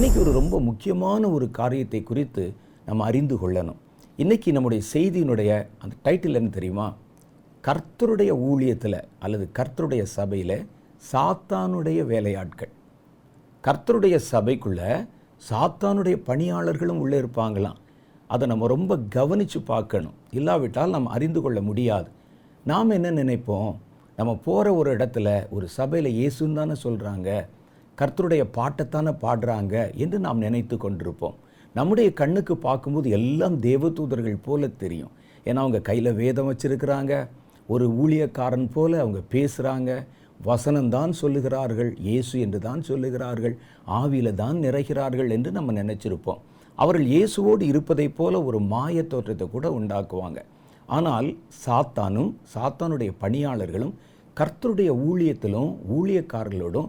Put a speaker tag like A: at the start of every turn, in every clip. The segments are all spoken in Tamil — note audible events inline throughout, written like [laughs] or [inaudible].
A: இன்றைக்கி ஒரு ரொம்ப முக்கியமான ஒரு காரியத்தை குறித்து நம்ம அறிந்து கொள்ளணும் இன்றைக்கி நம்முடைய செய்தியினுடைய அந்த டைட்டில் என்ன தெரியுமா கர்த்தருடைய ஊழியத்தில் அல்லது கர்த்தருடைய சபையில் சாத்தானுடைய வேலையாட்கள் கர்த்தருடைய சபைக்குள்ளே சாத்தானுடைய பணியாளர்களும் உள்ளே இருப்பாங்களாம் அதை நம்ம ரொம்ப கவனித்து பார்க்கணும் இல்லாவிட்டால் நம்ம அறிந்து கொள்ள முடியாது நாம் என்ன நினைப்போம் நம்ம போகிற ஒரு இடத்துல ஒரு சபையில் இயேசுன்னு தானே சொல்கிறாங்க கர்த்தருடைய பாட்டைத்தானே பாடுறாங்க என்று நாம் நினைத்து கொண்டிருப்போம் நம்முடைய கண்ணுக்கு பார்க்கும்போது எல்லாம் தேவதூதர்கள் போல தெரியும் ஏன்னா அவங்க கையில் வேதம் வச்சுருக்கிறாங்க ஒரு ஊழியக்காரன் போல அவங்க பேசுகிறாங்க வசனம்தான் சொல்லுகிறார்கள் இயேசு என்று தான் சொல்லுகிறார்கள் ஆவியில் தான் நிறைகிறார்கள் என்று நம்ம நினச்சிருப்போம் அவர்கள் இயேசுவோடு இருப்பதைப் போல ஒரு மாய தோற்றத்தை கூட உண்டாக்குவாங்க ஆனால் சாத்தானும் சாத்தானுடைய பணியாளர்களும் கர்த்தருடைய ஊழியத்திலும் ஊழியக்காரர்களோடும்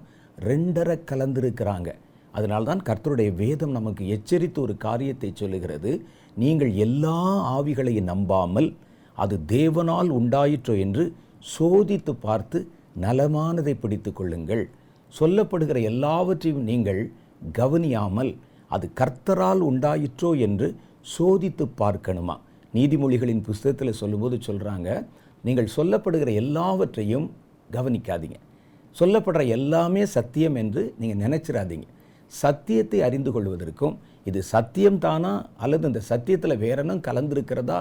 A: ரெண்டரை கலந்திருக்கிறாங்க அதனால் தான் கர்த்தருடைய வேதம் நமக்கு எச்சரித்து ஒரு காரியத்தை சொல்லுகிறது நீங்கள் எல்லா ஆவிகளையும் நம்பாமல் அது தேவனால் உண்டாயிற்றோ என்று சோதித்து பார்த்து நலமானதை பிடித்து கொள்ளுங்கள் சொல்லப்படுகிற எல்லாவற்றையும் நீங்கள் கவனியாமல் அது கர்த்தரால் உண்டாயிற்றோ என்று சோதித்து பார்க்கணுமா நீதிமொழிகளின் புஸ்தகத்தில் சொல்லும்போது சொல்கிறாங்க நீங்கள் சொல்லப்படுகிற எல்லாவற்றையும் கவனிக்காதீங்க சொல்லப்படுற எல்லாமே சத்தியம் என்று நீங்கள் நினச்சிடாதீங்க சத்தியத்தை அறிந்து கொள்வதற்கும் இது சத்தியம் தானா அல்லது இந்த சத்தியத்தில் வேறெனும் கலந்திருக்கிறதா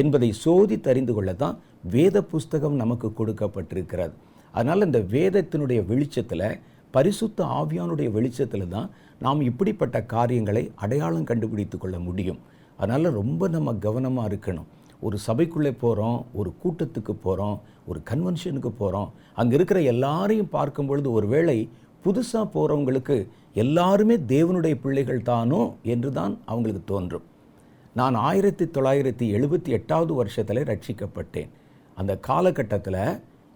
A: என்பதை சோதித்து அறிந்து கொள்ள தான் வேத புஸ்தகம் நமக்கு கொடுக்கப்பட்டிருக்கிறது அதனால் இந்த வேதத்தினுடைய வெளிச்சத்தில் பரிசுத்த ஆவியானுடைய வெளிச்சத்தில் தான் நாம் இப்படிப்பட்ட காரியங்களை அடையாளம் கண்டுபிடித்து கொள்ள முடியும் அதனால் ரொம்ப நம்ம கவனமாக இருக்கணும் ஒரு சபைக்குள்ளே போகிறோம் ஒரு கூட்டத்துக்கு போகிறோம் ஒரு கன்வென்ஷனுக்கு போகிறோம் அங்கே இருக்கிற எல்லாரையும் பார்க்கும் பொழுது ஒரு வேளை புதுசாக போகிறவங்களுக்கு எல்லாருமே தேவனுடைய பிள்ளைகள் தானோ என்று தான் அவங்களுக்கு தோன்றும் நான் ஆயிரத்தி தொள்ளாயிரத்தி எழுபத்தி எட்டாவது வருஷத்தில் ரட்சிக்கப்பட்டேன் அந்த காலகட்டத்தில்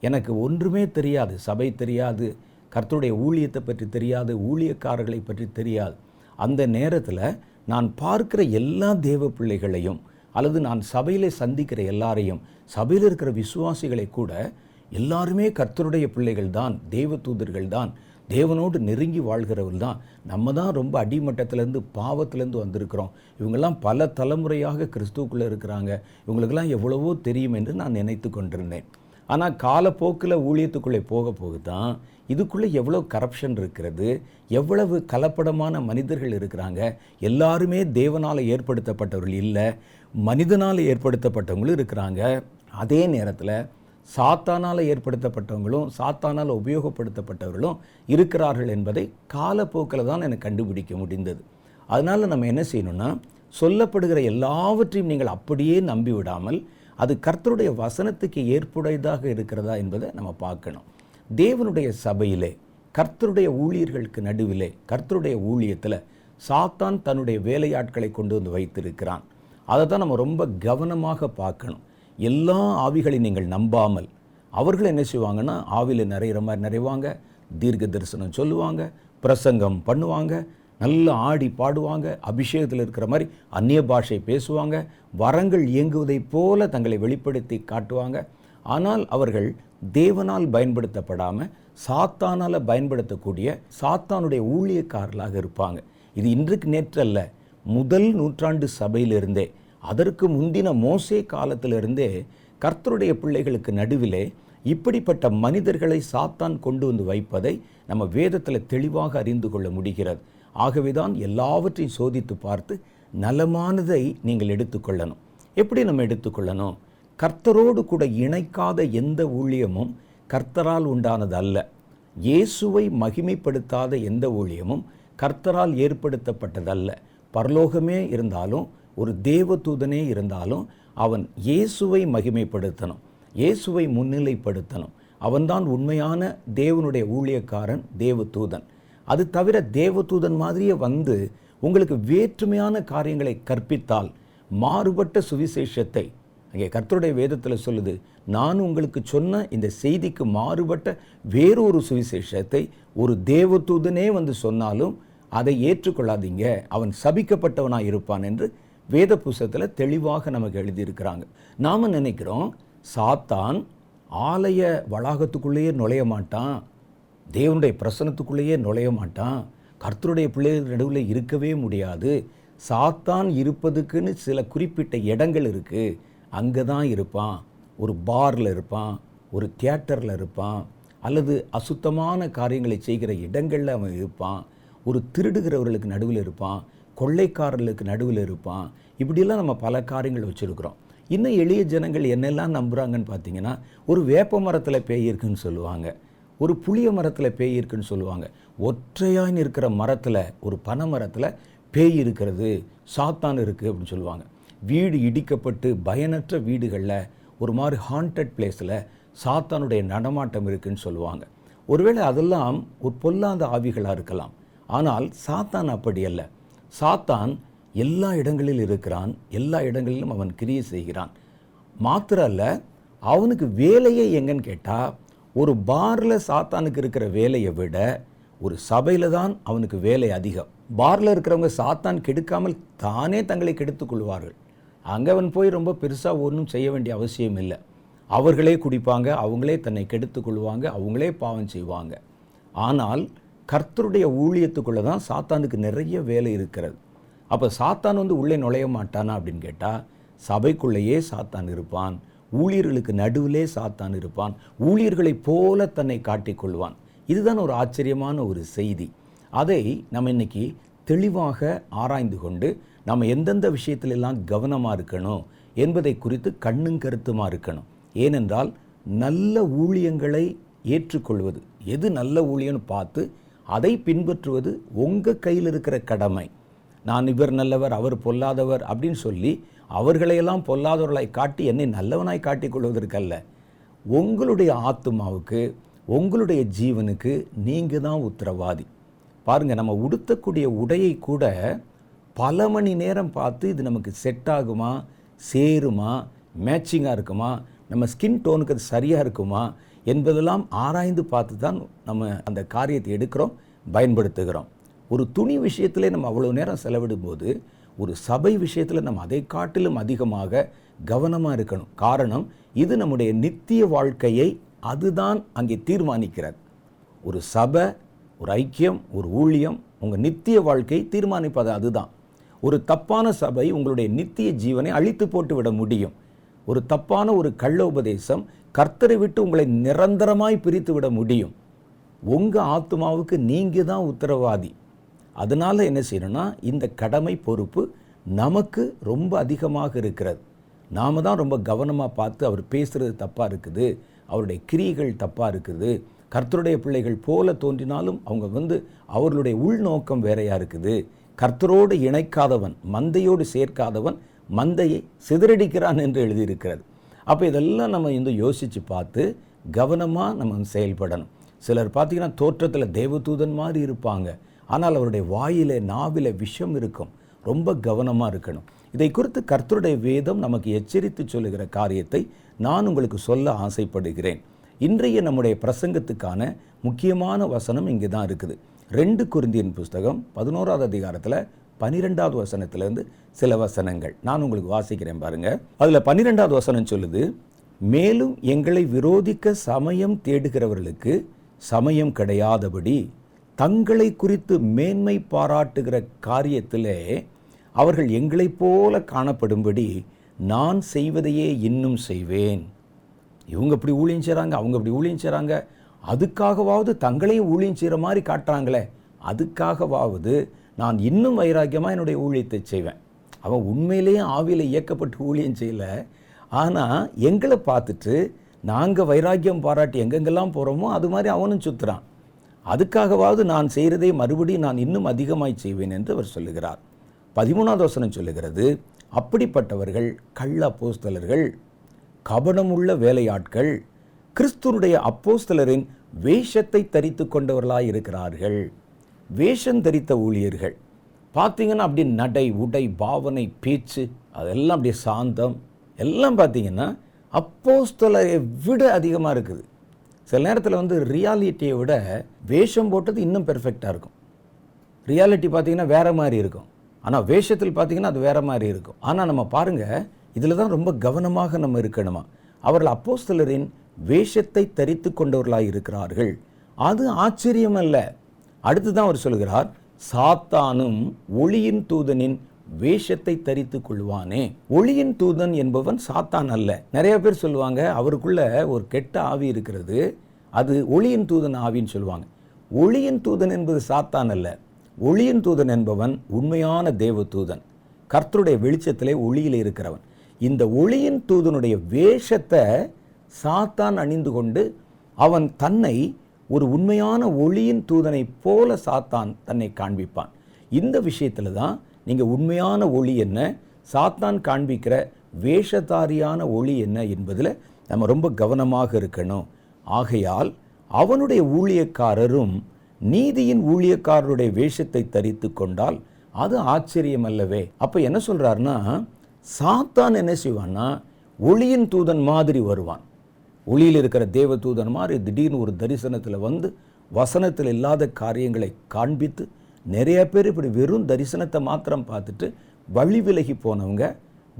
A: எனக்கு ஒன்றுமே தெரியாது சபை தெரியாது கர்த்தருடைய ஊழியத்தை பற்றி தெரியாது ஊழியக்காரர்களை பற்றி தெரியாது அந்த நேரத்தில் நான் பார்க்கிற எல்லா தேவ பிள்ளைகளையும் அல்லது நான் சபையில் சந்திக்கிற எல்லாரையும் சபையில் இருக்கிற விசுவாசிகளை கூட எல்லாருமே கர்த்தருடைய பிள்ளைகள் தான் தெய்வ தூதர்கள் தான் தேவனோடு நெருங்கி வாழ்கிறவர்கள் தான் நம்ம தான் ரொம்ப அடிமட்டத்திலேருந்து பாவத்திலேருந்து வந்திருக்கிறோம் இவங்கெல்லாம் பல தலைமுறையாக கிறிஸ்துவுக்குள்ளே இருக்கிறாங்க இவங்களுக்கெல்லாம் எவ்வளவோ தெரியும் என்று நான் நினைத்து கொண்டிருந்தேன் ஆனால் காலப்போக்கில் ஊழியத்துக்குள்ளே போக போக தான் இதுக்குள்ளே எவ்வளோ கரப்ஷன் இருக்கிறது எவ்வளவு கலப்படமான மனிதர்கள் இருக்கிறாங்க எல்லாருமே தேவனால் ஏற்படுத்தப்பட்டவர்கள் இல்லை மனிதனால் ஏற்படுத்தப்பட்டவங்களும் இருக்கிறாங்க அதே நேரத்தில் சாத்தானால் ஏற்படுத்தப்பட்டவங்களும் சாத்தானால் உபயோகப்படுத்தப்பட்டவர்களும் இருக்கிறார்கள் என்பதை காலப்போக்கில் தான் எனக்கு கண்டுபிடிக்க முடிந்தது அதனால் நம்ம என்ன செய்யணும்னா சொல்லப்படுகிற எல்லாவற்றையும் நீங்கள் அப்படியே நம்பிவிடாமல் அது கர்த்தருடைய வசனத்துக்கு ஏற்புடையதாக இருக்கிறதா என்பதை நம்ம பார்க்கணும் தேவனுடைய சபையிலே கர்த்தருடைய ஊழியர்களுக்கு நடுவிலே கர்த்தருடைய ஊழியத்தில் சாத்தான் தன்னுடைய வேலையாட்களை கொண்டு வந்து வைத்திருக்கிறான் அதை தான் நம்ம ரொம்ப கவனமாக பார்க்கணும் எல்லா ஆவிகளையும் நீங்கள் நம்பாமல் அவர்கள் என்ன செய்வாங்கன்னா ஆவியில் நிறையிற மாதிரி நிறைவாங்க தீர்க்க தரிசனம் சொல்லுவாங்க பிரசங்கம் பண்ணுவாங்க நல்லா ஆடி பாடுவாங்க அபிஷேகத்தில் இருக்கிற மாதிரி அந்நிய பாஷை பேசுவாங்க வரங்கள் இயங்குவதைப் போல தங்களை வெளிப்படுத்தி காட்டுவாங்க ஆனால் அவர்கள் தேவனால் பயன்படுத்தப்படாமல் சாத்தானால் பயன்படுத்தக்கூடிய சாத்தானுடைய ஊழியக்காரர்களாக இருப்பாங்க இது இன்றைக்கு நேற்றல்ல முதல் நூற்றாண்டு சபையிலிருந்தே அதற்கு முந்தின மோசே காலத்திலிருந்தே கர்த்தருடைய பிள்ளைகளுக்கு நடுவிலே இப்படிப்பட்ட மனிதர்களை சாத்தான் கொண்டு வந்து வைப்பதை நம்ம வேதத்தில் தெளிவாக அறிந்து கொள்ள முடிகிறது ஆகவே தான் எல்லாவற்றையும் சோதித்து பார்த்து நலமானதை நீங்கள் எடுத்துக்கொள்ளணும் எப்படி நம்ம எடுத்துக்கொள்ளணும் கர்த்தரோடு கூட இணைக்காத எந்த ஊழியமும் கர்த்தரால் உண்டானது அல்ல இயேசுவை மகிமைப்படுத்தாத எந்த ஊழியமும் கர்த்தரால் ஏற்படுத்தப்பட்டதல்ல பரலோகமே இருந்தாலும் ஒரு தேவதூதனே இருந்தாலும் அவன் இயேசுவை மகிமைப்படுத்தணும் இயேசுவை முன்னிலைப்படுத்தணும் அவன்தான் உண்மையான தேவனுடைய ஊழியக்காரன் தேவதூதன் அது தவிர தேவதூதன் மாதிரியே வந்து உங்களுக்கு வேற்றுமையான காரியங்களை கற்பித்தால் மாறுபட்ட சுவிசேஷத்தை அங்கே கர்த்தருடைய வேதத்தில் சொல்லுது நான் உங்களுக்கு சொன்ன இந்த செய்திக்கு மாறுபட்ட வேறொரு சுவிசேஷத்தை ஒரு தேவதூதனே வந்து சொன்னாலும் அதை ஏற்றுக்கொள்ளாதீங்க அவன் சபிக்கப்பட்டவனாக இருப்பான் என்று வேத புஸ்தத்தில் தெளிவாக நமக்கு எழுதியிருக்கிறாங்க நாம் நினைக்கிறோம் சாத்தான் ஆலய வளாகத்துக்குள்ளேயே நுழைய மாட்டான் தேவனுடைய பிரசனத்துக்குள்ளேயே நுழைய மாட்டான் கர்த்தருடைய பிள்ளைகள் நடுவில் இருக்கவே முடியாது சாத்தான் இருப்பதுக்குன்னு சில குறிப்பிட்ட இடங்கள் இருக்குது அங்கே தான் இருப்பான் ஒரு பாரில் இருப்பான் ஒரு தியேட்டரில் இருப்பான் அல்லது அசுத்தமான காரியங்களை செய்கிற இடங்களில் அவன் இருப்பான் ஒரு திருடுகிறவர்களுக்கு நடுவில் இருப்பான் கொள்ளைக்காரர்களுக்கு நடுவில் இருப்பான் இப்படிலாம் நம்ம பல காரியங்கள் வச்சுருக்குறோம் இன்னும் எளிய ஜனங்கள் என்னெல்லாம் நம்புகிறாங்கன்னு பார்த்தீங்கன்னா ஒரு வேப்ப மரத்தில் பேய் இருக்குன்னு சொல்லுவாங்க ஒரு புளிய மரத்தில் பேய் இருக்குன்னு சொல்லுவாங்க ஒற்றையான் இருக்கிற மரத்தில் ஒரு பனை மரத்தில் பேய் இருக்கிறது சாத்தான் இருக்குது அப்படின்னு சொல்லுவாங்க வீடு இடிக்கப்பட்டு பயனற்ற வீடுகளில் ஒரு மாதிரி ஹாண்டட் பிளேஸில் சாத்தானுடைய நடமாட்டம் இருக்குன்னு சொல்லுவாங்க ஒருவேளை அதெல்லாம் ஒரு பொல்லாத ஆவிகளாக இருக்கலாம் ஆனால் சாத்தான் அப்படி அல்ல சாத்தான் எல்லா இடங்களில் இருக்கிறான் எல்லா இடங்களிலும் அவன் கிரியை செய்கிறான் மாத்திரல்ல அல்ல அவனுக்கு வேலையே எங்கன்னு கேட்டால் ஒரு பாரில் சாத்தானுக்கு இருக்கிற வேலையை விட ஒரு சபையில் தான் அவனுக்கு வேலை அதிகம் பாரில் இருக்கிறவங்க சாத்தான் கெடுக்காமல் தானே தங்களை கெடுத்து கொள்வார்கள் அங்கே அவன் போய் ரொம்ப பெருசாக ஒன்றும் செய்ய வேண்டிய அவசியம் இல்லை அவர்களே குடிப்பாங்க அவங்களே தன்னை கெடுத்து கொள்வாங்க அவங்களே பாவம் செய்வாங்க ஆனால் கர்த்தருடைய ஊழியத்துக்குள்ளே தான் சாத்தானுக்கு நிறைய வேலை இருக்கிறது அப்போ சாத்தான் வந்து உள்ளே நுழைய மாட்டானா அப்படின்னு கேட்டால் சபைக்குள்ளேயே சாத்தான் இருப்பான் ஊழியர்களுக்கு நடுவிலே சாத்தான் இருப்பான் ஊழியர்களைப் போல தன்னை காட்டிக்கொள்வான் இதுதான் ஒரு ஆச்சரியமான ஒரு செய்தி அதை நம்ம இன்றைக்கி தெளிவாக ஆராய்ந்து கொண்டு நம்ம எந்தெந்த விஷயத்திலெல்லாம் கவனமாக இருக்கணும் என்பதை குறித்து கண்ணும் கருத்துமாக இருக்கணும் ஏனென்றால் நல்ல ஊழியங்களை ஏற்றுக்கொள்வது எது நல்ல ஊழியன்னு பார்த்து அதை பின்பற்றுவது உங்கள் கையில் இருக்கிற கடமை நான் இவர் நல்லவர் அவர் பொல்லாதவர் அப்படின்னு சொல்லி அவர்களையெல்லாம் பொல்லாதவர்களாய் காட்டி என்னை நல்லவனாய் காட்டிக்கொள்வதற்கல்ல உங்களுடைய ஆத்மாவுக்கு உங்களுடைய ஜீவனுக்கு நீங்கள் தான் உத்தரவாதி பாருங்கள் நம்ம உடுத்தக்கூடிய உடையை கூட பல மணி நேரம் பார்த்து இது நமக்கு செட் ஆகுமா சேருமா மேட்சிங்காக இருக்குமா நம்ம ஸ்கின் டோனுக்கு அது சரியாக இருக்குமா என்பதெல்லாம் ஆராய்ந்து பார்த்து தான் நம்ம அந்த காரியத்தை எடுக்கிறோம் பயன்படுத்துகிறோம் ஒரு துணி விஷயத்திலே நம்ம அவ்வளோ நேரம் செலவிடும்போது ஒரு சபை விஷயத்தில் நம்ம அதை காட்டிலும் அதிகமாக கவனமாக இருக்கணும் காரணம் இது நம்முடைய நித்திய வாழ்க்கையை அதுதான் அங்கே தீர்மானிக்கிறது ஒரு சபை ஒரு ஐக்கியம் ஒரு ஊழியம் உங்கள் நித்திய வாழ்க்கை தீர்மானிப்பது அதுதான் ஒரு தப்பான சபை உங்களுடைய நித்திய ஜீவனை அழித்து போட்டு விட முடியும் ஒரு தப்பான ஒரு கள்ள உபதேசம் கர்த்தரை விட்டு உங்களை நிரந்தரமாய் பிரித்து விட முடியும் உங்கள் ஆத்மாவுக்கு நீங்கள் தான் உத்தரவாதி அதனால் என்ன செய்யணும்னா இந்த கடமை பொறுப்பு நமக்கு ரொம்ப அதிகமாக இருக்கிறது நாம் தான் ரொம்ப கவனமாக பார்த்து அவர் பேசுகிறது தப்பாக இருக்குது அவருடைய கிரிகள் தப்பாக இருக்குது கர்த்தருடைய பிள்ளைகள் போல தோன்றினாலும் அவங்க வந்து அவர்களுடைய உள்நோக்கம் வேறையாக இருக்குது கர்த்தரோடு இணைக்காதவன் மந்தையோடு சேர்க்காதவன் மந்தையை சிதறடிக்கிறான் என்று எழுதியிருக்கிறது அப்போ இதெல்லாம் நம்ம இந்த யோசித்து பார்த்து கவனமாக நம்ம செயல்படணும் சிலர் பார்த்திங்கன்னா தோற்றத்தில் தேவதூதன் மாதிரி இருப்பாங்க ஆனால் அவருடைய வாயில் நாவில் விஷம் இருக்கும் ரொம்ப கவனமாக இருக்கணும் இதை குறித்து கர்த்தருடைய வேதம் நமக்கு எச்சரித்து சொல்லுகிற காரியத்தை நான் உங்களுக்கு சொல்ல ஆசைப்படுகிறேன் இன்றைய நம்முடைய பிரசங்கத்துக்கான முக்கியமான வசனம் இங்கே தான் இருக்குது ரெண்டு குருந்தியின் புஸ்தகம் பதினோராவது அதிகாரத்தில் பனிரெண்டாவது வசனத்திலேருந்து சில வசனங்கள் நான் உங்களுக்கு வாசிக்கிறேன் பாருங்கள் அதில் பன்னிரெண்டாவது வசனம் சொல்லுது மேலும் எங்களை விரோதிக்க சமயம் தேடுகிறவர்களுக்கு சமயம் கிடையாதபடி தங்களை குறித்து மேன்மை பாராட்டுகிற காரியத்திலே அவர்கள் எங்களைப் போல காணப்படும்படி நான் செய்வதையே இன்னும் செய்வேன் இவங்க இப்படி ஊழியன் செய்கிறாங்க அவங்க இப்படி ஊழியன் செய்கிறாங்க அதுக்காகவாவது தங்களையும் ஊழியன் செய்கிற மாதிரி காட்டுறாங்களே அதுக்காகவாவது நான் இன்னும் வைராக்கியமாக என்னுடைய ஊழியத்தை செய்வேன் அவன் உண்மையிலேயே ஆவியில் இயக்கப்பட்டு ஊழியம் செய்யலை ஆனால் எங்களை பார்த்துட்டு நாங்கள் வைராக்கியம் பாராட்டி எங்கெங்கெல்லாம் போகிறோமோ அது மாதிரி அவனும் சுற்றுறான் அதுக்காகவாவது நான் செய்கிறதை மறுபடியும் நான் இன்னும் அதிகமாய் செய்வேன் என்று அவர் சொல்லுகிறார் பதிமூணாவது வசனம் சொல்லுகிறது அப்படிப்பட்டவர்கள் கள்ள அப்போஸ்தலர்கள் கபனமுள்ள வேலையாட்கள் கிறிஸ்துனுடைய அப்போஸ்தலரின் வேஷத்தை தரித்து கொண்டவர்களாய் இருக்கிறார்கள் வேஷம் தரித்த ஊழியர்கள் பார்த்தீங்கன்னா அப்படி நடை உடை பாவனை பேச்சு அதெல்லாம் அப்படியே சாந்தம் எல்லாம் பார்த்தீங்கன்னா அப்போஸ்தலரை விட அதிகமாக இருக்குது சில நேரத்தில் வந்து ரியாலிட்டியை விட வேஷம் போட்டது இன்னும் பெர்ஃபெக்டாக இருக்கும் ரியாலிட்டி பார்த்திங்கன்னா வேறு மாதிரி இருக்கும் ஆனால் வேஷத்தில் பார்த்திங்கன்னா அது வேறு மாதிரி இருக்கும் ஆனால் நம்ம பாருங்கள் இதில் தான் ரொம்ப கவனமாக நம்ம இருக்கணுமா அவர்கள் அப்போஸ்தலரின் வேஷத்தை தரித்து கொண்டவர்களாக இருக்கிறார்கள் அது ஆச்சரியம் அல்ல அடுத்து தான் அவர் சொல்கிறார் சாத்தானும் ஒளியின் தூதனின் வேஷத்தை தரித்து கொள்வானே ஒளியின் தூதன் என்பவன் சாத்தான் அல்ல நிறைய பேர் சொல்லுவாங்க அவருக்குள்ள ஒரு கெட்ட ஆவி இருக்கிறது அது ஒளியின் தூதன் ஆவின்னு சொல்லுவாங்க ஒளியின் தூதன் என்பது சாத்தான் அல்ல ஒளியின் தூதன் என்பவன் உண்மையான தேவ தூதன் கர்த்தருடைய வெளிச்சத்திலே ஒளியில் இருக்கிறவன் இந்த ஒளியின் தூதனுடைய வேஷத்தை சாத்தான் அணிந்து கொண்டு அவன் தன்னை ஒரு உண்மையான ஒளியின் தூதனை போல சாத்தான் தன்னை காண்பிப்பான் இந்த விஷயத்தில் தான் நீங்கள் உண்மையான ஒளி என்ன சாத்தான் காண்பிக்கிற வேஷதாரியான ஒளி என்ன என்பதில் நம்ம ரொம்ப கவனமாக இருக்கணும் ஆகையால் அவனுடைய ஊழியக்காரரும் நீதியின் ஊழியக்காரருடைய வேஷத்தை தரித்து கொண்டால் அது ஆச்சரியம் அல்லவே அப்போ என்ன சொல்கிறாருன்னா சாத்தான் என்ன செய்வான்னா ஒளியின் தூதன் மாதிரி வருவான் ஒளியில் இருக்கிற தேவதூதன் மாதிரி திடீர்னு ஒரு தரிசனத்தில் வந்து வசனத்தில் இல்லாத காரியங்களை காண்பித்து நிறைய பேர் இப்படி வெறும் தரிசனத்தை மாத்திரம் பார்த்துட்டு வழி விலகி போனவங்க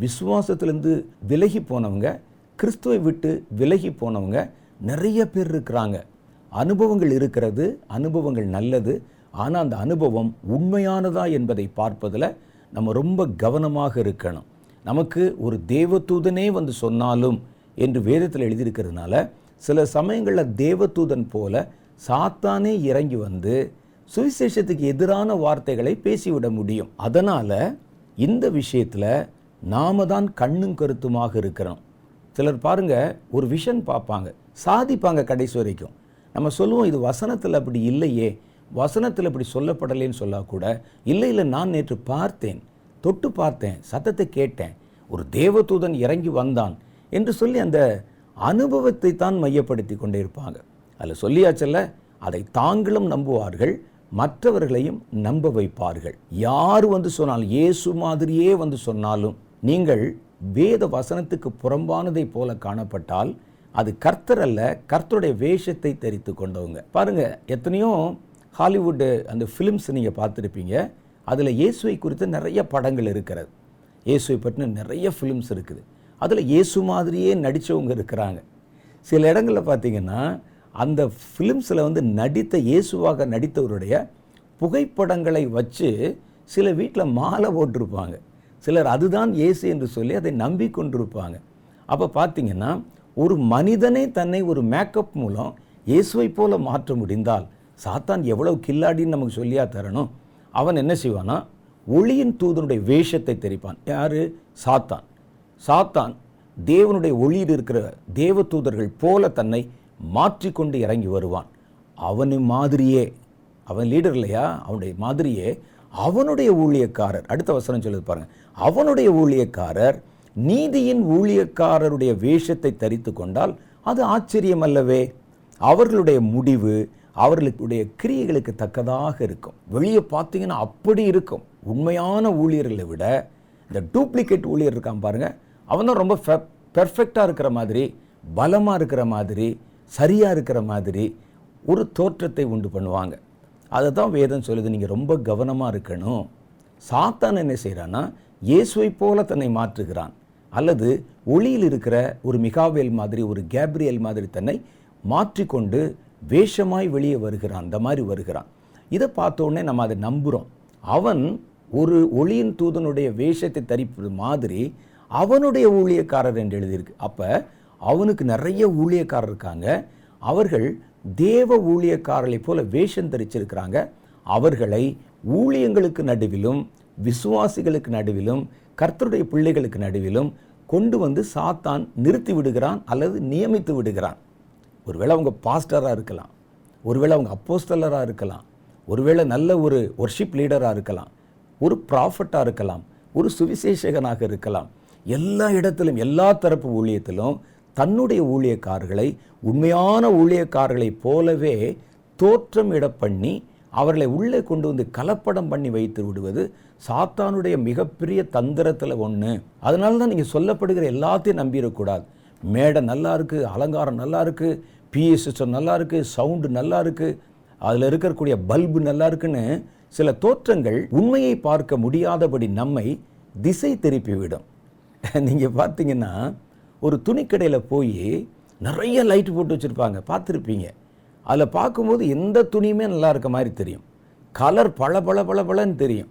A: விசுவாசத்துலேருந்து விலகி போனவங்க கிறிஸ்துவை விட்டு விலகி போனவங்க நிறைய பேர் இருக்கிறாங்க அனுபவங்கள் இருக்கிறது அனுபவங்கள் நல்லது ஆனால் அந்த அனுபவம் உண்மையானதா என்பதை பார்ப்பதில் நம்ம ரொம்ப கவனமாக இருக்கணும் நமக்கு ஒரு தேவதூதனே வந்து சொன்னாலும் என்று வேதத்தில் எழுதியிருக்கிறதுனால சில சமயங்களில் தேவதூதன் போல சாத்தானே இறங்கி வந்து சுவிசேஷத்துக்கு எதிரான வார்த்தைகளை பேசிவிட முடியும் அதனால் இந்த விஷயத்தில் நாம தான் கண்ணும் கருத்துமாக இருக்கிறோம் சிலர் பாருங்கள் ஒரு விஷன் பார்ப்பாங்க சாதிப்பாங்க கடைசி வரைக்கும் நம்ம சொல்லுவோம் இது வசனத்தில் அப்படி இல்லையே வசனத்தில் இப்படி சொல்லப்படலேன்னு கூட இல்லை இல்லை நான் நேற்று பார்த்தேன் தொட்டு பார்த்தேன் சத்தத்தை கேட்டேன் ஒரு தேவதூதன் இறங்கி வந்தான் என்று சொல்லி அந்த அனுபவத்தை தான் மையப்படுத்தி கொண்டே இருப்பாங்க அதில் சொல்லியாச்சல்ல அதை தாங்களும் நம்புவார்கள் மற்றவர்களையும் நம்ப வைப்பார்கள் யார் வந்து சொன்னாலும் இயேசு மாதிரியே வந்து சொன்னாலும் நீங்கள் வேத வசனத்துக்கு புறம்பானதை போல காணப்பட்டால் அது கர்த்தர் அல்ல கர்த்தருடைய வேஷத்தை தெரித்து கொண்டவங்க பாருங்கள் எத்தனையோ ஹாலிவுட்டு அந்த ஃபிலிம்ஸ் நீங்கள் பார்த்துருப்பீங்க அதில் இயேசுவை குறித்து நிறைய படங்கள் இருக்கிறது இயேசுவை பற்றின நிறைய ஃபிலிம்ஸ் இருக்குது அதில் இயேசு மாதிரியே நடித்தவங்க இருக்கிறாங்க சில இடங்களில் பார்த்திங்கன்னா அந்த ஃபிலிம்ஸில் வந்து நடித்த இயேசுவாக நடித்தவருடைய புகைப்படங்களை வச்சு சில வீட்டில் மாலை போட்டிருப்பாங்க சிலர் அதுதான் இயேசு என்று சொல்லி அதை நம்பி கொண்டிருப்பாங்க அப்போ பார்த்திங்கன்னா ஒரு மனிதனே தன்னை ஒரு மேக்கப் மூலம் இயேசுவை போல மாற்ற முடிந்தால் சாத்தான் எவ்வளவு கில்லாடின்னு நமக்கு சொல்லியா தரணும் அவன் என்ன செய்வானா ஒளியின் தூதனுடைய வேஷத்தை தெரிப்பான் யார் சாத்தான் சாத்தான் தேவனுடைய ஒளியில் இருக்கிற தேவ தூதர்கள் போல தன்னை மாற்றிக்கொண்டு இறங்கி வருவான் அவனு மாதிரியே அவன் லீடர் இல்லையா அவனுடைய மாதிரியே அவனுடைய ஊழியக்காரர் அடுத்த வசனம் சொல்லுது பாருங்க அவனுடைய ஊழியக்காரர் நீதியின் ஊழியக்காரருடைய வேஷத்தை தரித்து கொண்டால் அது ஆச்சரியம் அல்லவே அவர்களுடைய முடிவு அவர்களுடைய கிரியைகளுக்கு தக்கதாக இருக்கும் வெளியே பார்த்தீங்கன்னா அப்படி இருக்கும் உண்மையான ஊழியர்களை விட இந்த டூப்ளிகேட் ஊழியர் இருக்கான் பாருங்கள் அவன் ரொம்ப பெர்ஃபெக்டாக இருக்கிற மாதிரி பலமாக இருக்கிற மாதிரி சரியாக இருக்கிற மாதிரி ஒரு தோற்றத்தை உண்டு பண்ணுவாங்க அதை தான் வேதம் சொல்லுது நீங்கள் ரொம்ப கவனமாக இருக்கணும் சாத்தான் என்ன செய்கிறான்னா இயேசுவை போல தன்னை மாற்றுகிறான் அல்லது ஒளியில் இருக்கிற ஒரு மிகாவேல் மாதிரி ஒரு கேப்ரியல் மாதிரி தன்னை மாற்றிக்கொண்டு வேஷமாய் வெளியே வருகிறான் அந்த மாதிரி வருகிறான் இதை பார்த்தோன்னே நம்ம அதை நம்புகிறோம் அவன் ஒரு ஒளியின் தூதனுடைய வேஷத்தை தரிப்பது மாதிரி அவனுடைய ஊழியக்காரர் என்று எழுதியிருக்கு அப்போ அவனுக்கு நிறைய ஊழியக்காரர் இருக்காங்க அவர்கள் தேவ ஊழியக்காரர்களை போல வேஷம் தரிச்சிருக்கிறாங்க அவர்களை ஊழியங்களுக்கு நடுவிலும் விசுவாசிகளுக்கு நடுவிலும் கர்த்தருடைய பிள்ளைகளுக்கு நடுவிலும் கொண்டு வந்து சாத்தான் நிறுத்தி விடுகிறான் அல்லது நியமித்து விடுகிறான் ஒருவேளை அவங்க பாஸ்டராக இருக்கலாம் ஒருவேளை அவங்க அப்போஸ்டலராக இருக்கலாம் ஒருவேளை நல்ல ஒரு ஒர்ஷிப் லீடராக இருக்கலாம் ஒரு ப்ராஃபட்டாக இருக்கலாம் ஒரு சுவிசேஷகனாக இருக்கலாம் எல்லா இடத்திலும் எல்லா தரப்பு ஊழியத்திலும் தன்னுடைய ஊழியக்காரர்களை உண்மையான ஊழியக்காரர்களைப் போலவே தோற்றம் இட பண்ணி அவர்களை உள்ளே கொண்டு வந்து கலப்படம் பண்ணி வைத்து விடுவது சாத்தானுடைய மிகப்பெரிய தந்திரத்தில் ஒன்று அதனால தான் நீங்கள் சொல்லப்படுகிற எல்லாத்தையும் நம்பிடக்கூடாது மேடை நல்லா இருக்குது அலங்காரம் நல்லா இருக்குது பிஏ சிஸ்டம் நல்லா இருக்குது சவுண்டு நல்லா இருக்குது அதில் இருக்கக்கூடிய பல்பு நல்லா இருக்குன்னு சில தோற்றங்கள் உண்மையை பார்க்க முடியாதபடி நம்மை திசை திருப்பிவிடும் [laughs] நீங்கள் பார்த்தீங்கன்னா ஒரு துணிக்கடையில் போய் நிறைய லைட் போட்டு வச்சுருப்பாங்க பார்த்துருப்பீங்க அதில் பார்க்கும்போது எந்த துணியுமே நல்லா இருக்க மாதிரி தெரியும் கலர் பல பல பல பலன்னு தெரியும்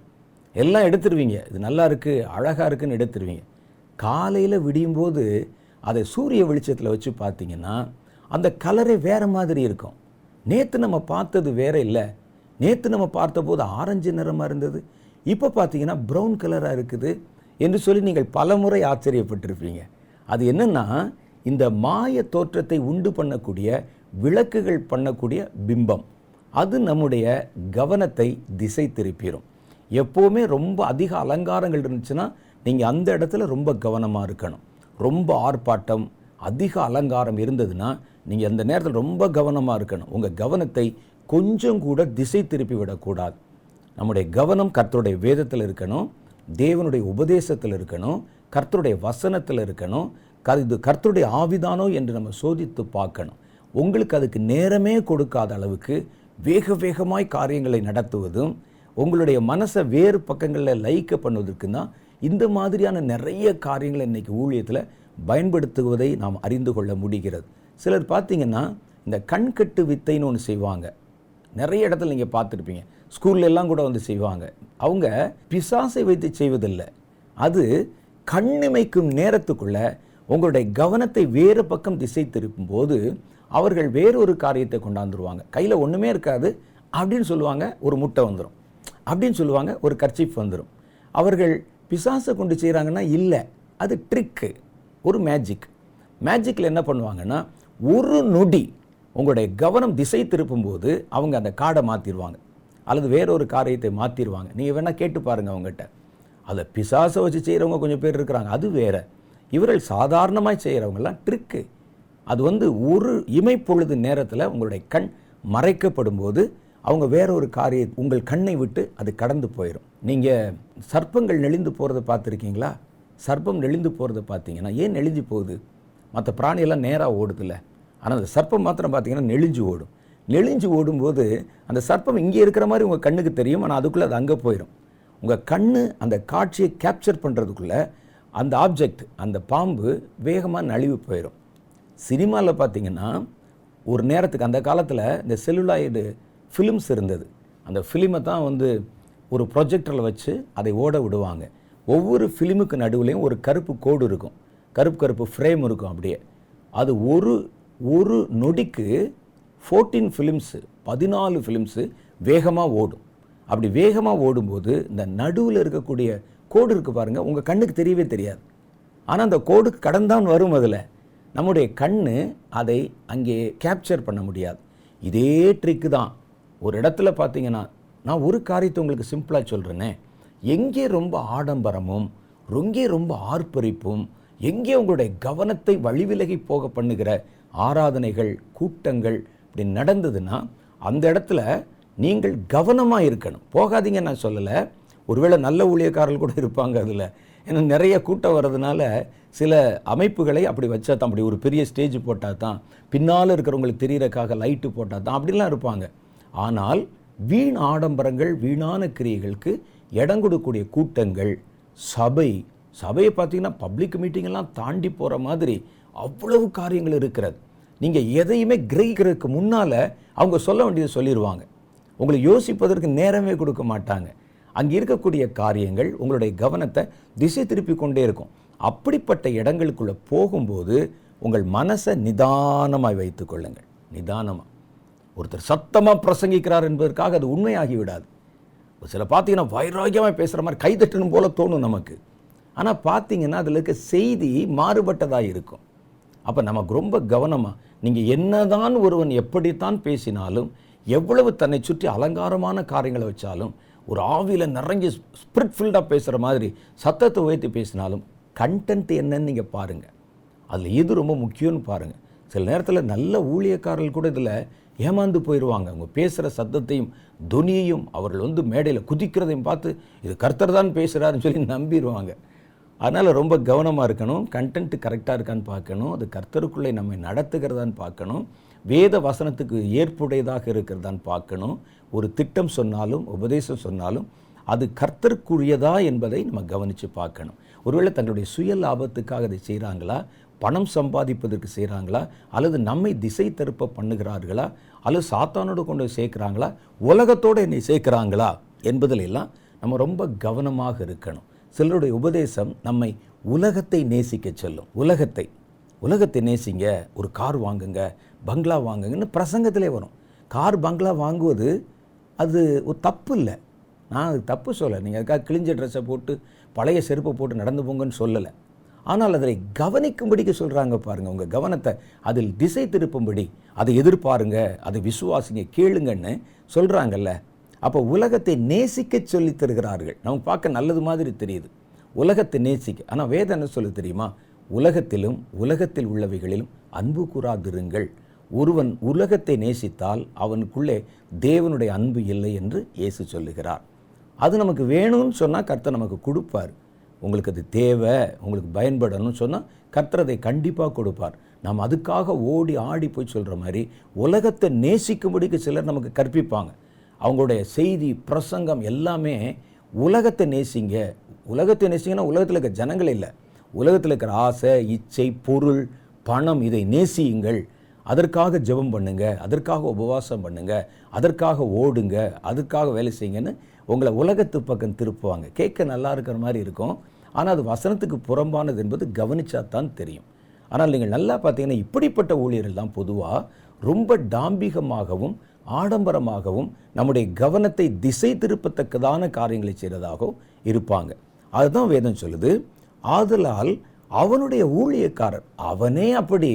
A: எல்லாம் எடுத்துருவீங்க இது நல்லா இருக்குது அழகாக இருக்குதுன்னு எடுத்துருவீங்க காலையில் விடியும்போது அதை சூரிய வெளிச்சத்தில் வச்சு பார்த்தீங்கன்னா அந்த கலரே வேறு மாதிரி இருக்கும் நேற்று நம்ம பார்த்தது வேறு இல்லை நேற்று நம்ம பார்த்தபோது ஆரஞ்சு நிறமாக இருந்தது இப்போ பார்த்தீங்கன்னா ப்ரௌன் கலராக இருக்குது என்று சொல்லி நீங்கள் பலமுறை ஆச்சரியப்பட்டிருப்பீங்க அது என்னென்னா இந்த மாய தோற்றத்தை உண்டு பண்ணக்கூடிய விளக்குகள் பண்ணக்கூடிய பிம்பம் அது நம்முடைய கவனத்தை திசை திருப்பிடும் எப்போவுமே ரொம்ப அதிக அலங்காரங்கள் இருந்துச்சுன்னா நீங்கள் அந்த இடத்துல ரொம்ப கவனமாக இருக்கணும் ரொம்ப ஆர்ப்பாட்டம் அதிக அலங்காரம் இருந்ததுன்னா நீங்கள் அந்த நேரத்தில் ரொம்ப கவனமாக இருக்கணும் உங்கள் கவனத்தை கொஞ்சம் கூட திசை திருப்பி விடக்கூடாது நம்முடைய கவனம் கர்த்தருடைய வேதத்தில் இருக்கணும் தேவனுடைய உபதேசத்தில் இருக்கணும் கர்த்தருடைய வசனத்தில் இருக்கணும் க இது கர்த்தருடைய ஆவிதானோ என்று நம்ம சோதித்து பார்க்கணும் உங்களுக்கு அதுக்கு நேரமே கொடுக்காத அளவுக்கு வேக வேகமாய் காரியங்களை நடத்துவதும் உங்களுடைய மனசை வேறு பக்கங்களில் லைக்க பண்ணுவதற்கு தான் இந்த மாதிரியான நிறைய காரியங்களை இன்றைக்கி ஊழியத்தில் பயன்படுத்துவதை நாம் அறிந்து கொள்ள முடிகிறது சிலர் பார்த்திங்கன்னா இந்த கண்கட்டு வித்தைன்னு ஒன்று செய்வாங்க நிறைய இடத்துல நீங்கள் பார்த்துருப்பீங்க ஸ்கூல்லெல்லாம் கூட வந்து செய்வாங்க அவங்க பிசாசை வைத்து செய்வதில்லை அது கண்ணிமைக்கும் நேரத்துக்குள்ளே உங்களுடைய கவனத்தை வேறு பக்கம் திசை திருப்பும்போது அவர்கள் வேறொரு காரியத்தை கொண்டாந்துருவாங்க கையில் ஒன்றுமே இருக்காது அப்படின்னு சொல்லுவாங்க ஒரு முட்டை வந்துடும் அப்படின்னு சொல்லுவாங்க ஒரு கர்ச்சிப் வந்துடும் அவர்கள் பிசாசை கொண்டு செய்கிறாங்கன்னா இல்லை அது ட்ரிக்கு ஒரு மேஜிக் மேஜிக்கில் என்ன பண்ணுவாங்கன்னா ஒரு நொடி உங்களுடைய கவனம் திசை திருப்பும்போது அவங்க அந்த காடை மாற்றிடுவாங்க அல்லது வேறொரு காரியத்தை மாற்றிடுவாங்க நீங்கள் வேணால் கேட்டு பாருங்கள் அவங்ககிட்ட அதை பிசாசை வச்சு செய்கிறவங்க கொஞ்சம் பேர் இருக்கிறாங்க அது வேறு இவர்கள் சாதாரணமாக செய்கிறவங்கெல்லாம் ட்ரிக்கு அது வந்து ஒரு இமைப்பொழுது நேரத்தில் உங்களுடைய கண் மறைக்கப்படும் போது அவங்க வேற ஒரு காரிய உங்கள் கண்ணை விட்டு அது கடந்து போயிடும் நீங்கள் சர்ப்பங்கள் நெளிந்து போகிறத பார்த்துருக்கீங்களா சர்ப்பம் நெளிந்து போகிறத பார்த்தீங்கன்னா ஏன் நெளிஞ்சு போகுது மற்ற பிராணியெல்லாம் நேராக ஓடுதில்லை ஆனால் அந்த சர்ப்பம் மாத்திரம் பார்த்தீங்கன்னா நெளிஞ்சு ஓடும் நெளிஞ்சு ஓடும்போது அந்த சர்ப்பம் இங்கே இருக்கிற மாதிரி உங்கள் கண்ணுக்கு தெரியும் ஆனால் அதுக்குள்ளே அது அங்கே போயிடும் உங்கள் கண் அந்த காட்சியை கேப்சர் பண்ணுறதுக்குள்ளே அந்த ஆப்ஜெக்ட் அந்த பாம்பு வேகமாக நழிவு போயிடும் சினிமாவில் பார்த்திங்கன்னா ஒரு நேரத்துக்கு அந்த காலத்தில் இந்த செல்லுலாய்டு ஃபிலிம்ஸ் இருந்தது அந்த ஃபிலிமை தான் வந்து ஒரு ப்ரொஜெக்டரில் வச்சு அதை ஓட விடுவாங்க ஒவ்வொரு ஃபிலிமுக்கு நடுவுலையும் ஒரு கருப்பு கோடு இருக்கும் கருப்பு கருப்பு ஃப்ரேம் இருக்கும் அப்படியே அது ஒரு ஒரு நொடிக்கு ஃபோர்டீன் ஃபிலிம்ஸு பதினாலு ஃபிலிம்ஸு வேகமாக ஓடும் அப்படி வேகமாக ஓடும்போது இந்த நடுவில் இருக்கக்கூடிய கோடு இருக்குது பாருங்கள் உங்கள் கண்ணுக்கு தெரியவே தெரியாது ஆனால் அந்த கோடு கடந்தான் வரும் அதில் நம்முடைய கண் அதை அங்கே கேப்சர் பண்ண முடியாது இதே ட்ரிக்கு தான் ஒரு இடத்துல பார்த்தீங்கன்னா நான் ஒரு காரியத்தை உங்களுக்கு சிம்பிளாக சொல்கிறேனே எங்கே ரொம்ப ஆடம்பரமும் ரொங்கே ரொம்ப ஆர்ப்பரிப்பும் எங்கே உங்களுடைய கவனத்தை வழிவிலகி போக பண்ணுகிற ஆராதனைகள் கூட்டங்கள் இப்படி நடந்ததுன்னா அந்த இடத்துல நீங்கள் கவனமாக இருக்கணும் போகாதீங்க நான் சொல்லலை ஒருவேளை நல்ல ஊழியக்காரர்கள் கூட இருப்பாங்க அதில் ஏன்னா நிறைய கூட்டம் வர்றதுனால சில அமைப்புகளை அப்படி வச்சா தான் அப்படி ஒரு பெரிய ஸ்டேஜ் போட்டால் தான் பின்னால் இருக்கிறவங்களுக்கு தெரியறக்காக லைட்டு போட்டால் தான் அப்படிலாம் இருப்பாங்க ஆனால் வீண் ஆடம்பரங்கள் வீணான கிரியைகளுக்கு இடம் கொடுக்கக்கூடிய கூட்டங்கள் சபை சபையை பார்த்திங்கன்னா பப்ளிக் மீட்டிங்கெல்லாம் தாண்டி போகிற மாதிரி அவ்வளவு காரியங்கள் இருக்கிறது நீங்கள் எதையுமே கிரகிக்கிறதுக்கு முன்னால் அவங்க சொல்ல வேண்டியது சொல்லிடுவாங்க உங்களை யோசிப்பதற்கு நேரமே கொடுக்க மாட்டாங்க அங்கே இருக்கக்கூடிய காரியங்கள் உங்களுடைய கவனத்தை திசை திருப்பி கொண்டே இருக்கும் அப்படிப்பட்ட இடங்களுக்குள்ளே போகும்போது உங்கள் மனசை நிதானமாய் வைத்து கொள்ளுங்கள் நிதானமாக ஒருத்தர் சத்தமாக பிரசங்கிக்கிறார் என்பதற்காக அது உண்மையாகி விடாது ஒரு சில பார்த்தீங்கன்னா வைராகியமாக பேசுகிற மாதிரி கைதட்டணும் போல தோணும் நமக்கு ஆனால் பார்த்தீங்கன்னா அதில் இருக்க செய்தி மாறுபட்டதாக இருக்கும் அப்போ நமக்கு ரொம்ப கவனமாக நீங்கள் என்னதான் ஒருவன் எப்படித்தான் பேசினாலும் எவ்வளவு தன்னை சுற்றி அலங்காரமான காரியங்களை வச்சாலும் ஒரு ஆவியில் நிறைஞ்சி ஸ்பிரிட் ஃபில்டாக பேசுகிற மாதிரி சத்தத்தை உயர்த்தி பேசினாலும் கண்டென்ட் என்னன்னு நீங்கள் பாருங்கள் அதில் எது ரொம்ப முக்கியம்னு பாருங்கள் சில நேரத்தில் நல்ல ஊழியக்காரர்கள் கூட இதில் ஏமாந்து போயிடுவாங்க அவங்க பேசுகிற சத்தத்தையும் துனியையும் அவர்கள் வந்து மேடையில் குதிக்கிறதையும் பார்த்து இது கர்த்தர் தான் பேசுகிறாருன்னு சொல்லி நம்பிடுவாங்க அதனால் ரொம்ப கவனமாக இருக்கணும் கண்டென்ட் கரெக்டாக இருக்கான்னு பார்க்கணும் அது கர்த்தருக்குள்ளே நம்மை நடத்துகிறதான்னு பார்க்கணும் வேத வசனத்துக்கு ஏற்புடையதாக இருக்கிறதான்னு பார்க்கணும் ஒரு திட்டம் சொன்னாலும் உபதேசம் சொன்னாலும் அது கர்த்தருக்குரியதா என்பதை நம்ம கவனித்து பார்க்கணும் ஒருவேளை தங்களுடைய சுய லாபத்துக்காக அதை செய்கிறாங்களா பணம் சம்பாதிப்பதற்கு செய்கிறாங்களா அல்லது நம்மை திசை திருப்ப பண்ணுகிறார்களா அல்லது சாத்தானோடு கொண்டு சேர்க்குறாங்களா உலகத்தோடு என்னை சேர்க்குறாங்களா என்பதிலெல்லாம் நம்ம ரொம்ப கவனமாக இருக்கணும் சிலருடைய உபதேசம் நம்மை உலகத்தை நேசிக்க சொல்லும் உலகத்தை உலகத்தை நேசிங்க ஒரு கார் வாங்குங்க பங்களா வாங்குங்கன்னு பிரசங்கத்திலே வரும் கார் பங்களா வாங்குவது அது ஒரு தப்பு இல்லை நான் அது தப்பு சொல்லலை நீங்கள் அதுக்காக கிழிஞ்ச ட்ரெஸ்ஸை போட்டு பழைய செருப்பை போட்டு நடந்து போங்கன்னு சொல்லலை ஆனால் அதனை கவனிக்கும்படிக்கு சொல்கிறாங்க பாருங்கள் உங்கள் கவனத்தை அதில் திசை திருப்பும்படி அதை எதிர்பாருங்க அதை விசுவாசிங்க கேளுங்கன்னு சொல்கிறாங்கல்ல அப்போ உலகத்தை நேசிக்க சொல்லி தருகிறார்கள் நமக்கு பார்க்க நல்லது மாதிரி தெரியுது உலகத்தை நேசிக்க ஆனால் வேதம் என்ன சொல்ல தெரியுமா உலகத்திலும் உலகத்தில் உள்ளவைகளிலும் அன்பு கூறாதிருங்கள் ஒருவன் உலகத்தை நேசித்தால் அவனுக்குள்ளே தேவனுடைய அன்பு இல்லை என்று இயேசு சொல்லுகிறார் அது நமக்கு வேணும்னு சொன்னால் கர்த்தர் நமக்கு கொடுப்பார் உங்களுக்கு அது தேவை உங்களுக்கு பயன்படணும்னு சொன்னால் கர்த்தர் அதை கண்டிப்பாக கொடுப்பார் நாம் அதுக்காக ஓடி ஆடி போய் சொல்கிற மாதிரி உலகத்தை நேசிக்கும்படிக்கு சிலர் நமக்கு கற்பிப்பாங்க அவங்களுடைய செய்தி பிரசங்கம் எல்லாமே உலகத்தை நேசிங்க உலகத்தை நேசிங்கன்னா உலகத்தில் இருக்கிற ஜனங்கள் இல்லை உலகத்தில் இருக்கிற ஆசை இச்சை பொருள் பணம் இதை நேசியுங்கள் அதற்காக ஜெபம் பண்ணுங்க அதற்காக உபவாசம் பண்ணுங்க அதற்காக ஓடுங்க அதுக்காக வேலை செய்யுங்கன்னு உங்களை உலகத்து பக்கம் திருப்புவாங்க கேட்க நல்லா இருக்கிற மாதிரி இருக்கும் ஆனால் அது வசனத்துக்கு புறம்பானது என்பது கவனிச்சா தான் தெரியும் ஆனால் நீங்கள் நல்லா பார்த்தீங்கன்னா இப்படிப்பட்ட ஊழியர்கள் தான் பொதுவாக ரொம்ப டாம்பிகமாகவும் ஆடம்பரமாகவும் நம்முடைய கவனத்தை திசை திருப்பத்தக்கதான காரியங்களை செய்கிறதாகவும் இருப்பாங்க அதுதான் வேதம் சொல்லுது ஆதலால் அவனுடைய ஊழியக்காரர் அவனே அப்படி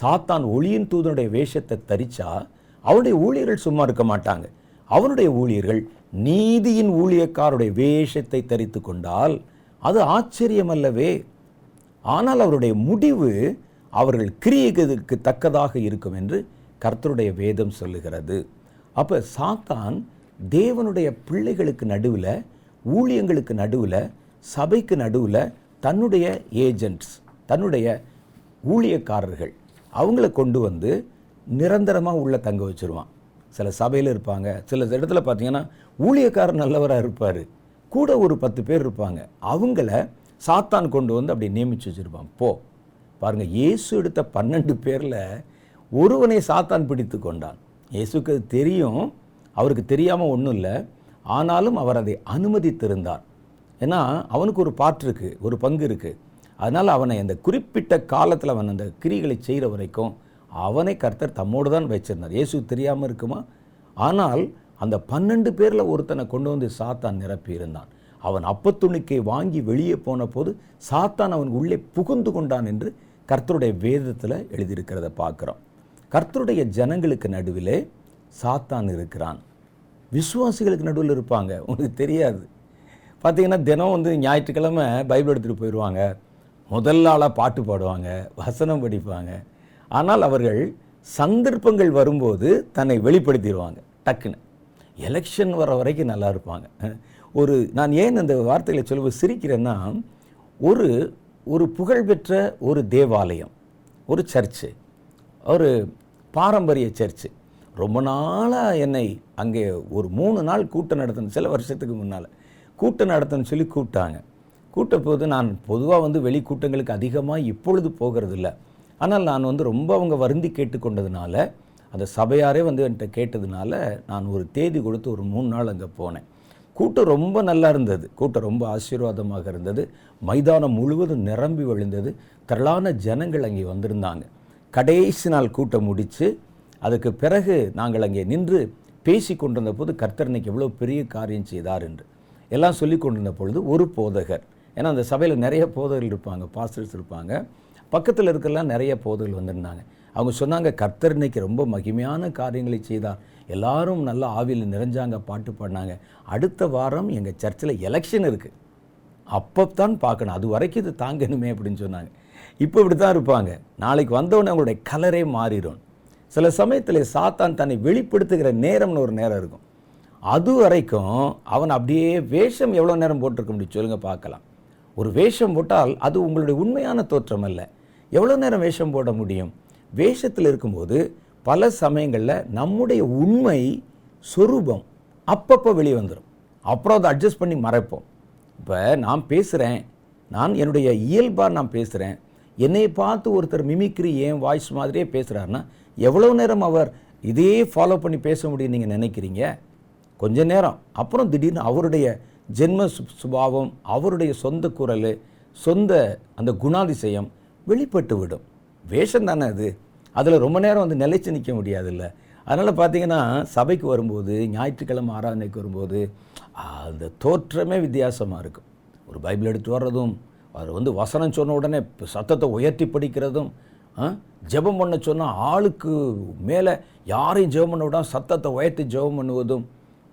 A: சாத்தான் ஒளியின் தூதனுடைய வேஷத்தை தரிச்சா அவனுடைய ஊழியர்கள் சும்மா இருக்க மாட்டாங்க அவனுடைய ஊழியர்கள் நீதியின் ஊழியக்காருடைய வேஷத்தை தரித்து கொண்டால் அது ஆச்சரியம் அல்லவே ஆனால் அவருடைய முடிவு அவர்கள் கிரியதுக்கு தக்கதாக இருக்கும் என்று கர்த்தருடைய வேதம் சொல்லுகிறது அப்போ சாத்தான் தேவனுடைய பிள்ளைகளுக்கு நடுவில் ஊழியங்களுக்கு நடுவில் சபைக்கு நடுவில் தன்னுடைய ஏஜென்ட்ஸ் தன்னுடைய ஊழியக்காரர்கள் அவங்கள கொண்டு வந்து நிரந்தரமாக உள்ளே தங்க வச்சுருவான் சில சபையில் இருப்பாங்க சில இடத்துல பார்த்தீங்கன்னா ஊழியக்காரர் நல்லவராக இருப்பார் கூட ஒரு பத்து பேர் இருப்பாங்க அவங்கள சாத்தான் கொண்டு வந்து அப்படி நியமித்து வச்சுருப்பான் போ பாருங்கள் இயேசு எடுத்த பன்னெண்டு பேரில் ஒருவனை சாத்தான் பிடித்து கொண்டான் இயேசுக்கு தெரியும் அவருக்கு தெரியாமல் ஒன்றும் இல்லை ஆனாலும் அவர் அதை அனுமதித்திருந்தார் ஏன்னா அவனுக்கு ஒரு பாட்டு இருக்குது ஒரு பங்கு இருக்குது அதனால் அவனை அந்த குறிப்பிட்ட காலத்தில் அவன் அந்த கிரிகளை செய்கிற வரைக்கும் அவனை கர்த்தர் தம்மோடு தான் வச்சிருந்தார் இயேசு தெரியாமல் இருக்குமா ஆனால் அந்த பன்னெண்டு பேரில் ஒருத்தனை கொண்டு வந்து சாத்தான் நிரப்பி இருந்தான் அவன் அப்பத்துணிக்கை வாங்கி வெளியே போன போது சாத்தான் அவன் உள்ளே புகுந்து கொண்டான் என்று கர்த்தருடைய வேதத்தில் எழுதியிருக்கிறத பார்க்குறோம் கர்த்தருடைய ஜனங்களுக்கு நடுவில் சாத்தான் இருக்கிறான் விசுவாசிகளுக்கு நடுவில் இருப்பாங்க உனக்கு தெரியாது பார்த்திங்கன்னா தினம் வந்து ஞாயிற்றுக்கிழமை பைபிள் எடுத்துகிட்டு போயிடுவாங்க முதல் ஆளாக பாட்டு பாடுவாங்க வசனம் படிப்பாங்க ஆனால் அவர்கள் சந்தர்ப்பங்கள் வரும்போது தன்னை வெளிப்படுத்திடுவாங்க டக்குன்னு எலெக்ஷன் வர வரைக்கும் நல்லா இருப்பாங்க ஒரு நான் ஏன் அந்த வார்த்தைகளை சொல்ல சிரிக்கிறேன்னா ஒரு ஒரு புகழ்பெற்ற ஒரு தேவாலயம் ஒரு சர்ச்சு ஒரு பாரம்பரிய சர்ச்சு ரொம்ப நாளாக என்னை அங்கே ஒரு மூணு நாள் கூட்டம் நடத்தணும் சில வருஷத்துக்கு முன்னால் கூட்டம் நடத்தணும்னு சொல்லி கூப்பிட்டாங்க கூட்ட போது நான் பொதுவாக வந்து வெளி கூட்டங்களுக்கு அதிகமாக இப்பொழுது போகிறதில்ல ஆனால் நான் வந்து ரொம்ப அவங்க வருந்தி கேட்டுக்கொண்டதுனால அந்த சபையாரே வந்து என்கிட்ட கேட்டதுனால நான் ஒரு தேதி கொடுத்து ஒரு மூணு நாள் அங்கே போனேன் கூட்டம் ரொம்ப நல்லா இருந்தது கூட்டம் ரொம்ப ஆசீர்வாதமாக இருந்தது மைதானம் முழுவதும் நிரம்பி வழிந்தது திரளான ஜனங்கள் அங்கே வந்திருந்தாங்க கடைசி நாள் கூட்டம் முடித்து அதுக்கு பிறகு நாங்கள் அங்கே நின்று பேசி கொண்டிருந்த போது கர்த்தர் இன்னைக்கு எவ்வளோ பெரிய காரியம் செய்தார் என்று எல்லாம் சொல்லி கொண்டிருந்த பொழுது ஒரு போதகர் ஏன்னா அந்த சபையில் நிறைய போதகர்கள் இருப்பாங்க பாஸ்டர்ஸ் இருப்பாங்க பக்கத்தில் இருக்கிறலாம் நிறைய போதகர்கள் வந்திருந்தாங்க அவங்க சொன்னாங்க கர்த்தர் இன்னைக்கு ரொம்ப மகிமையான காரியங்களை செய்தார் எல்லாரும் நல்லா ஆவியில் நிறைஞ்சாங்க பாட்டு பாடினாங்க அடுத்த வாரம் எங்கள் சர்ச்சில் எலெக்ஷன் இருக்குது அப்போ தான் பார்க்கணும் அது வரைக்கும் இது தாங்கணுமே அப்படின்னு சொன்னாங்க இப்போ இப்படி தான் இருப்பாங்க நாளைக்கு வந்தவொடனே அவங்களுடைய கலரே மாறிடும் சில சமயத்தில் சாத்தான் தன்னை வெளிப்படுத்துகிற நேரம்னு ஒரு நேரம் இருக்கும் அது வரைக்கும் அவன் அப்படியே வேஷம் எவ்வளோ நேரம் போட்டிருக்க முடியும் சொல்லுங்கள் பார்க்கலாம் ஒரு வேஷம் போட்டால் அது உங்களுடைய உண்மையான தோற்றம் அல்ல எவ்வளோ நேரம் வேஷம் போட முடியும் வேஷத்தில் இருக்கும்போது பல சமயங்களில் நம்முடைய உண்மை சொரூபம் அப்பப்போ வெளியே வந்துடும் அப்புறம் அதை அட்ஜஸ்ட் பண்ணி மறைப்போம் இப்போ நான் பேசுகிறேன் நான் என்னுடைய இயல்பாக நான் பேசுகிறேன் என்னை பார்த்து ஒருத்தர் மிமிக்ரி ஏன் வாய்ஸ் மாதிரியே பேசுகிறாருன்னா எவ்வளோ நேரம் அவர் இதே ஃபாலோ பண்ணி பேச முடியும் நீங்கள் நினைக்கிறீங்க கொஞ்ச நேரம் அப்புறம் திடீர்னு அவருடைய ஜென்ம சுபாவம் அவருடைய சொந்த குரல் சொந்த அந்த குணாதிசயம் வெளிப்பட்டு விடும் வேஷம் தானே அது அதில் ரொம்ப நேரம் வந்து நிலைச்சு நிற்க இல்லை அதனால் பார்த்தீங்கன்னா சபைக்கு வரும்போது ஞாயிற்றுக்கிழமை ஆராதனைக்கு வரும்போது அந்த தோற்றமே வித்தியாசமாக இருக்கும் ஒரு பைபிள் எடுத்து வர்றதும் அது வந்து வசனம் சொன்ன உடனே சத்தத்தை உயர்த்தி படிக்கிறதும் ஜெபம் பண்ண சொன்னால் ஆளுக்கு மேலே யாரையும் ஜெபம் பண்ண விடாமல் சத்தத்தை உயர்த்தி ஜெபம் பண்ணுவதும்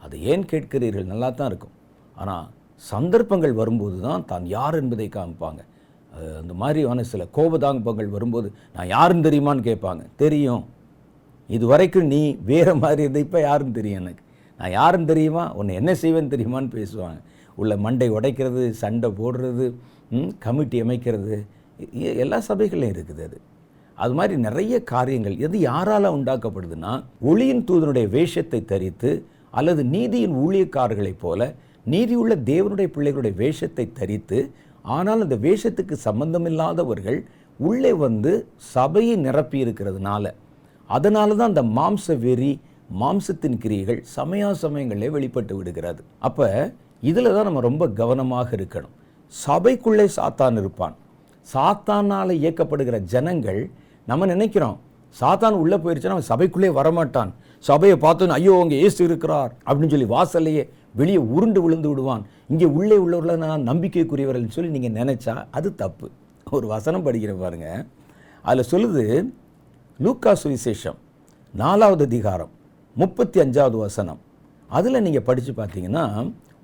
A: அது ஏன் கேட்கிறீர்கள் நல்லா தான் இருக்கும் ஆனால் சந்தர்ப்பங்கள் வரும்போது தான் தான் யார் என்பதை காமிப்பாங்க அந்த மாதிரியான சில கோபதாங்கப்பங்கள் வரும்போது நான் யாருன்னு தெரியுமான்னு கேட்பாங்க தெரியும் இது வரைக்கும் நீ வேறு மாதிரி இருந்த இப்போ யாருன்னு தெரியும் எனக்கு நான் யாருன்னு தெரியுமா உன்னை என்ன செய்வேன்னு தெரியுமான்னு பேசுவாங்க உள்ள மண்டை உடைக்கிறது சண்டை போடுறது கமிட்டி அமைக்கிறது எல்லா சபைகளையும் இருக்குது அது அது மாதிரி நிறைய காரியங்கள் எது யாரால் உண்டாக்கப்படுதுன்னா ஒளியின் தூதனுடைய வேஷத்தை தரித்து அல்லது நீதியின் ஊழியக்காரர்களைப் போல நீதியுள்ள தேவனுடைய பிள்ளைகளுடைய வேஷத்தை தரித்து ஆனால் அந்த வேஷத்துக்கு சம்பந்தமில்லாதவர்கள் உள்ளே வந்து சபையை நிரப்பி இருக்கிறதுனால அதனால தான் அந்த மாம்ச வெறி மாம்சத்தின் கிரியைகள் சமயா சமயங்களே வெளிப்பட்டு விடுகிறது அப்போ இதில் தான் நம்ம ரொம்ப கவனமாக இருக்கணும் சபைக்குள்ளே சாத்தான் இருப்பான் சாத்தானால் இயக்கப்படுகிற ஜனங்கள் நம்ம நினைக்கிறோம் சாத்தான் உள்ளே போயிடுச்சுன்னா அவன் சபைக்குள்ளே வரமாட்டான் சபையை பார்த்தோன்னு ஐயோ அங்கே ஏசு இருக்கிறார் அப்படின்னு சொல்லி வாசல்லையே வெளியே உருண்டு விழுந்து விடுவான் இங்கே உள்ளே உள்ளவர்கள் நான் நம்பிக்கைக்குரியவர்கள் சொல்லி நீங்கள் நினச்சா அது தப்பு ஒரு வசனம் படிக்கிற பாருங்க அதில் சொல்லுது லூக்கா சுவிசேஷம் நாலாவது அதிகாரம் முப்பத்தி அஞ்சாவது வசனம் அதில் நீங்கள் படித்து பார்த்தீங்கன்னா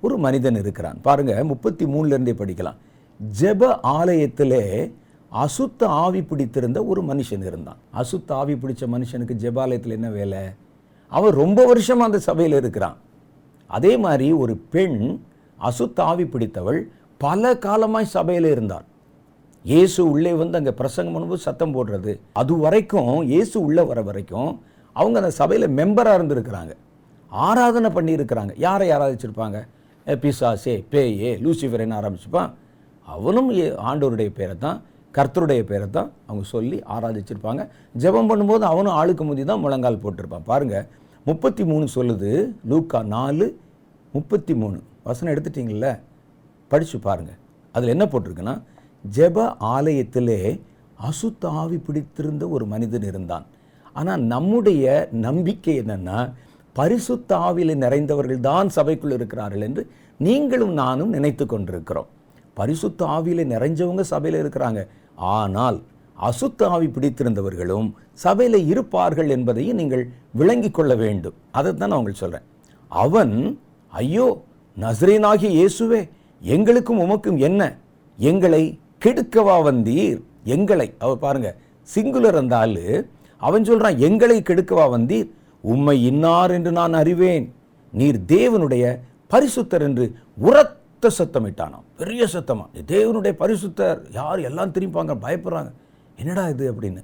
A: ஒரு மனிதன் இருக்கிறான் பாருங்கள் முப்பத்தி மூணுலேருந்தே படிக்கலாம் ஜெப ஆலயத்திலே அசுத்த ஆவி பிடித்திருந்த ஒரு மனுஷன் இருந்தான் அசுத்த ஆவி பிடிச்ச மனுஷனுக்கு ஜெபாலயத்தில் என்ன வேலை அவன் ரொம்ப வருஷமாக அந்த சபையில் இருக்கிறான் அதே மாதிரி ஒரு பெண் அசுத்த ஆவி பிடித்தவள் பல காலமாய் சபையில் இருந்தார் இயேசு உள்ளே வந்து அங்கே பிரசங்கம் பண்ணும்போது சத்தம் போடுறது அது வரைக்கும் இயேசு உள்ளே வர வரைக்கும் அவங்க அந்த சபையில் மெம்பராக இருந்திருக்கிறாங்க ஆராதனை பண்ணியிருக்கிறாங்க யாரை ஆராதிச்சிருப்பாங்க பிசாசே பேயே லூசிஃபர்னு ஆரம்பிச்சுப்பான் அவனும் ஆண்டோருடைய பேரை தான் கர்த்தருடைய பேரை தான் அவங்க சொல்லி ஆராதிச்சிருப்பாங்க ஜெபம் பண்ணும்போது அவனும் ஆளுக்கு முந்தி தான் முழங்கால் போட்டிருப்பான் பாருங்கள் முப்பத்தி மூணு சொல்லுது லூக்கா நாலு முப்பத்தி மூணு வசனம் எடுத்துட்டிங்கள படித்து பாருங்கள் அதில் என்ன போட்டிருக்குன்னா ஜெப ஆலயத்திலே அசுத்தாவி பிடித்திருந்த ஒரு மனிதன் இருந்தான் ஆனால் நம்முடைய நம்பிக்கை என்னென்னா பரிசுத்த ஆவியில் நிறைந்தவர்கள் தான் சபைக்குள் இருக்கிறார்கள் என்று நீங்களும் நானும் நினைத்து கொண்டிருக்கிறோம் பரிசுத்த ஆவியில் நிறைஞ்சவங்க சபையில் இருக்கிறாங்க ஆனால் அசுத்த ஆவி பிடித்திருந்தவர்களும் சபையில் இருப்பார்கள் என்பதையும் நீங்கள் விளங்கி கொள்ள வேண்டும் அதை தான் நான் உங்களுக்கு சொல்கிறேன் அவன் ஐயோ நசரேனாகிய இயேசுவே எங்களுக்கும் உமக்கும் என்ன எங்களை கெடுக்கவா வந்தீர் எங்களை அவர் பாருங்கள் சிங்குலர் இருந்தாலும் அவன் சொல்கிறான் எங்களை கெடுக்கவா வந்தீர் உம்மை இன்னார் என்று நான் அறிவேன் நீர் தேவனுடைய பரிசுத்தர் என்று உரத்த சத்தமிட்டானாம் பெரிய சத்தமாக தேவனுடைய பரிசுத்தர் யார் எல்லாம் திரும்பிப்பாங்க பயப்படுறாங்க என்னடா இது அப்படின்னு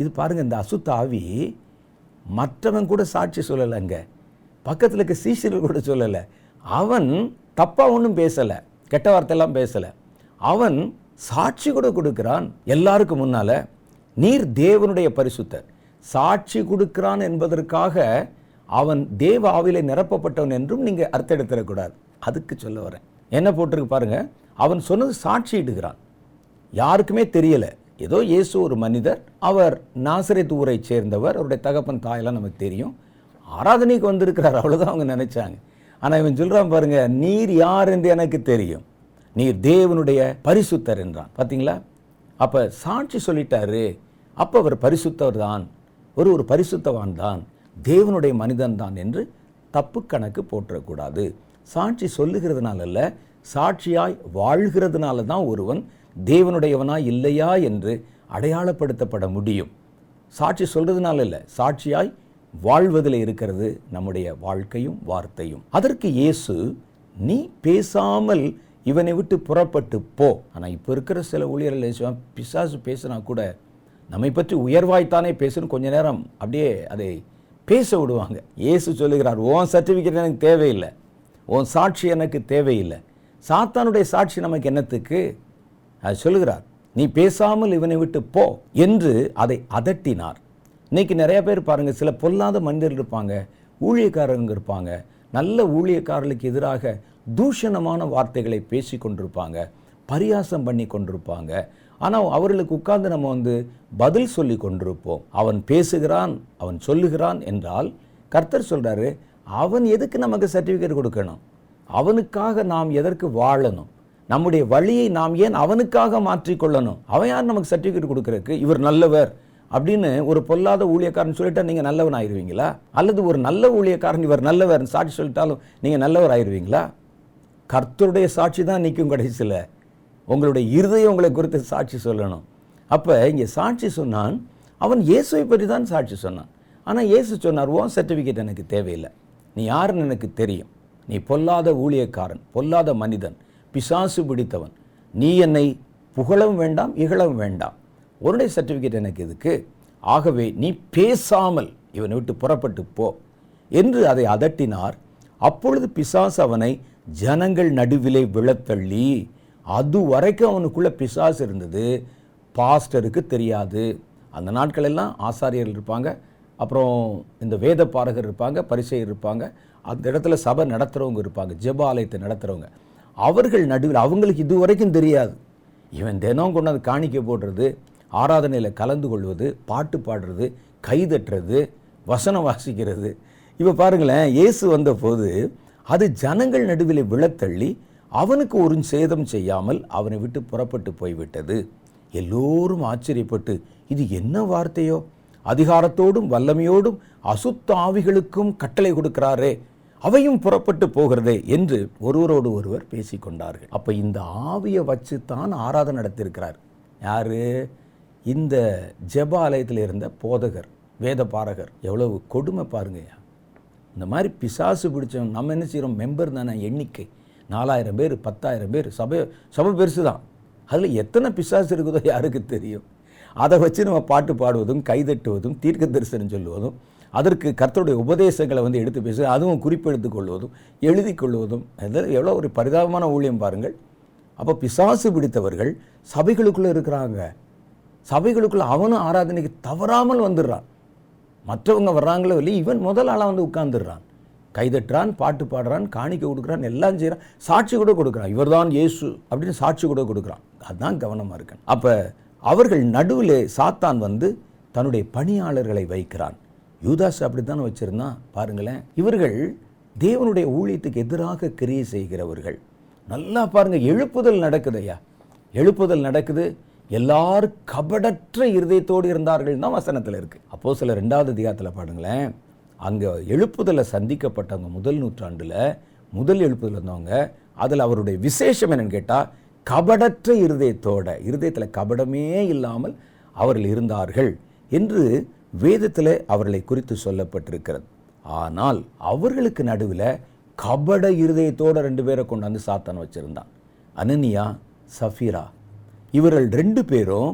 A: இது பாருங்கள் இந்த அசுத்த ஆவி மற்றவன் கூட சாட்சி சொல்லலை அங்கே பக்கத்தில் இருக்க சீசர்கள் கூட சொல்லலை அவன் தப்பாக ஒன்றும் பேசலை கெட்ட வார்த்தையெல்லாம் பேசலை அவன் சாட்சி கூட கொடுக்குறான் எல்லாருக்கும் முன்னால் நீர் தேவனுடைய பரிசுத்தர் சாட்சி கொடுக்கிறான் என்பதற்காக அவன் தேவ ஆவிலை நிரப்பப்பட்டவன் என்றும் நீங்கள் அர்த்தம் எடுத்துடக்கூடாது அதுக்கு சொல்ல வரேன் என்ன போட்டிருக்கு பாருங்கள் அவன் சொன்னது சாட்சி இடுகிறான் யாருக்குமே தெரியலை ஏதோ இயேசு ஒரு மனிதர் அவர் நாசரை ஊரை சேர்ந்தவர் அவருடைய தகப்பன் தாயெல்லாம் நமக்கு தெரியும் ஆராதனைக்கு வந்திருக்கிறார் அவ்வளோதான் அவங்க நினச்சாங்க ஆனால் இவன் சொல்கிறான் பாருங்க நீர் யார் என்று எனக்கு தெரியும் நீர் தேவனுடைய பரிசுத்தர் என்றான் பார்த்தீங்களா அப்போ சாட்சி சொல்லிட்டாரு அப்போ அவர் பரிசுத்தவர் தான் ஒரு ஒரு பரிசுத்தவான் தான் தேவனுடைய மனிதன் தான் என்று தப்பு கணக்கு போற்றக்கூடாது சாட்சி சொல்லுகிறதுனால அல்ல சாட்சியாய் வாழ்கிறதுனால தான் ஒருவன் தேவனுடையவனாய் இல்லையா என்று அடையாளப்படுத்தப்பட முடியும் சாட்சி சொல்கிறதுனால இல்லை சாட்சியாய் வாழ்வதில் இருக்கிறது நம்முடைய வாழ்க்கையும் வார்த்தையும் அதற்கு இயேசு நீ பேசாமல் இவனை விட்டு புறப்பட்டு போ ஆனால் இப்போ இருக்கிற சில ஊழியர்கள் பிசாசு பேசினா கூட நம்மை பற்றி உயர்வாய்த்தானே பேசணும் கொஞ்ச நேரம் அப்படியே அதை பேச விடுவாங்க ஏசு சொல்லுகிறார் ஓன் சர்டிஃபிகேட் எனக்கு தேவையில்லை ஓன் சாட்சி எனக்கு தேவையில்லை சாத்தானுடைய சாட்சி நமக்கு என்னத்துக்கு அது சொல்லுகிறார் நீ பேசாமல் இவனை விட்டு போ என்று அதை அதட்டினார் இன்றைக்கி நிறைய பேர் பாருங்கள் சில பொல்லாத மனிதர் இருப்பாங்க ஊழியக்காரங்க இருப்பாங்க நல்ல ஊழியக்காரர்களுக்கு எதிராக தூஷணமான வார்த்தைகளை பேசி கொண்டிருப்பாங்க பரியாசம் பண்ணி கொண்டிருப்பாங்க ஆனால் அவர்களுக்கு உட்கார்ந்து நம்ம வந்து பதில் சொல்லி கொண்டிருப்போம் அவன் பேசுகிறான் அவன் சொல்லுகிறான் என்றால் கர்த்தர் சொல்கிறாரு அவன் எதுக்கு நமக்கு சர்டிஃபிகேட் கொடுக்கணும் அவனுக்காக நாம் எதற்கு வாழணும் நம்முடைய வழியை நாம் ஏன் அவனுக்காக மாற்றிக்கொள்ளணும் அவன் யார் நமக்கு சர்டிஃபிகேட் கொடுக்குறக்கு இவர் நல்லவர் அப்படின்னு ஒரு பொல்லாத ஊழியக்காரன் சொல்லிட்டா நீங்கள் நல்லவன் ஆயிடுவீங்களா அல்லது ஒரு நல்ல ஊழியக்காரன் இவர் நல்லவர் சாட்சி சொல்லிட்டாலும் நீங்கள் நல்லவர் ஆயிடுவீங்களா கர்த்தருடைய சாட்சி தான் நிற்கும் கடைசியில் உங்களுடைய இருதயம் உங்களை குறித்து சாட்சி சொல்லணும் அப்போ இங்கே சாட்சி சொன்னான் அவன் இயேசுவை பற்றி தான் சாட்சி சொன்னான் ஆனால் இயேசு சொன்னார் ஓன் சர்டிஃபிகேட் எனக்கு தேவையில்லை நீ யாருன்னு எனக்கு தெரியும் நீ பொல்லாத ஊழியக்காரன் பொல்லாத மனிதன் பிசாசு பிடித்தவன் நீ என்னை புகழவும் வேண்டாம் இகழவும் வேண்டாம் உன்னுடைய சர்டிஃபிகேட் எனக்கு இதுக்கு ஆகவே நீ பேசாமல் இவனை விட்டு புறப்பட்டு போ என்று அதை அதட்டினார் அப்பொழுது பிசாசு அவனை ஜனங்கள் நடுவிலே விழத்தள்ளி அது வரைக்கும் அவனுக்குள்ளே பிசாஸ் இருந்தது பாஸ்டருக்கு தெரியாது அந்த நாட்களெல்லாம் ஆசாரியர்கள் இருப்பாங்க அப்புறம் இந்த வேத பாடகர் இருப்பாங்க பரிசை இருப்பாங்க அந்த இடத்துல சபை நடத்துகிறவங்க இருப்பாங்க ஜெப ஆலயத்தை நடத்துகிறவங்க அவர்கள் நடுவில் அவங்களுக்கு இது வரைக்கும் தெரியாது இவன் தினம் கொண்டாந்து காணிக்க போடுறது ஆராதனையில் கலந்து கொள்வது பாட்டு பாடுறது கைதட்டுறது வசனம் வாசிக்கிறது இப்போ பாருங்களேன் இயேசு வந்தபோது அது ஜனங்கள் நடுவில் விழத்தள்ளி அவனுக்கு ஒரு சேதம் செய்யாமல் அவனை விட்டு புறப்பட்டு போய்விட்டது எல்லோரும் ஆச்சரியப்பட்டு இது என்ன வார்த்தையோ அதிகாரத்தோடும் வல்லமையோடும் அசுத்த ஆவிகளுக்கும் கட்டளை கொடுக்கிறாரே அவையும் புறப்பட்டு போகிறதே என்று ஒருவரோடு ஒருவர் பேசிக்கொண்டார்கள் அப்போ இந்த ஆவியை வச்சு தான் ஆராதனை நடத்தியிருக்கிறார் யார் இந்த ஜெப ஆலயத்தில் இருந்த போதகர் வேத பாரகர் எவ்வளவு கொடுமை பாருங்கய்யா இந்த மாதிரி பிசாசு பிடிச்சவன் நம்ம என்ன செய்கிறோம் மெம்பர் தானே எண்ணிக்கை நாலாயிரம் பேர் பத்தாயிரம் பேர் சபை சபை பெருசு தான் அதில் எத்தனை பிசாசு இருக்குதோ யாருக்கு தெரியும் அதை வச்சு நம்ம பாட்டு பாடுவதும் கைதட்டுவதும் தீர்க்க தரிசனம் சொல்லுவதும் அதற்கு கர்த்தருடைய உபதேசங்களை வந்து எடுத்து பேசுவது அதுவும் குறிப்பெடுத்து கொள்வதும் எழுதி கொள்வதும் அதில் எவ்வளோ ஒரு பரிதாபமான ஊழியம் பாருங்கள் அப்போ பிசாசு பிடித்தவர்கள் சபைகளுக்குள்ளே இருக்கிறாங்க சபைகளுக்குள்ளே அவனும் ஆராதனைக்கு தவறாமல் வந்துடுறான் மற்றவங்க வர்றாங்களோ இல்லை இவன் முதல் ஆளாக வந்து உட்காந்துடுறான் கைதட்டுறான் பாட்டு பாடுறான் காணிக்க கொடுக்குறான் எல்லாம் செய்கிறான் சாட்சி கூட கொடுக்குறான் இவர் தான் இயேசு அப்படின்னு சாட்சி கூட கொடுக்குறான் அதுதான் கவனமாக இருக்கு அப்போ அவர்கள் நடுவில் சாத்தான் வந்து தன்னுடைய பணியாளர்களை வைக்கிறான் யூதாஸ் அப்படி தானே வச்சுருந்தான் பாருங்களேன் இவர்கள் தேவனுடைய ஊழியத்துக்கு எதிராக கிரியை செய்கிறவர்கள் நல்லா பாருங்கள் எழுப்புதல் நடக்குது ஐயா எழுப்புதல் நடக்குது எல்லாரும் கபடற்ற இருதயத்தோடு இருந்தார்கள் தான் வசனத்தில் இருக்குது அப்போது சில ரெண்டாவது தியாகத்தில் பாடுங்களேன் அங்கே எழுப்புதலை சந்திக்கப்பட்டவங்க முதல் நூற்றாண்டில் முதல் எழுப்புதல் இருந்தவங்க அதில் அவருடைய விசேஷம் என்னென்னு கேட்டால் கபடற்ற இருதயத்தோட இருதயத்தில் கபடமே இல்லாமல் அவர்கள் இருந்தார்கள் என்று வேதத்தில் அவர்களை குறித்து சொல்லப்பட்டிருக்கிறது ஆனால் அவர்களுக்கு நடுவில் கபட இருதயத்தோடு ரெண்டு பேரை கொண்டாந்து சாத்தான் வச்சுருந்தான் அனனியா சஃபீரா இவர்கள் ரெண்டு பேரும்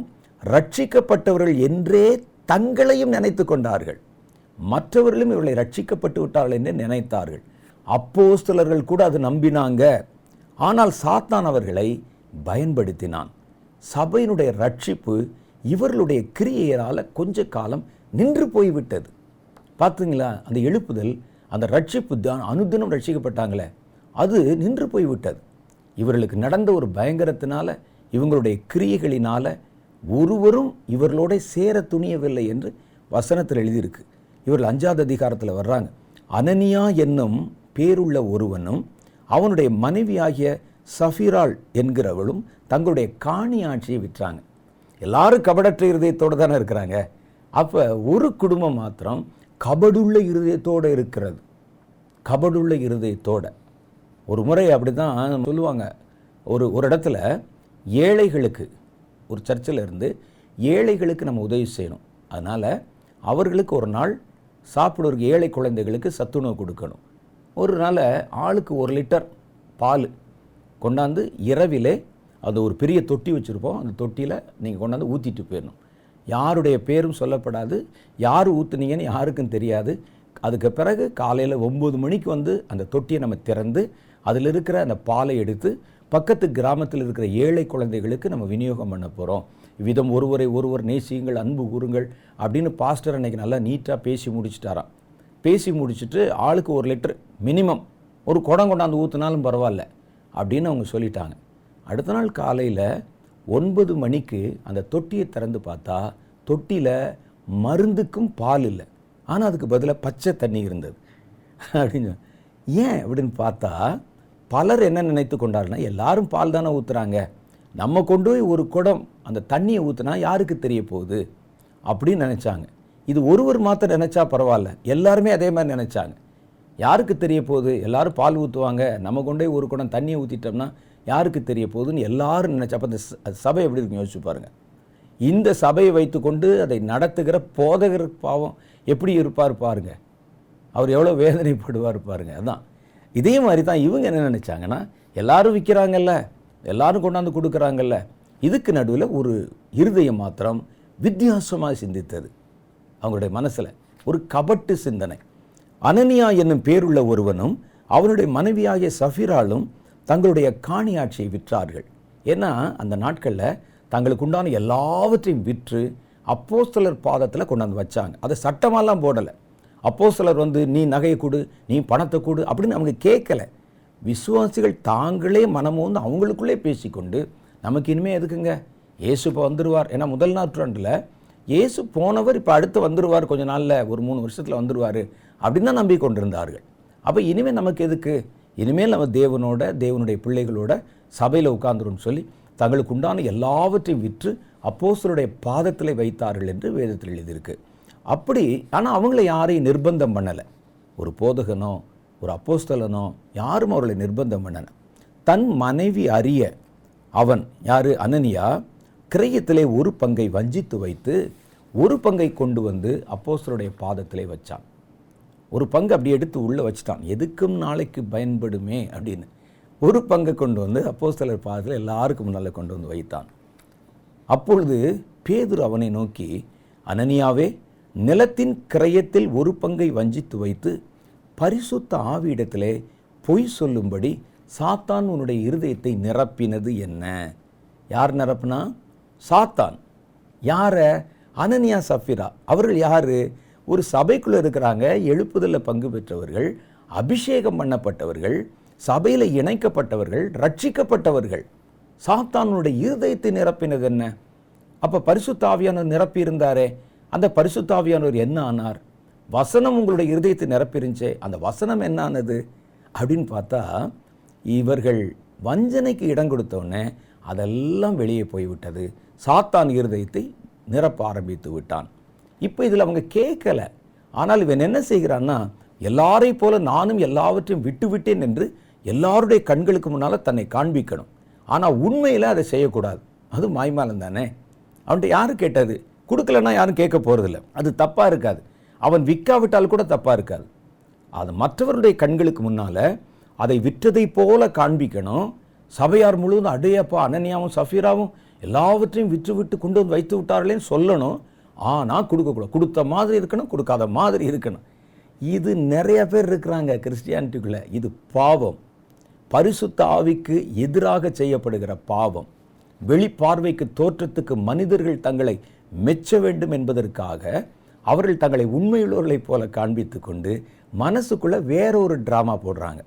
A: ரட்சிக்கப்பட்டவர்கள் என்றே தங்களையும் நினைத்து கொண்டார்கள் மற்றவர்களும் இவர்களை ரட்சிக்கப்பட்டு விட்டார்கள் என்று நினைத்தார்கள் அப்போஸ்தலர்கள் கூட அது நம்பினாங்க ஆனால் சாத்தான் அவர்களை பயன்படுத்தினான் சபையினுடைய ரட்சிப்பு இவர்களுடைய கிரியையரால் கொஞ்ச காலம் நின்று போய்விட்டது பார்த்துங்களா அந்த எழுப்புதல் அந்த ரட்சிப்பு தான் அனுதினம் ரட்சிக்கப்பட்டாங்களே அது நின்று போய்விட்டது இவர்களுக்கு நடந்த ஒரு பயங்கரத்தினால இவங்களுடைய கிரியைகளினால் ஒருவரும் இவர்களோட சேர துணியவில்லை என்று வசனத்தில் எழுதியிருக்கு இவர்கள் அஞ்சாவது அதிகாரத்தில் வர்றாங்க அனனியா என்னும் பேருள்ள ஒருவனும் அவனுடைய மனைவியாகிய சஃபிரால் என்கிறவளும் தங்களுடைய காணி ஆட்சியை விற்றாங்க எல்லாரும் கபடற்ற இருதயத்தோடு தானே இருக்கிறாங்க அப்போ ஒரு குடும்பம் மாத்திரம் கபடுள்ள இருதயத்தோடு இருக்கிறது கபடுள்ள இருதயத்தோடு ஒரு முறை அப்படி தான் சொல்லுவாங்க ஒரு ஒரு இடத்துல ஏழைகளுக்கு ஒரு சர்ச்சில் இருந்து ஏழைகளுக்கு நம்ம உதவி செய்யணும் அதனால் அவர்களுக்கு ஒரு நாள் சாப்பிடுறதுக்கு ஏழை குழந்தைகளுக்கு சத்துணவு கொடுக்கணும் ஒரு நாள் ஆளுக்கு ஒரு லிட்டர் பால் கொண்டாந்து இரவிலே அது ஒரு பெரிய தொட்டி வச்சுருப்போம் அந்த தொட்டியில் நீங்கள் கொண்டாந்து ஊற்றிட்டு போயிடணும் யாருடைய பேரும் சொல்லப்படாது யார் ஊற்றுனீங்கன்னு யாருக்கும் தெரியாது அதுக்கு பிறகு காலையில் ஒம்பது மணிக்கு வந்து அந்த தொட்டியை நம்ம திறந்து அதில் இருக்கிற அந்த பாலை எடுத்து பக்கத்து கிராமத்தில் இருக்கிற ஏழை குழந்தைகளுக்கு நம்ம விநியோகம் பண்ண போகிறோம் இவ்விதம் ஒருவரை ஒருவர் நேசியுங்கள் அன்பு கூறுங்கள் அப்படின்னு பாஸ்டர் அன்றைக்கி நல்லா நீட்டாக பேசி முடிச்சிட்டாராம் பேசி முடிச்சுட்டு ஆளுக்கு
B: ஒரு லிட்டர் மினிமம் ஒரு குடம் கொண்டாந்து ஊற்றினாலும் பரவாயில்ல அப்படின்னு அவங்க சொல்லிட்டாங்க அடுத்த நாள் காலையில் ஒன்பது மணிக்கு அந்த தொட்டியை திறந்து பார்த்தா தொட்டியில் மருந்துக்கும் பால் இல்லை ஆனால் அதுக்கு பதிலாக பச்சை தண்ணி இருந்தது அப்படின்னு ஏன் அப்படின்னு பார்த்தா பலர் என்ன நினைத்து கொண்டாருன்னா எல்லாரும் பால் தானே ஊற்றுறாங்க நம்ம கொண்டு போய் ஒரு குடம் அந்த தண்ணியை ஊற்றுனா யாருக்கு தெரிய போகுது அப்படின்னு நினச்சாங்க இது ஒருவர் மாத்திரம் நினச்சா பரவாயில்ல எல்லாருமே அதே மாதிரி நினச்சாங்க யாருக்கு தெரிய போகுது எல்லோரும் பால் ஊற்றுவாங்க நம்ம கொண்டே ஒரு குடம் தண்ணியை ஊற்றிட்டோம்னா யாருக்கு தெரிய போகுதுன்னு எல்லாரும் நினச்சா அப்போ அந்த சபை எப்படி இருக்குன்னு யோசிச்சு பாருங்கள் இந்த சபையை வைத்துக்கொண்டு அதை நடத்துகிற போதகர் பாவம் எப்படி இருப்பார் பாருங்க அவர் எவ்வளோ வேதனைப்படுவார் பாருங்க அதான் இதே மாதிரி தான் இவங்க என்ன நினச்சாங்கன்னா எல்லோரும் விற்கிறாங்கல்ல எல்லாரும் கொண்டாந்து கொடுக்குறாங்கல்ல இதுக்கு நடுவில் ஒரு இருதயம் மாத்திரம் வித்தியாசமாக சிந்தித்தது அவங்களுடைய மனசில் ஒரு கபட்டு சிந்தனை அனனியா என்னும் பேருள்ள ஒருவனும் அவனுடைய மனைவியாகிய சஃபிராலும் தங்களுடைய காணியாட்சியை விற்றார்கள் ஏன்னா அந்த நாட்களில் தங்களுக்கு உண்டான எல்லாவற்றையும் விற்று அப்போஸ்தலர் பாதத்தில் கொண்டாந்து வச்சாங்க அதை சட்டமாலாம் போடலை சிலர் வந்து நீ நகையை கொடு நீ பணத்தை கொடு அப்படின்னு அவங்க கேட்கலை விசுவாசிகள் தாங்களே மனமோந்து அவங்களுக்குள்ளே பேசிக்கொண்டு நமக்கு இனிமேல் எதுக்குங்க ஏசு இப்போ வந்துடுவார் ஏன்னா முதல் நாற்றாண்டில் ஏசு போனவர் இப்போ அடுத்து வந்துடுவார் கொஞ்ச நாளில் ஒரு மூணு வருஷத்தில் வந்துடுவார் அப்படின்னு தான் நம்பிக்கொண்டிருந்தார்கள் அப்போ இனிமேல் நமக்கு எதுக்கு இனிமேல் நம்ம தேவனோட தேவனுடைய பிள்ளைகளோட சபையில் உட்கார்ந்துரும் சொல்லி தங்களுக்கு உண்டான எல்லாவற்றையும் விற்று அப்போசருடைய பாதத்தில் வைத்தார்கள் என்று வேதத்தில் எழுதியிருக்கு அப்படி ஆனால் அவங்கள யாரையும் நிர்பந்தம் பண்ணலை ஒரு போதகனோ ஒரு அப்போஸ்தலனோ யாரும் அவர்களை நிர்பந்தம் பண்ணன தன் மனைவி அறிய அவன் யார் அனனியா கிரையத்திலே ஒரு பங்கை வஞ்சித்து வைத்து ஒரு பங்கை கொண்டு வந்து அப்போஸ்தலுடைய பாதத்திலே வச்சான் ஒரு பங்கு அப்படி எடுத்து உள்ளே வச்சுட்டான் எதுக்கும் நாளைக்கு பயன்படுமே அப்படின்னு ஒரு பங்கை கொண்டு வந்து அப்போஸ்தலர் பாதத்தில் எல்லாருக்கும் முன்னால் கொண்டு வந்து வைத்தான் அப்பொழுது பேதுரு அவனை நோக்கி அனனியாவே நிலத்தின் கிரயத்தில் ஒரு பங்கை வஞ்சித்து வைத்து பரிசுத்த ஆவியிடத்திலே பொய் சொல்லும்படி சாத்தான் உன்னுடைய இருதயத்தை நிரப்பினது என்ன யார் நிரப்புனா சாத்தான் யார அனனியா சஃபிரா அவர்கள் யார் ஒரு சபைக்குள்ளே இருக்கிறாங்க எழுப்புதலில் பங்கு பெற்றவர்கள் அபிஷேகம் பண்ணப்பட்டவர்கள் சபையில் இணைக்கப்பட்டவர்கள் ரட்சிக்கப்பட்டவர்கள் சாத்தானுடைய இருதயத்தை நிரப்பினது என்ன அப்போ பரிசுத்தாவியானவர் நிரப்பியிருந்தாரே அந்த பரிசுத்தாவியானவர் என்ன ஆனார் வசனம் உங்களுடைய இருதயத்தை நிரப்பிருந்துச்சே அந்த வசனம் என்னானது அப்படின்னு பார்த்தா இவர்கள் வஞ்சனைக்கு இடம் கொடுத்தோடனே அதெல்லாம் வெளியே போய்விட்டது சாத்தான் இருதயத்தை நிரப்ப ஆரம்பித்து விட்டான் இப்போ இதில் அவங்க கேட்கலை ஆனால் இவன் என்ன செய்கிறான்னா எல்லாரை போல நானும் எல்லாவற்றையும் விட்டுவிட்டேன் என்று எல்லாருடைய கண்களுக்கு முன்னால் தன்னை காண்பிக்கணும் ஆனால் உண்மையில் அதை செய்யக்கூடாது அது மாய்மாலம் தானே அவன்கிட்ட யார் கேட்டது கொடுக்கலன்னா யாரும் கேட்க போகிறதில்ல அது தப்பாக இருக்காது அவன் விற்காவிட்டால் கூட தப்பாக இருக்காது அது மற்றவருடைய கண்களுக்கு முன்னால் அதை விற்றதை போல காண்பிக்கணும் சபையார் முழுவதும் அடையப்பா அனன்யாவும் சஃபீராவும் எல்லாவற்றையும் விற்று விட்டு கொண்டு வந்து வைத்து விட்டார்களேன்னு சொல்லணும் ஆனால் கொடுக்கக்கூடாது கொடுத்த மாதிரி இருக்கணும் கொடுக்காத மாதிரி இருக்கணும் இது நிறைய பேர் இருக்கிறாங்க கிறிஸ்டியானிட்டிக்குள்ளே இது பாவம் பரிசுத்த ஆவிக்கு எதிராக செய்யப்படுகிற பாவம் வெளிப்பார்வைக்கு தோற்றத்துக்கு மனிதர்கள் தங்களை மெச்ச வேண்டும் என்பதற்காக அவர்கள் தங்களை உண்மையுள்ளவர்களைப் போல காண்பித்து கொண்டு மனசுக்குள்ளே வேறொரு ட்ராமா போடுறாங்க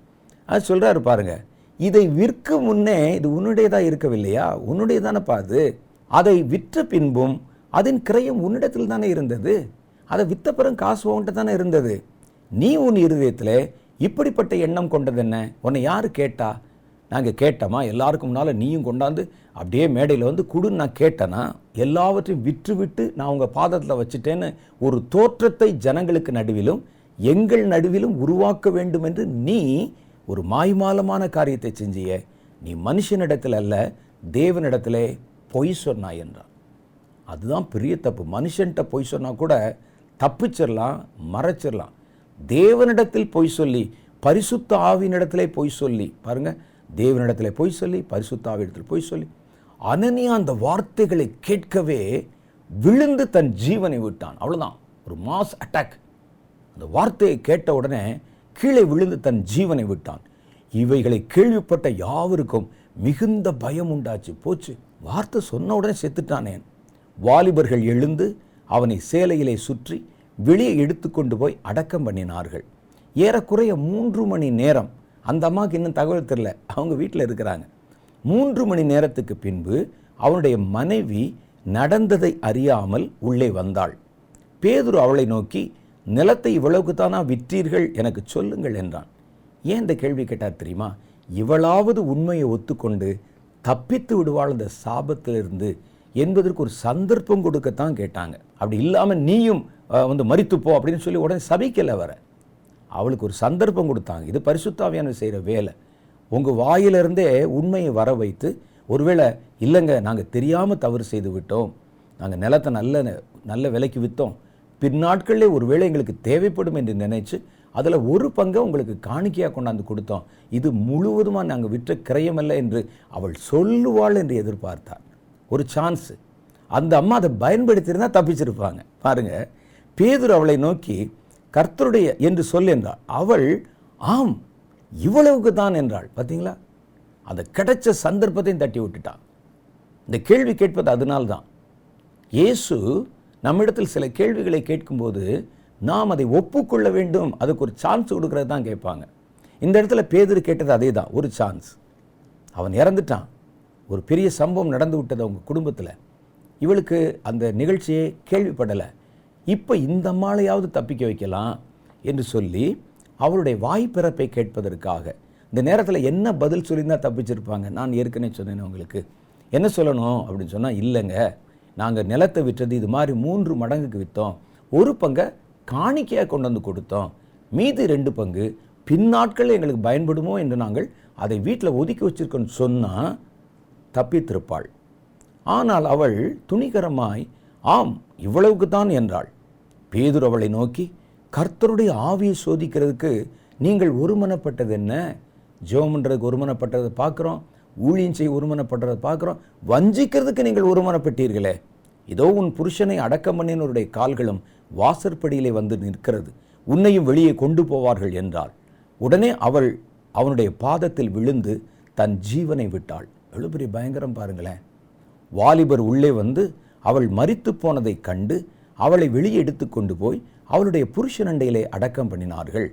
B: அது சொல்கிறாரு பாருங்கள் இதை விற்க முன்னே இது உன்னுடையதாக இருக்கவில்லையா உன்னுடைய தானேப்பா அது அதை விற்ற பின்பும் அதன் கிரயம் உன்னிடத்தில் தானே இருந்தது அதை விற்றப்பறம் காசு உங்கள்கிட்ட தானே இருந்தது நீ உன் இருதயத்தில் இப்படிப்பட்ட எண்ணம் கொண்டது என்ன உன்னை யார் கேட்டா நாங்கள் கேட்டோமா எல்லாருக்கும் முன்னால் நீயும் கொண்டாந்து அப்படியே மேடையில் வந்து கொடுன்னு நான் கேட்டேன்னா எல்லாவற்றையும் விற்று விட்டு நான் உங்கள் பாதத்தில் வச்சுட்டேன்னு ஒரு தோற்றத்தை ஜனங்களுக்கு நடுவிலும் எங்கள் நடுவிலும் உருவாக்க வேண்டும் என்று நீ ஒரு மாய்மாலமான காரியத்தை செஞ்சிய நீ மனுஷனிடத்தில் அல்ல தேவனிடத்திலே பொய் சொன்னாய் என்றான் அதுதான் பெரிய தப்பு மனுஷன்கிட்ட பொய் சொன்னால் கூட தப்பிச்சிடலாம் மறைச்சிடலாம் தேவனிடத்தில் பொய் சொல்லி பரிசுத்த ஆவியினிடத்திலே பொய் சொல்லி பாருங்கள் தேவனிடத்தில் போய் சொல்லி பரிசுத்தாவிடத்தில் போய் சொல்லி அனனியா அந்த வார்த்தைகளை கேட்கவே விழுந்து தன் ஜீவனை விட்டான் அவ்வளோதான் ஒரு மாஸ் அட்டாக் அந்த வார்த்தையை கேட்ட உடனே கீழே விழுந்து தன் ஜீவனை விட்டான் இவைகளை கேள்விப்பட்ட யாவருக்கும் மிகுந்த பயம் உண்டாச்சு போச்சு வார்த்தை சொன்ன உடனே செத்துட்டானேன் வாலிபர்கள் எழுந்து அவனை சேலையிலே சுற்றி வெளியே எடுத்து கொண்டு போய் அடக்கம் பண்ணினார்கள் ஏறக்குறைய மூன்று மணி நேரம் அந்த அம்மாவுக்கு இன்னும் தகவல் தெரில அவங்க வீட்டில் இருக்கிறாங்க மூன்று மணி நேரத்துக்கு பின்பு அவனுடைய மனைவி நடந்ததை அறியாமல் உள்ளே வந்தாள் பேதுரு அவளை நோக்கி நிலத்தை இவ்வளவுக்கு தானா விற்றீர்கள் எனக்கு சொல்லுங்கள் என்றான் ஏன் இந்த கேள்வி கேட்டார் தெரியுமா இவளாவது உண்மையை ஒத்துக்கொண்டு தப்பித்து விடுவாள் அந்த சாபத்திலிருந்து என்பதற்கு ஒரு சந்தர்ப்பம் கொடுக்கத்தான் கேட்டாங்க அப்படி இல்லாமல் நீயும் வந்து மறித்துப்போ அப்படின்னு சொல்லி உடனே சபிக்கலை வர அவளுக்கு ஒரு சந்தர்ப்பம் கொடுத்தாங்க இது பரிசுத்தாவியான செய்கிற வேலை உங்கள் வாயிலிருந்தே உண்மையை வர வைத்து ஒருவேளை இல்லைங்க நாங்கள் தெரியாமல் தவறு செய்து விட்டோம் நாங்கள் நிலத்தை நல்ல நல்ல விலைக்கு விற்றோம் ஒரு ஒருவேளை எங்களுக்கு தேவைப்படும் என்று நினைச்சு அதில் ஒரு பங்கை உங்களுக்கு காணிக்கையாக கொண்டாந்து கொடுத்தோம் இது முழுவதுமாக நாங்கள் விற்ற கிரயமல்ல என்று அவள் சொல்லுவாள் என்று எதிர்பார்த்தார் ஒரு சான்ஸு அந்த அம்மா அதை பயன்படுத்தியிருந்தால் தப்பிச்சிருப்பாங்க பாருங்கள் பேதூர் அவளை நோக்கி கர்த்தருடைய என்று சொல் என்றாள் அவள் ஆம் இவ்வளவுக்கு தான் என்றாள் பார்த்தீங்களா அந்த கிடைச்ச சந்தர்ப்பத்தையும் தட்டி விட்டுட்டான் இந்த கேள்வி கேட்பது அதனால்தான் இயேசு நம்மிடத்தில் சில கேள்விகளை கேட்கும்போது நாம் அதை ஒப்புக்கொள்ள வேண்டும் அதுக்கு ஒரு சான்ஸ் கொடுக்கறது தான் கேட்பாங்க இந்த இடத்துல பேதர் கேட்டது அதே தான் ஒரு சான்ஸ் அவன் இறந்துட்டான் ஒரு பெரிய சம்பவம் நடந்து விட்டது அவங்க குடும்பத்தில் இவளுக்கு அந்த நிகழ்ச்சியை கேள்விப்படலை இப்போ இந்த மாலையாவது தப்பிக்க வைக்கலாம் என்று சொல்லி அவருடைய வாய்ப்பிறப்பை கேட்பதற்காக இந்த நேரத்தில் என்ன பதில் சொல்லியிருந்தால் தப்பிச்சிருப்பாங்க நான் ஏற்கனவே சொன்னேன் உங்களுக்கு என்ன சொல்லணும் அப்படின்னு சொன்னால் இல்லைங்க நாங்கள் நிலத்தை விற்றது இது மாதிரி மூன்று மடங்குக்கு விற்றோம் ஒரு பங்கை காணிக்கையாக கொண்டு வந்து கொடுத்தோம் மீதி ரெண்டு பங்கு பின்னாட்கள் எங்களுக்கு பயன்படுமோ என்று நாங்கள் அதை வீட்டில் ஒதுக்கி வச்சிருக்கோன்னு சொன்னால் தப்பித்திருப்பாள் ஆனால் அவள் துணிகரமாய் ஆம் இவ்வளவுக்கு தான் என்றாள் பேதுர் அவளை நோக்கி கர்த்தருடைய ஆவியை சோதிக்கிறதுக்கு நீங்கள் ஒருமனப்பட்டது என்ன ஜோம்ன்றதுக்கு ஒருமனப்பட்டதை பார்க்குறோம் ஊழியம் செய்ய ஒருமனப்படுறதை பார்க்குறோம் வஞ்சிக்கிறதுக்கு நீங்கள் ஒருமனப்பட்டீர்களே ஏதோ உன் புருஷனை அடக்கம் பண்ணினோருடைய கால்களும் வாசற்படியிலே வந்து நிற்கிறது உன்னையும் வெளியே கொண்டு போவார்கள் என்றாள் உடனே அவள் அவனுடைய பாதத்தில் விழுந்து தன் ஜீவனை விட்டாள் எழுபெரிய பயங்கரம் பாருங்களேன் வாலிபர் உள்ளே வந்து அவள் மறித்து போனதை கண்டு அவளை வெளியே எடுத்து கொண்டு போய் அவளுடைய புருஷனண்டையிலே அடக்கம் பண்ணினார்கள்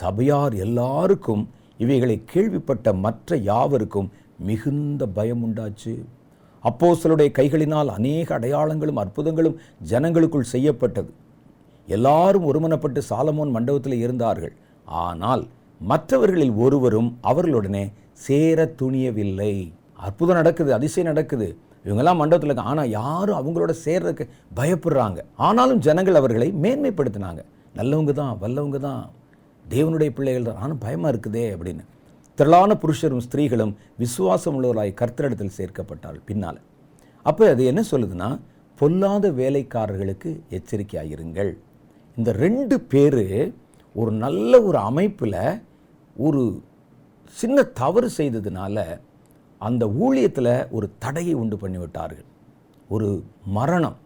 B: சபையார் எல்லாருக்கும் இவைகளை கேள்விப்பட்ட மற்ற யாவருக்கும் மிகுந்த பயம் உண்டாச்சு அப்போ சிலருடைய கைகளினால் அநேக அடையாளங்களும் அற்புதங்களும் ஜனங்களுக்குள் செய்யப்பட்டது எல்லாரும் ஒருமனப்பட்டு சாலமோன் மண்டபத்தில் இருந்தார்கள் ஆனால் மற்றவர்களில் ஒருவரும் அவர்களுடனே சேர துணியவில்லை அற்புதம் நடக்குது அதிசயம் நடக்குது இவங்கெல்லாம் மண்டபத்தில் இருக்க ஆனால் யாரும் அவங்களோட சேர்றதுக்கு பயப்படுறாங்க ஆனாலும் ஜனங்கள் அவர்களை மேன்மைப்படுத்தினாங்க நல்லவங்க தான் வல்லவங்க தான் தேவனுடைய பிள்ளைகள் தான் ஆனால் பயமாக இருக்குதே அப்படின்னு திரளான புருஷரும் ஸ்திரீகளும் விசுவாசம் உள்ளவராய் கர்த்தரிடத்தில் சேர்க்கப்பட்டால் பின்னால் அப்போ அது என்ன சொல்லுதுன்னா பொல்லாத வேலைக்காரர்களுக்கு எச்சரிக்கையாகிருங்கள் இந்த ரெண்டு பேர் ஒரு நல்ல ஒரு அமைப்பில் ஒரு சின்ன தவறு செய்ததுனால அந்த ஊழியத்தில் ஒரு தடையை உண்டு பண்ணிவிட்டார்கள் ஒரு மரணம்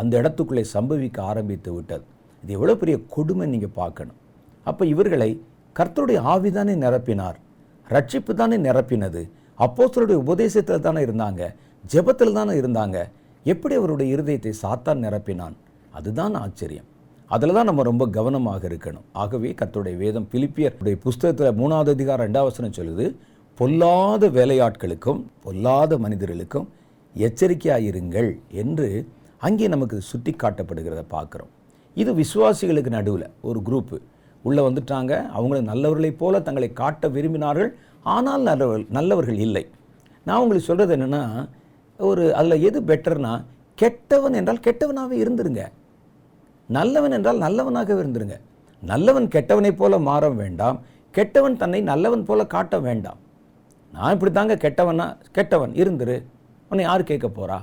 B: அந்த இடத்துக்குள்ளே சம்பவிக்க ஆரம்பித்து விட்டது இது எவ்வளோ பெரிய கொடுமை நீங்கள் பார்க்கணும் அப்போ இவர்களை கர்த்தருடைய ஆவிதானே நிரப்பினார் ரட்சிப்பு தானே நிரப்பினது அப்போஸ்தருடைய உபதேசத்தில் தானே இருந்தாங்க ஜெபத்தில் தானே இருந்தாங்க எப்படி அவருடைய இருதயத்தை சாத்தான் நிரப்பினான் அதுதான் ஆச்சரியம் அதில் தான் நம்ம ரொம்ப கவனமாக இருக்கணும் ஆகவே கர்த்தருடைய வேதம் பிலிப்பியருடைய புஸ்தகத்தில் மூணாவது அதிகாரம் ரெண்டாவசனம் சொல்லுது பொல்லாத வேலையாட்களுக்கும் பொல்லாத மனிதர்களுக்கும் எச்சரிக்கையாக இருங்கள் என்று அங்கே நமக்கு சுட்டி காட்டப்படுகிறத பார்க்குறோம் இது விசுவாசிகளுக்கு நடுவில் ஒரு குரூப்பு உள்ளே வந்துட்டாங்க அவங்களை நல்லவர்களைப் போல தங்களை காட்ட விரும்பினார்கள் ஆனால் நல்லவர்கள் நல்லவர்கள் இல்லை நான் உங்களுக்கு சொல்கிறது என்னென்னா ஒரு அதில் எது பெட்டர்னா கெட்டவன் என்றால் கெட்டவனாகவே இருந்துருங்க நல்லவன் என்றால் நல்லவனாகவே இருந்துருங்க நல்லவன் கெட்டவனைப் போல மாற வேண்டாம் கெட்டவன் தன்னை நல்லவன் போல காட்ட வேண்டாம் நான் இப்படி தாங்க கெட்டவனா கெட்டவன் இருந்துரு உன்னை யார் கேட்க போகிறா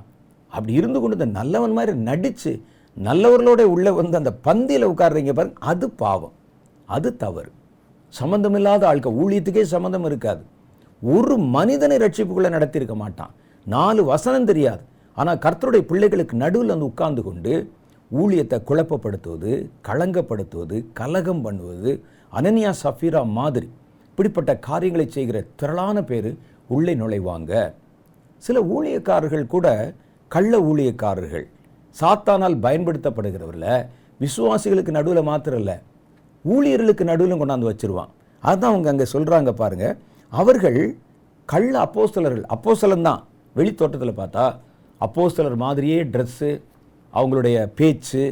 B: அப்படி இருந்து கொண்டு நல்லவன் மாதிரி நடித்து நல்லவர்களோட உள்ளே வந்து அந்த பந்தியில் உட்காடுறீங்க பாருங்க அது பாவம் அது தவறு சம்மந்தமில்லாத ஆட்கள் ஊழியத்துக்கே சம்மந்தம் இருக்காது ஒரு மனிதனை ரட்சிப்புக்குள்ளே நடத்தியிருக்க மாட்டான் நாலு வசனம் தெரியாது ஆனால் கர்த்தருடைய பிள்ளைகளுக்கு நடுவில் வந்து உட்கார்ந்து கொண்டு ஊழியத்தை குழப்பப்படுத்துவது களங்கப்படுத்துவது கலகம் பண்ணுவது அனன்யா சஃபீரா மாதிரி இப்படிப்பட்ட காரியங்களை செய்கிற திரளான பேர் உள்ளே நுழைவாங்க சில ஊழியக்காரர்கள் கூட கள்ள ஊழியக்காரர்கள் சாத்தானால் பயன்படுத்தப்படுகிறவரில் விசுவாசிகளுக்கு நடுவில் மாத்திரம் இல்லை ஊழியர்களுக்கு நடுவில் கொண்டாந்து வச்சுருவான் அதுதான் அவங்க அங்கே சொல்கிறாங்க பாருங்கள் அவர்கள் கள்ள அப்போஸ்தலர்கள் அப்போஸ்தலன் தான் வெளித்தோட்டத்தில் பார்த்தா அப்போஸ்தலர் மாதிரியே ட்ரெஸ்ஸு அவங்களுடைய பேச்சு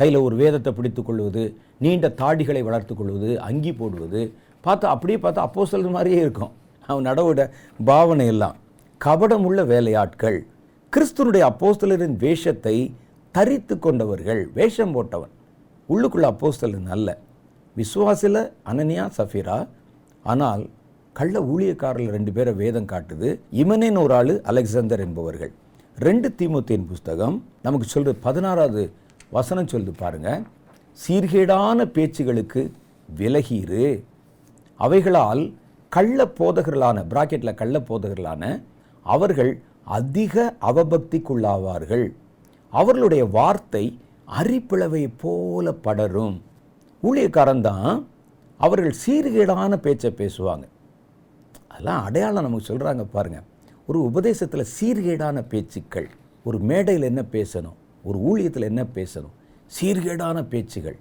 B: கையில் ஒரு வேதத்தை பிடித்து கொள்வது நீண்ட தாடிகளை வளர்த்து கொள்வது அங்கி போடுவது பார்த்தா அப்படியே பார்த்தா அப்போ சொல்கிற மாதிரியே இருக்கும் அவன் நடவோட பாவனை எல்லாம் கபடமுள்ள வேலையாட்கள் கிறிஸ்துனுடைய அப்போஸ்தலரின் வேஷத்தை தரித்து கொண்டவர்கள் வேஷம் போட்டவன் உள்ளுக்குள்ள அப்போஸ்தலன் அல்ல விசுவாசில அனனியா சஃபீரா ஆனால் கள்ள ஊழியக்காரர்கள் ரெண்டு பேரை வேதம் காட்டுது இமனேன் ஒரு ஆள் அலெக்சாந்தர் என்பவர்கள் ரெண்டு தீமுத்தியின் புஸ்தகம் நமக்கு சொல்கிறது பதினாறாவது வசனம் சொல்லுது பாருங்கள் சீர்கேடான பேச்சுகளுக்கு விலகீரு அவைகளால் கள்ள போதகர்களான பிராக்கெட்டில் கள்ள போதகர்களான அவர்கள் அதிக அவபக்திக்குள்ளாவார்கள் அவர்களுடைய வார்த்தை அரிப்பிளவை போல படரும் ஊழியக்காரன் தான் அவர்கள் சீர்கேடான பேச்சை பேசுவாங்க அதெல்லாம் அடையாளம் நமக்கு சொல்கிறாங்க பாருங்கள் ஒரு உபதேசத்தில் சீர்கேடான பேச்சுக்கள் ஒரு மேடையில் என்ன பேசணும் ஒரு ஊழியத்தில் என்ன பேசணும் சீர்கேடான பேச்சுகள்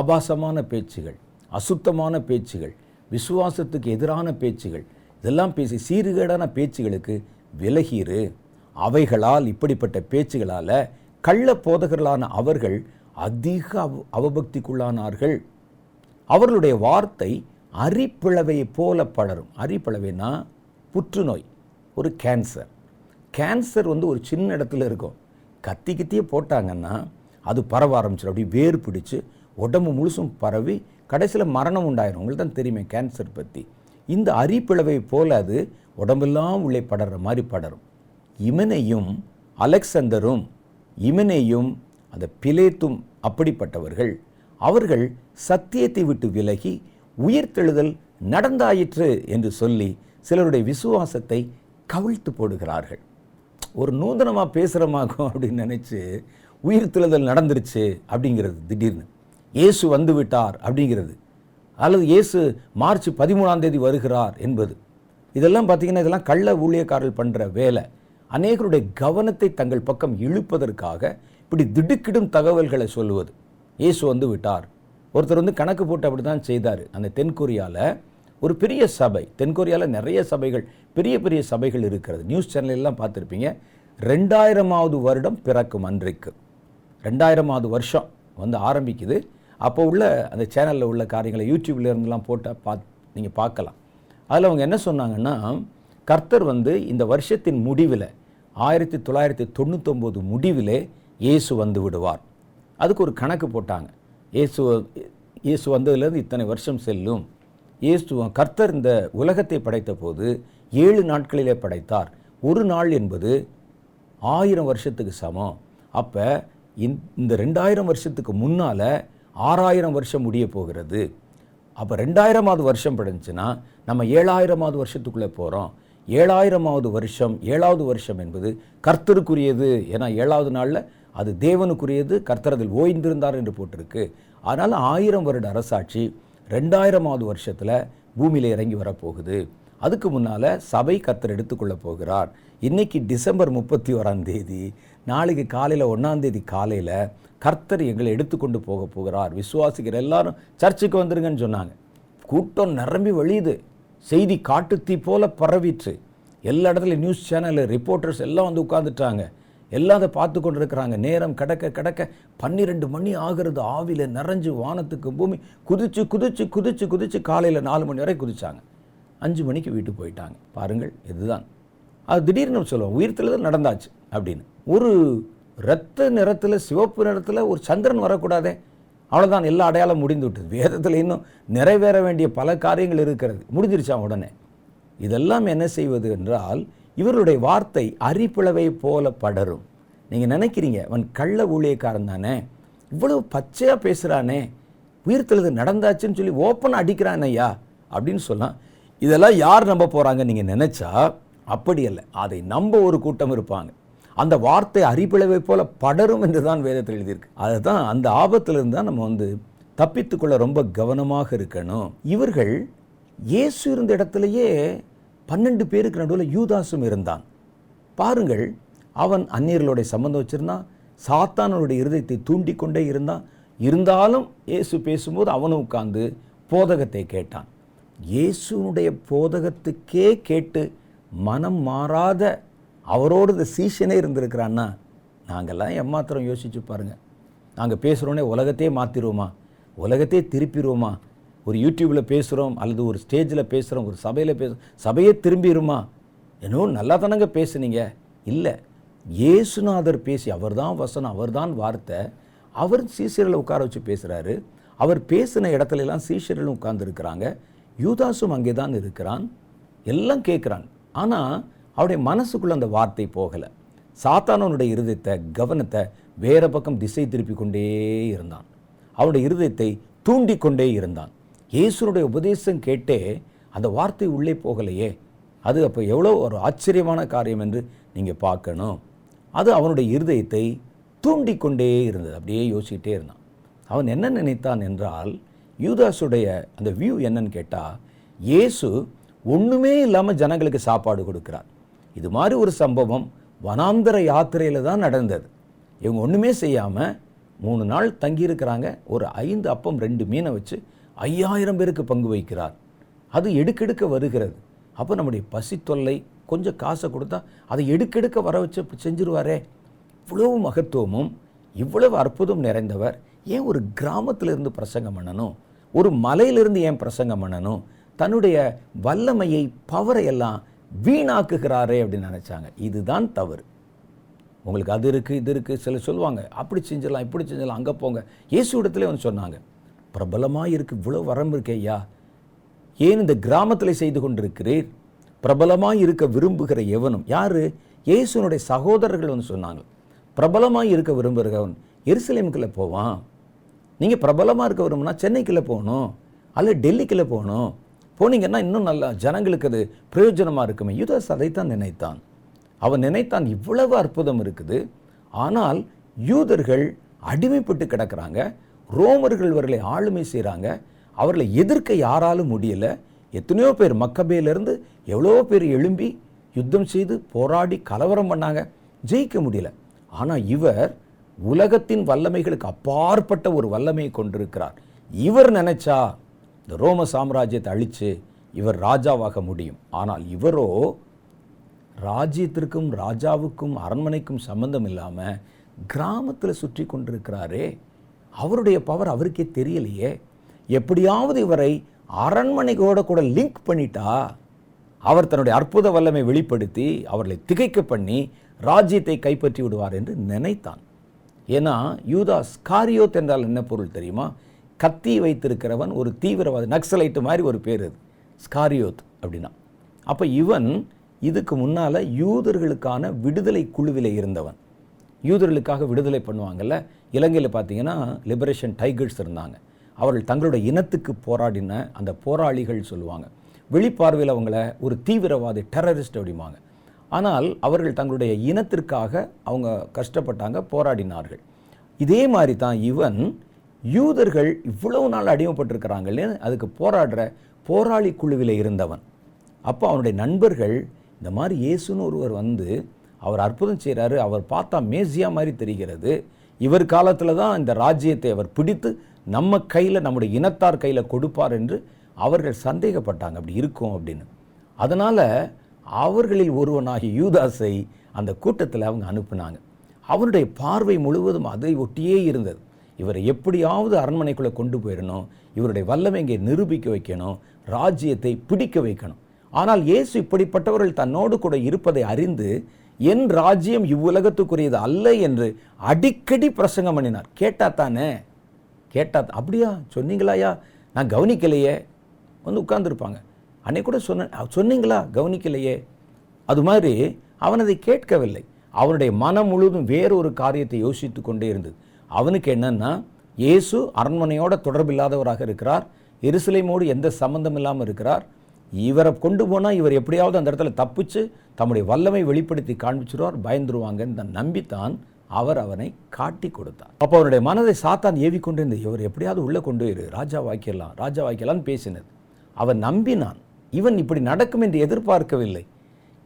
B: ஆபாசமான பேச்சுகள் அசுத்தமான பேச்சுகள் விசுவாசத்துக்கு எதிரான பேச்சுகள் இதெல்லாம் பேசி சீர்கேடான பேச்சுகளுக்கு விலகிரு அவைகளால் இப்படிப்பட்ட பேச்சுகளால் கள்ள போதகர்களான அவர்கள் அதிக அவ அவபக்திக்குள்ளானார்கள் அவர்களுடைய வார்த்தை அரிப்பிளவையை போல பலரும் அரிப்பிளவைனா புற்றுநோய் ஒரு கேன்சர் கேன்சர் வந்து ஒரு சின்ன இடத்துல இருக்கும் கத்தி கத்தியே போட்டாங்கன்னா அது பரவ ஆரம்பிச்சிடும் அப்படி வேர் பிடிச்சு உடம்பு முழுசும் பரவி கடைசியில் மரணம் உண்டாயிரும் உங்களுக்கு தான் தெரியுமே கேன்சர் பற்றி இந்த அரிப்பிளவை போல் அது உடம்பெல்லாம் உள்ளே படுற மாதிரி படரும் இமனையும் அலெக்சந்தரும் இமனையும் அந்த பிலேத்தும் அப்படிப்பட்டவர்கள் அவர்கள் சத்தியத்தை விட்டு விலகி உயிர்த்தெழுதல் நடந்தாயிற்று என்று சொல்லி சிலருடைய விசுவாசத்தை கவிழ்த்து போடுகிறார்கள் ஒரு நூதனமாக பேசுகிறமாகும் அப்படின்னு நினச்சி உயிர்த்தெழுதல் நடந்துருச்சு அப்படிங்கிறது திடீர்னு இயேசு விட்டார் அப்படிங்கிறது அல்லது இயேசு மார்ச் பதிமூணாம் தேதி வருகிறார் என்பது இதெல்லாம் பார்த்திங்கன்னா இதெல்லாம் கள்ள ஊழியக்காரர்கள் பண்ணுற வேலை அநேகருடைய கவனத்தை தங்கள் பக்கம் இழுப்பதற்காக இப்படி திடுக்கிடும் தகவல்களை சொல்லுவது இயேசு வந்து விட்டார் ஒருத்தர் வந்து கணக்கு போட்டு அப்படி தான் செய்தார் அந்த தென்கொரியாவில் ஒரு பெரிய சபை தென்கொரியாவில் நிறைய சபைகள் பெரிய பெரிய சபைகள் இருக்கிறது நியூஸ் சேனல்லாம் பார்த்துருப்பீங்க ரெண்டாயிரமாவது வருடம் பிறக்கும் அன்றைக்கு ரெண்டாயிரமாவது வருஷம் வந்து ஆரம்பிக்குது அப்போ உள்ள அந்த சேனலில் உள்ள காரியங்களை யூடியூப்ல இருந்துலாம் போட்டால் பா நீங்கள் பார்க்கலாம் அதில் அவங்க என்ன சொன்னாங்கன்னா கர்த்தர் வந்து இந்த வருஷத்தின் முடிவில் ஆயிரத்தி தொள்ளாயிரத்தி தொண்ணூத்தொம்போது முடிவிலே இயேசு வந்து விடுவார் அதுக்கு ஒரு கணக்கு போட்டாங்க இயேசு இயேசு வந்ததுலேருந்து இத்தனை வருஷம் செல்லும் இயேசு கர்த்தர் இந்த உலகத்தை படைத்த போது ஏழு நாட்களிலே படைத்தார் ஒரு நாள் என்பது ஆயிரம் வருஷத்துக்கு சமம் அப்போ இந்த ரெண்டாயிரம் வருஷத்துக்கு முன்னால் ஆறாயிரம் வருஷம் முடிய போகிறது அப்போ ரெண்டாயிரமாவது வருஷம் படைஞ்சுன்னா நம்ம ஏழாயிரமாவது வருஷத்துக்குள்ளே போகிறோம் ஏழாயிரமாவது வருஷம் ஏழாவது வருஷம் என்பது கர்த்தருக்குரியது ஏன்னா ஏழாவது நாளில் அது தேவனுக்குரியது கர்த்தரதில் ஓய்ந்திருந்தார் என்று போட்டிருக்கு அதனால் ஆயிரம் வருட அரசாட்சி ரெண்டாயிரமாவது வருஷத்தில் பூமியில் இறங்கி வரப்போகுது அதுக்கு முன்னால் சபை கர்த்தர் எடுத்துக்கொள்ளப் போகிறார் இன்றைக்கி டிசம்பர் முப்பத்தி ஓராம் நாளைக்கு காலையில் ஒன்றாந்தேதி காலையில் கர்த்தர் எங்களை எடுத்துக்கொண்டு போக போகிறார் விசுவாசிக்கிற எல்லாரும் சர்ச்சுக்கு வந்துருங்கன்னு சொன்னாங்க கூட்டம் நிரம்பி வழியுது செய்தி காட்டுத்தீ போல பரவிற்று எல்லா இடத்துலையும் நியூஸ் சேனலு ரிப்போர்ட்டர்ஸ் எல்லாம் வந்து உட்காந்துட்டாங்க எல்லாம் அதை பார்த்து கொண்டு இருக்கிறாங்க நேரம் கிடக்க கிடக்க பன்னிரெண்டு மணி ஆகிறது ஆவியில் நிறைஞ்சு வானத்துக்கு பூமி குதிச்சு குதிச்சு குதிச்சு குதிச்சு காலையில் நாலு மணி வரை குதித்தாங்க அஞ்சு மணிக்கு வீட்டுக்கு போயிட்டாங்க பாருங்கள் இதுதான் அது திடீர்னு சொல்லுவோம் உயிர்த்தில் தான் நடந்தாச்சு அப்படின்னு ஒரு ரத்த நிறத்தில் சிவப்பு நிறத்தில் ஒரு சந்திரன் வரக்கூடாதே அவ்வளோதான் எல்லா அடையாளம் முடிந்து விட்டது வேதத்தில் இன்னும் நிறைவேற வேண்டிய பல காரியங்கள் இருக்கிறது முடிஞ்சிருச்சா உடனே இதெல்லாம் என்ன செய்வது என்றால் இவருடைய வார்த்தை அரிப்பிளவை போல படரும் நீங்கள் நினைக்கிறீங்க அவன் கள்ள ஊழியக்காரன் தானே இவ்வளவு பச்சையாக பேசுகிறானே உயிர்த்தெழுது நடந்தாச்சுன்னு சொல்லி ஓப்பனாக அடிக்கிறான் ஐயா அப்படின்னு சொல்லலாம் இதெல்லாம் யார் நம்ப போகிறாங்க நீங்கள் நினச்சா அப்படி இல்லை அதை நம்ப ஒரு கூட்டம் இருப்பாங்க அந்த வார்த்தை அறிப்பிளவை போல படரும் என்று தான் வேதத்தில் எழுதியிருக்கு அதுதான் அந்த ஆபத்திலிருந்து தான் நம்ம வந்து தப்பித்துக்கொள்ள ரொம்ப கவனமாக இருக்கணும் இவர்கள் இயேசு இருந்த இடத்துலையே பன்னெண்டு பேருக்கு நடுவில் யூதாசும் இருந்தான் பாருங்கள் அவன் அந்நியர்களுடைய சம்மந்தம் வச்சுருந்தான் சாத்தானனுடைய இருதயத்தை தூண்டிக்கொண்டே இருந்தான் இருந்தாலும் இயேசு பேசும்போது அவனும் உட்கார்ந்து போதகத்தை கேட்டான் இயேசுனுடைய போதகத்துக்கே கேட்டு மனம் மாறாத அவரோடு இந்த சீஷனே இருந்திருக்கிறான்னா நாங்கள்லாம் எம்மாத்திரம் யோசிச்சு பாருங்கள் நாங்கள் பேசுகிறோன்னே உலகத்தையே மாற்றிடுவோமா உலகத்தையே திருப்பிடுவோமா ஒரு யூடியூப்பில் பேசுகிறோம் அல்லது ஒரு ஸ்டேஜில் பேசுகிறோம் ஒரு சபையில் பேசுகிறோம் சபையே திரும்பிடுமா என்னோ நல்லா தானங்க பேசுனீங்க இல்லை ஏசுநாதர் பேசி அவர் தான் வசனம் அவர் தான் வார்த்தை அவர் சீசரில் உட்கார வச்சு பேசுகிறாரு அவர் பேசின இடத்துல எல்லாம் சீசரிலும் உட்கார்ந்துருக்கிறாங்க யூதாசும் அங்கே தான் இருக்கிறான் எல்லாம் கேட்குறான் ஆனால் அவருடைய மனசுக்குள்ளே அந்த வார்த்தை போகலை சாத்தானவனுடைய இருதயத்தை கவனத்தை வேறு பக்கம் திசை திருப்பி கொண்டே இருந்தான் அவருடைய இருதயத்தை தூண்டி கொண்டே இருந்தான் இயேசுனுடைய உபதேசம் கேட்டே அந்த வார்த்தை உள்ளே போகலையே அது அப்போ எவ்வளோ ஒரு ஆச்சரியமான காரியம் என்று நீங்கள் பார்க்கணும் அது அவனுடைய இருதயத்தை தூண்டிக்கொண்டே இருந்தது அப்படியே யோசிக்கிட்டே இருந்தான் அவன் என்ன நினைத்தான் என்றால் யூதாசுடைய அந்த வியூ என்னன்னு கேட்டால் இயேசு ஒன்றுமே இல்லாமல் ஜனங்களுக்கு சாப்பாடு கொடுக்கிறார் இது மாதிரி ஒரு சம்பவம் வனாந்தர யாத்திரையில் தான் நடந்தது இவங்க ஒன்றுமே செய்யாமல் மூணு நாள் தங்கியிருக்கிறாங்க ஒரு ஐந்து அப்பம் ரெண்டு மீனை வச்சு ஐயாயிரம் பேருக்கு பங்கு வைக்கிறார் அது எடுக்கெடுக்க வருகிறது அப்போ நம்முடைய பசி தொல்லை கொஞ்சம் காசை கொடுத்தா அதை எடுக்கெடுக்க வர வச்சு செஞ்சிருவாரே இவ்வளவு மகத்துவமும் இவ்வளவு அற்புதம் நிறைந்தவர் ஏன் ஒரு கிராமத்திலிருந்து பிரசங்கம் பண்ணணும் ஒரு மலையிலிருந்து ஏன் பிரசங்கம் பண்ணணும் தன்னுடைய வல்லமையை பவரை எல்லாம் வீணாக்குகிறாரே அப்படின்னு நினச்சாங்க இதுதான் தவறு உங்களுக்கு அது இருக்குது இது இருக்குது சில சொல்லுவாங்க அப்படி செஞ்சிடலாம் இப்படி செஞ்சிடலாம் அங்கே போங்க இயேசு இடத்துல வந்து சொன்னாங்க பிரபலமாக இருக்குது இவ்வளோ வரம்பு இருக்கு ஐயா ஏன் இந்த கிராமத்தில் செய்து கொண்டிருக்கிறீர் பிரபலமாக இருக்க விரும்புகிற எவனும் யார் இயேசுனுடைய சகோதரர்கள் வந்து சொன்னாங்க பிரபலமாக இருக்க விரும்புகிறவன் எருசலேமுக்குள்ளே போவான் நீங்கள் பிரபலமாக இருக்க விரும்புனா சென்னைக்குள்ளே போகணும் அல்ல டெல்லிக்குள்ளே போகணும் போனீங்கன்னா இன்னும் நல்லா ஜனங்களுக்கு அது பிரயோஜனமாக இருக்குமே யூதாஸ் அதைத்தான் நினைத்தான் அவன் நினைத்தான் இவ்வளவு அற்புதம் இருக்குது ஆனால் யூதர்கள் அடிமைப்பட்டு கிடக்கிறாங்க ரோமர்கள் இவர்களை ஆளுமை செய்கிறாங்க அவர்களை எதிர்க்க யாராலும் முடியலை எத்தனையோ பேர் மக்கபேலேருந்து எவ்வளோ பேர் எழும்பி யுத்தம் செய்து போராடி கலவரம் பண்ணாங்க ஜெயிக்க முடியல ஆனால் இவர் உலகத்தின் வல்லமைகளுக்கு அப்பாற்பட்ட ஒரு வல்லமையை கொண்டிருக்கிறார் இவர் நினைச்சா இந்த ரோம சாம்ராஜ்யத்தை அழித்து இவர் ராஜாவாக முடியும் ஆனால் இவரோ ராஜ்யத்திற்கும் ராஜாவுக்கும் அரண்மனைக்கும் சம்பந்தம் இல்லாமல் கிராமத்தில் சுற்றி கொண்டிருக்கிறாரே அவருடைய பவர் அவருக்கே தெரியலையே எப்படியாவது இவரை அரண்மனைகோட கூட லிங்க் பண்ணிட்டா அவர் தன்னுடைய அற்புத வல்லமை வெளிப்படுத்தி அவர்களை திகைக்க பண்ணி ராஜ்யத்தை கைப்பற்றி விடுவார் என்று நினைத்தான் ஏன்னா யூதாஸ் காரியோத் என்றால் என்ன பொருள் தெரியுமா கத்தி வைத்திருக்கிறவன் ஒரு தீவிரவாதி நக்சலைட்டு மாதிரி ஒரு பேர் அது ஸ்காரியோத் அப்படின்னா அப்போ இவன் இதுக்கு முன்னால் யூதர்களுக்கான விடுதலை குழுவில் இருந்தவன் யூதர்களுக்காக விடுதலை பண்ணுவாங்கள்ல இலங்கையில் பார்த்தீங்கன்னா லிபரேஷன் டைகர்ஸ் இருந்தாங்க அவர்கள் தங்களுடைய இனத்துக்கு போராடின அந்த போராளிகள் சொல்லுவாங்க வெளிப்பார்வையில் அவங்கள ஒரு தீவிரவாதி டெரரிஸ்ட் அப்படிம்பாங்க ஆனால் அவர்கள் தங்களுடைய இனத்திற்காக அவங்க கஷ்டப்பட்டாங்க போராடினார்கள் இதே மாதிரி தான் இவன் யூதர்கள் இவ்வளவு நாள் அடிமைப்பட்டிருக்கிறாங்களே அதுக்கு போராடுற போராளி குழுவில் இருந்தவன் அப்போ அவனுடைய நண்பர்கள் இந்த மாதிரி இயேசுன்னு ஒருவர் வந்து அவர் அற்புதம் செய்கிறாரு அவர் பார்த்தா மேசியா மாதிரி தெரிகிறது இவர் காலத்தில் தான் இந்த ராஜ்யத்தை அவர் பிடித்து நம்ம கையில் நம்முடைய இனத்தார் கையில் கொடுப்பார் என்று அவர்கள் சந்தேகப்பட்டாங்க அப்படி இருக்கும் அப்படின்னு அதனால் அவர்களில் ஒருவனாகி யூதாஸை அந்த கூட்டத்தில் அவங்க அனுப்புனாங்க அவருடைய பார்வை முழுவதும் அதை ஒட்டியே இருந்தது இவரை எப்படியாவது அரண்மனைக்குள்ளே கொண்டு போயிடணும் இவருடைய வல்லமை இங்கே நிரூபிக்க வைக்கணும் ராஜ்யத்தை பிடிக்க வைக்கணும் ஆனால் இயேசு இப்படிப்பட்டவர்கள் தன்னோடு கூட இருப்பதை அறிந்து என் ராஜ்யம் இவ்வுலகத்துக்குரியது அல்ல என்று அடிக்கடி பிரசங்கம் பண்ணினார் கேட்டா தானே கேட்டா அப்படியா சொன்னீங்களாயா நான் கவனிக்கலையே வந்து உட்கார்ந்துருப்பாங்க அன்னை கூட சொன்ன சொன்னீங்களா கவனிக்கலையே அது மாதிரி அவன் அதை கேட்கவில்லை அவனுடைய மனம் முழுவதும் வேறொரு காரியத்தை யோசித்து கொண்டே இருந்தது அவனுக்கு என்னன்னா இயேசு அரண்மனையோட தொடர்பில்லாதவராக இருக்கிறார் எருசலேமோடு எந்த சம்பந்தம் இல்லாமல் இருக்கிறார் இவரை கொண்டு போனால் இவர் எப்படியாவது அந்த இடத்துல தப்பிச்சு தம்முடைய வல்லமை வெளிப்படுத்தி காண்பிச்சிருவார் பயந்துருவாங்கன்னு தான் நம்பித்தான் அவர் அவனை காட்டி கொடுத்தார் அப்போ அவருடைய மனதை சாத்தான் ஏவி கொண்டிருந்த இவர் எப்படியாவது உள்ளே கொண்டு போயிரு ராஜா வாக்கிடலாம் ராஜா வாக்கிடலான்னு பேசினது அவன் நம்பினான் இவன் இப்படி நடக்கும் என்று எதிர்பார்க்கவில்லை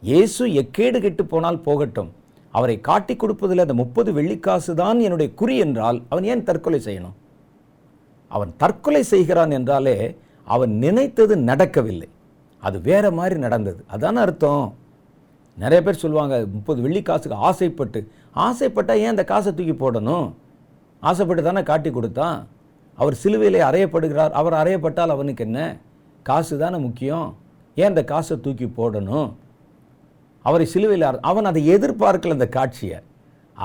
B: இயேசு எக்கேடு கெட்டு போனால் போகட்டும் அவரை காட்டி கொடுப்பதில் அந்த முப்பது வெள்ளிக்காசு தான் என்னுடைய குறி என்றால் அவன் ஏன் தற்கொலை செய்யணும் அவன் தற்கொலை செய்கிறான் என்றாலே அவன் நினைத்தது நடக்கவில்லை அது வேற மாதிரி நடந்தது அதான அர்த்தம் நிறைய பேர் சொல்லுவாங்க முப்பது வெள்ளி காசுக்கு ஆசைப்பட்டு ஆசைப்பட்டால் ஏன் அந்த காசை தூக்கி போடணும் ஆசைப்பட்டு தானே காட்டி கொடுத்தான் அவர் சிலுவையிலே அறையப்படுகிறார் அவர் அறையப்பட்டால் அவனுக்கு என்ன காசு தானே முக்கியம் ஏன் அந்த காசை தூக்கி போடணும் அவரை சிலுவையில் அவன் அதை எதிர்பார்க்கல அந்த காட்சியை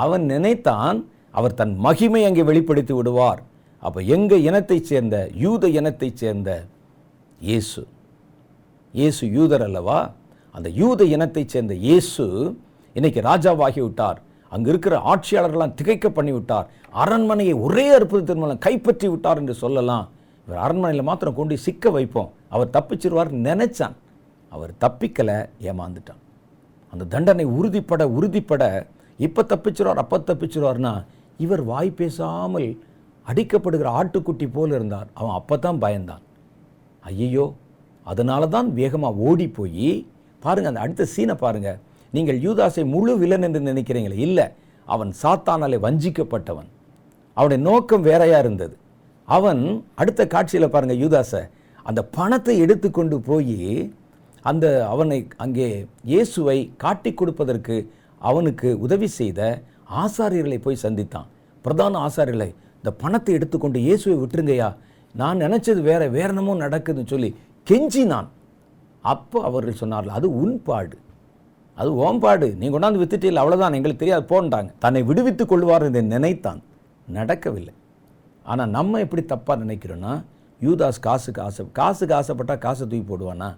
B: அவன் நினைத்தான் அவர் தன் மகிமை அங்கே வெளிப்படுத்தி விடுவார் அப்போ எங்கள் இனத்தைச் சேர்ந்த யூத இனத்தைச் சேர்ந்த இயேசு இயேசு யூதர் அல்லவா அந்த யூத இனத்தைச் சேர்ந்த இயேசு இன்னைக்கு ராஜாவாகி விட்டார் அங்கே இருக்கிற ஆட்சியாளர்களாம் திகைக்க பண்ணிவிட்டார் அரண்மனையை ஒரே அற்புதத்தின் மூலம் கைப்பற்றி விட்டார் என்று சொல்லலாம் இவர் அரண்மனையில் மாத்திரம் கொண்டு சிக்க வைப்போம் அவர் தப்பிச்சிருவார் நினைச்சான்
C: அவர் தப்பிக்கலை ஏமாந்துட்டான் அந்த தண்டனை உறுதிப்பட உறுதிப்பட இப்போ தப்பிச்சிருவார் அப்போ தப்பிச்சிருவார்னா இவர் வாய் பேசாமல் அடிக்கப்படுகிற ஆட்டுக்குட்டி போல் இருந்தார் அவன் அப்போ தான் பயந்தான் ஐயையோ அதனால தான் வேகமாக ஓடி போய் பாருங்கள் அந்த அடுத்த சீனை பாருங்கள் நீங்கள் யூதாசை முழு வில்லன் என்று நினைக்கிறீங்களே இல்லை அவன் சாத்தானாலே வஞ்சிக்கப்பட்டவன் அவனுடைய நோக்கம் வேறையாக இருந்தது அவன் அடுத்த காட்சியில் பாருங்கள் யூதாசை அந்த பணத்தை எடுத்துக்கொண்டு போய் அந்த அவனை அங்கே இயேசுவை காட்டி கொடுப்பதற்கு அவனுக்கு உதவி செய்த ஆசாரியர்களை போய் சந்தித்தான் பிரதான ஆசாரியர்களை இந்த பணத்தை எடுத்துக்கொண்டு இயேசுவை விட்டுருங்கய்யா நான் நினச்சது வேற வேற என்னமோ நடக்குதுன்னு சொல்லி கெஞ்சி நான் அப்போ அவர்கள் சொன்னார்கள் அது உன்பாடு அது ஓம்பாடு நீ கொண்டாந்து வித்துட்டியில் அவ்வளோதான் எங்களுக்கு தெரியாது போன்றாங்க தன்னை விடுவித்து கொள்வார் என்று நினைத்தான் நடக்கவில்லை ஆனால் நம்ம எப்படி தப்பாக நினைக்கிறோன்னா யூதாஸ் காசுக்கு ஆசை காசுக்கு ஆசைப்பட்டால் காசை தூக்கி போடுவானா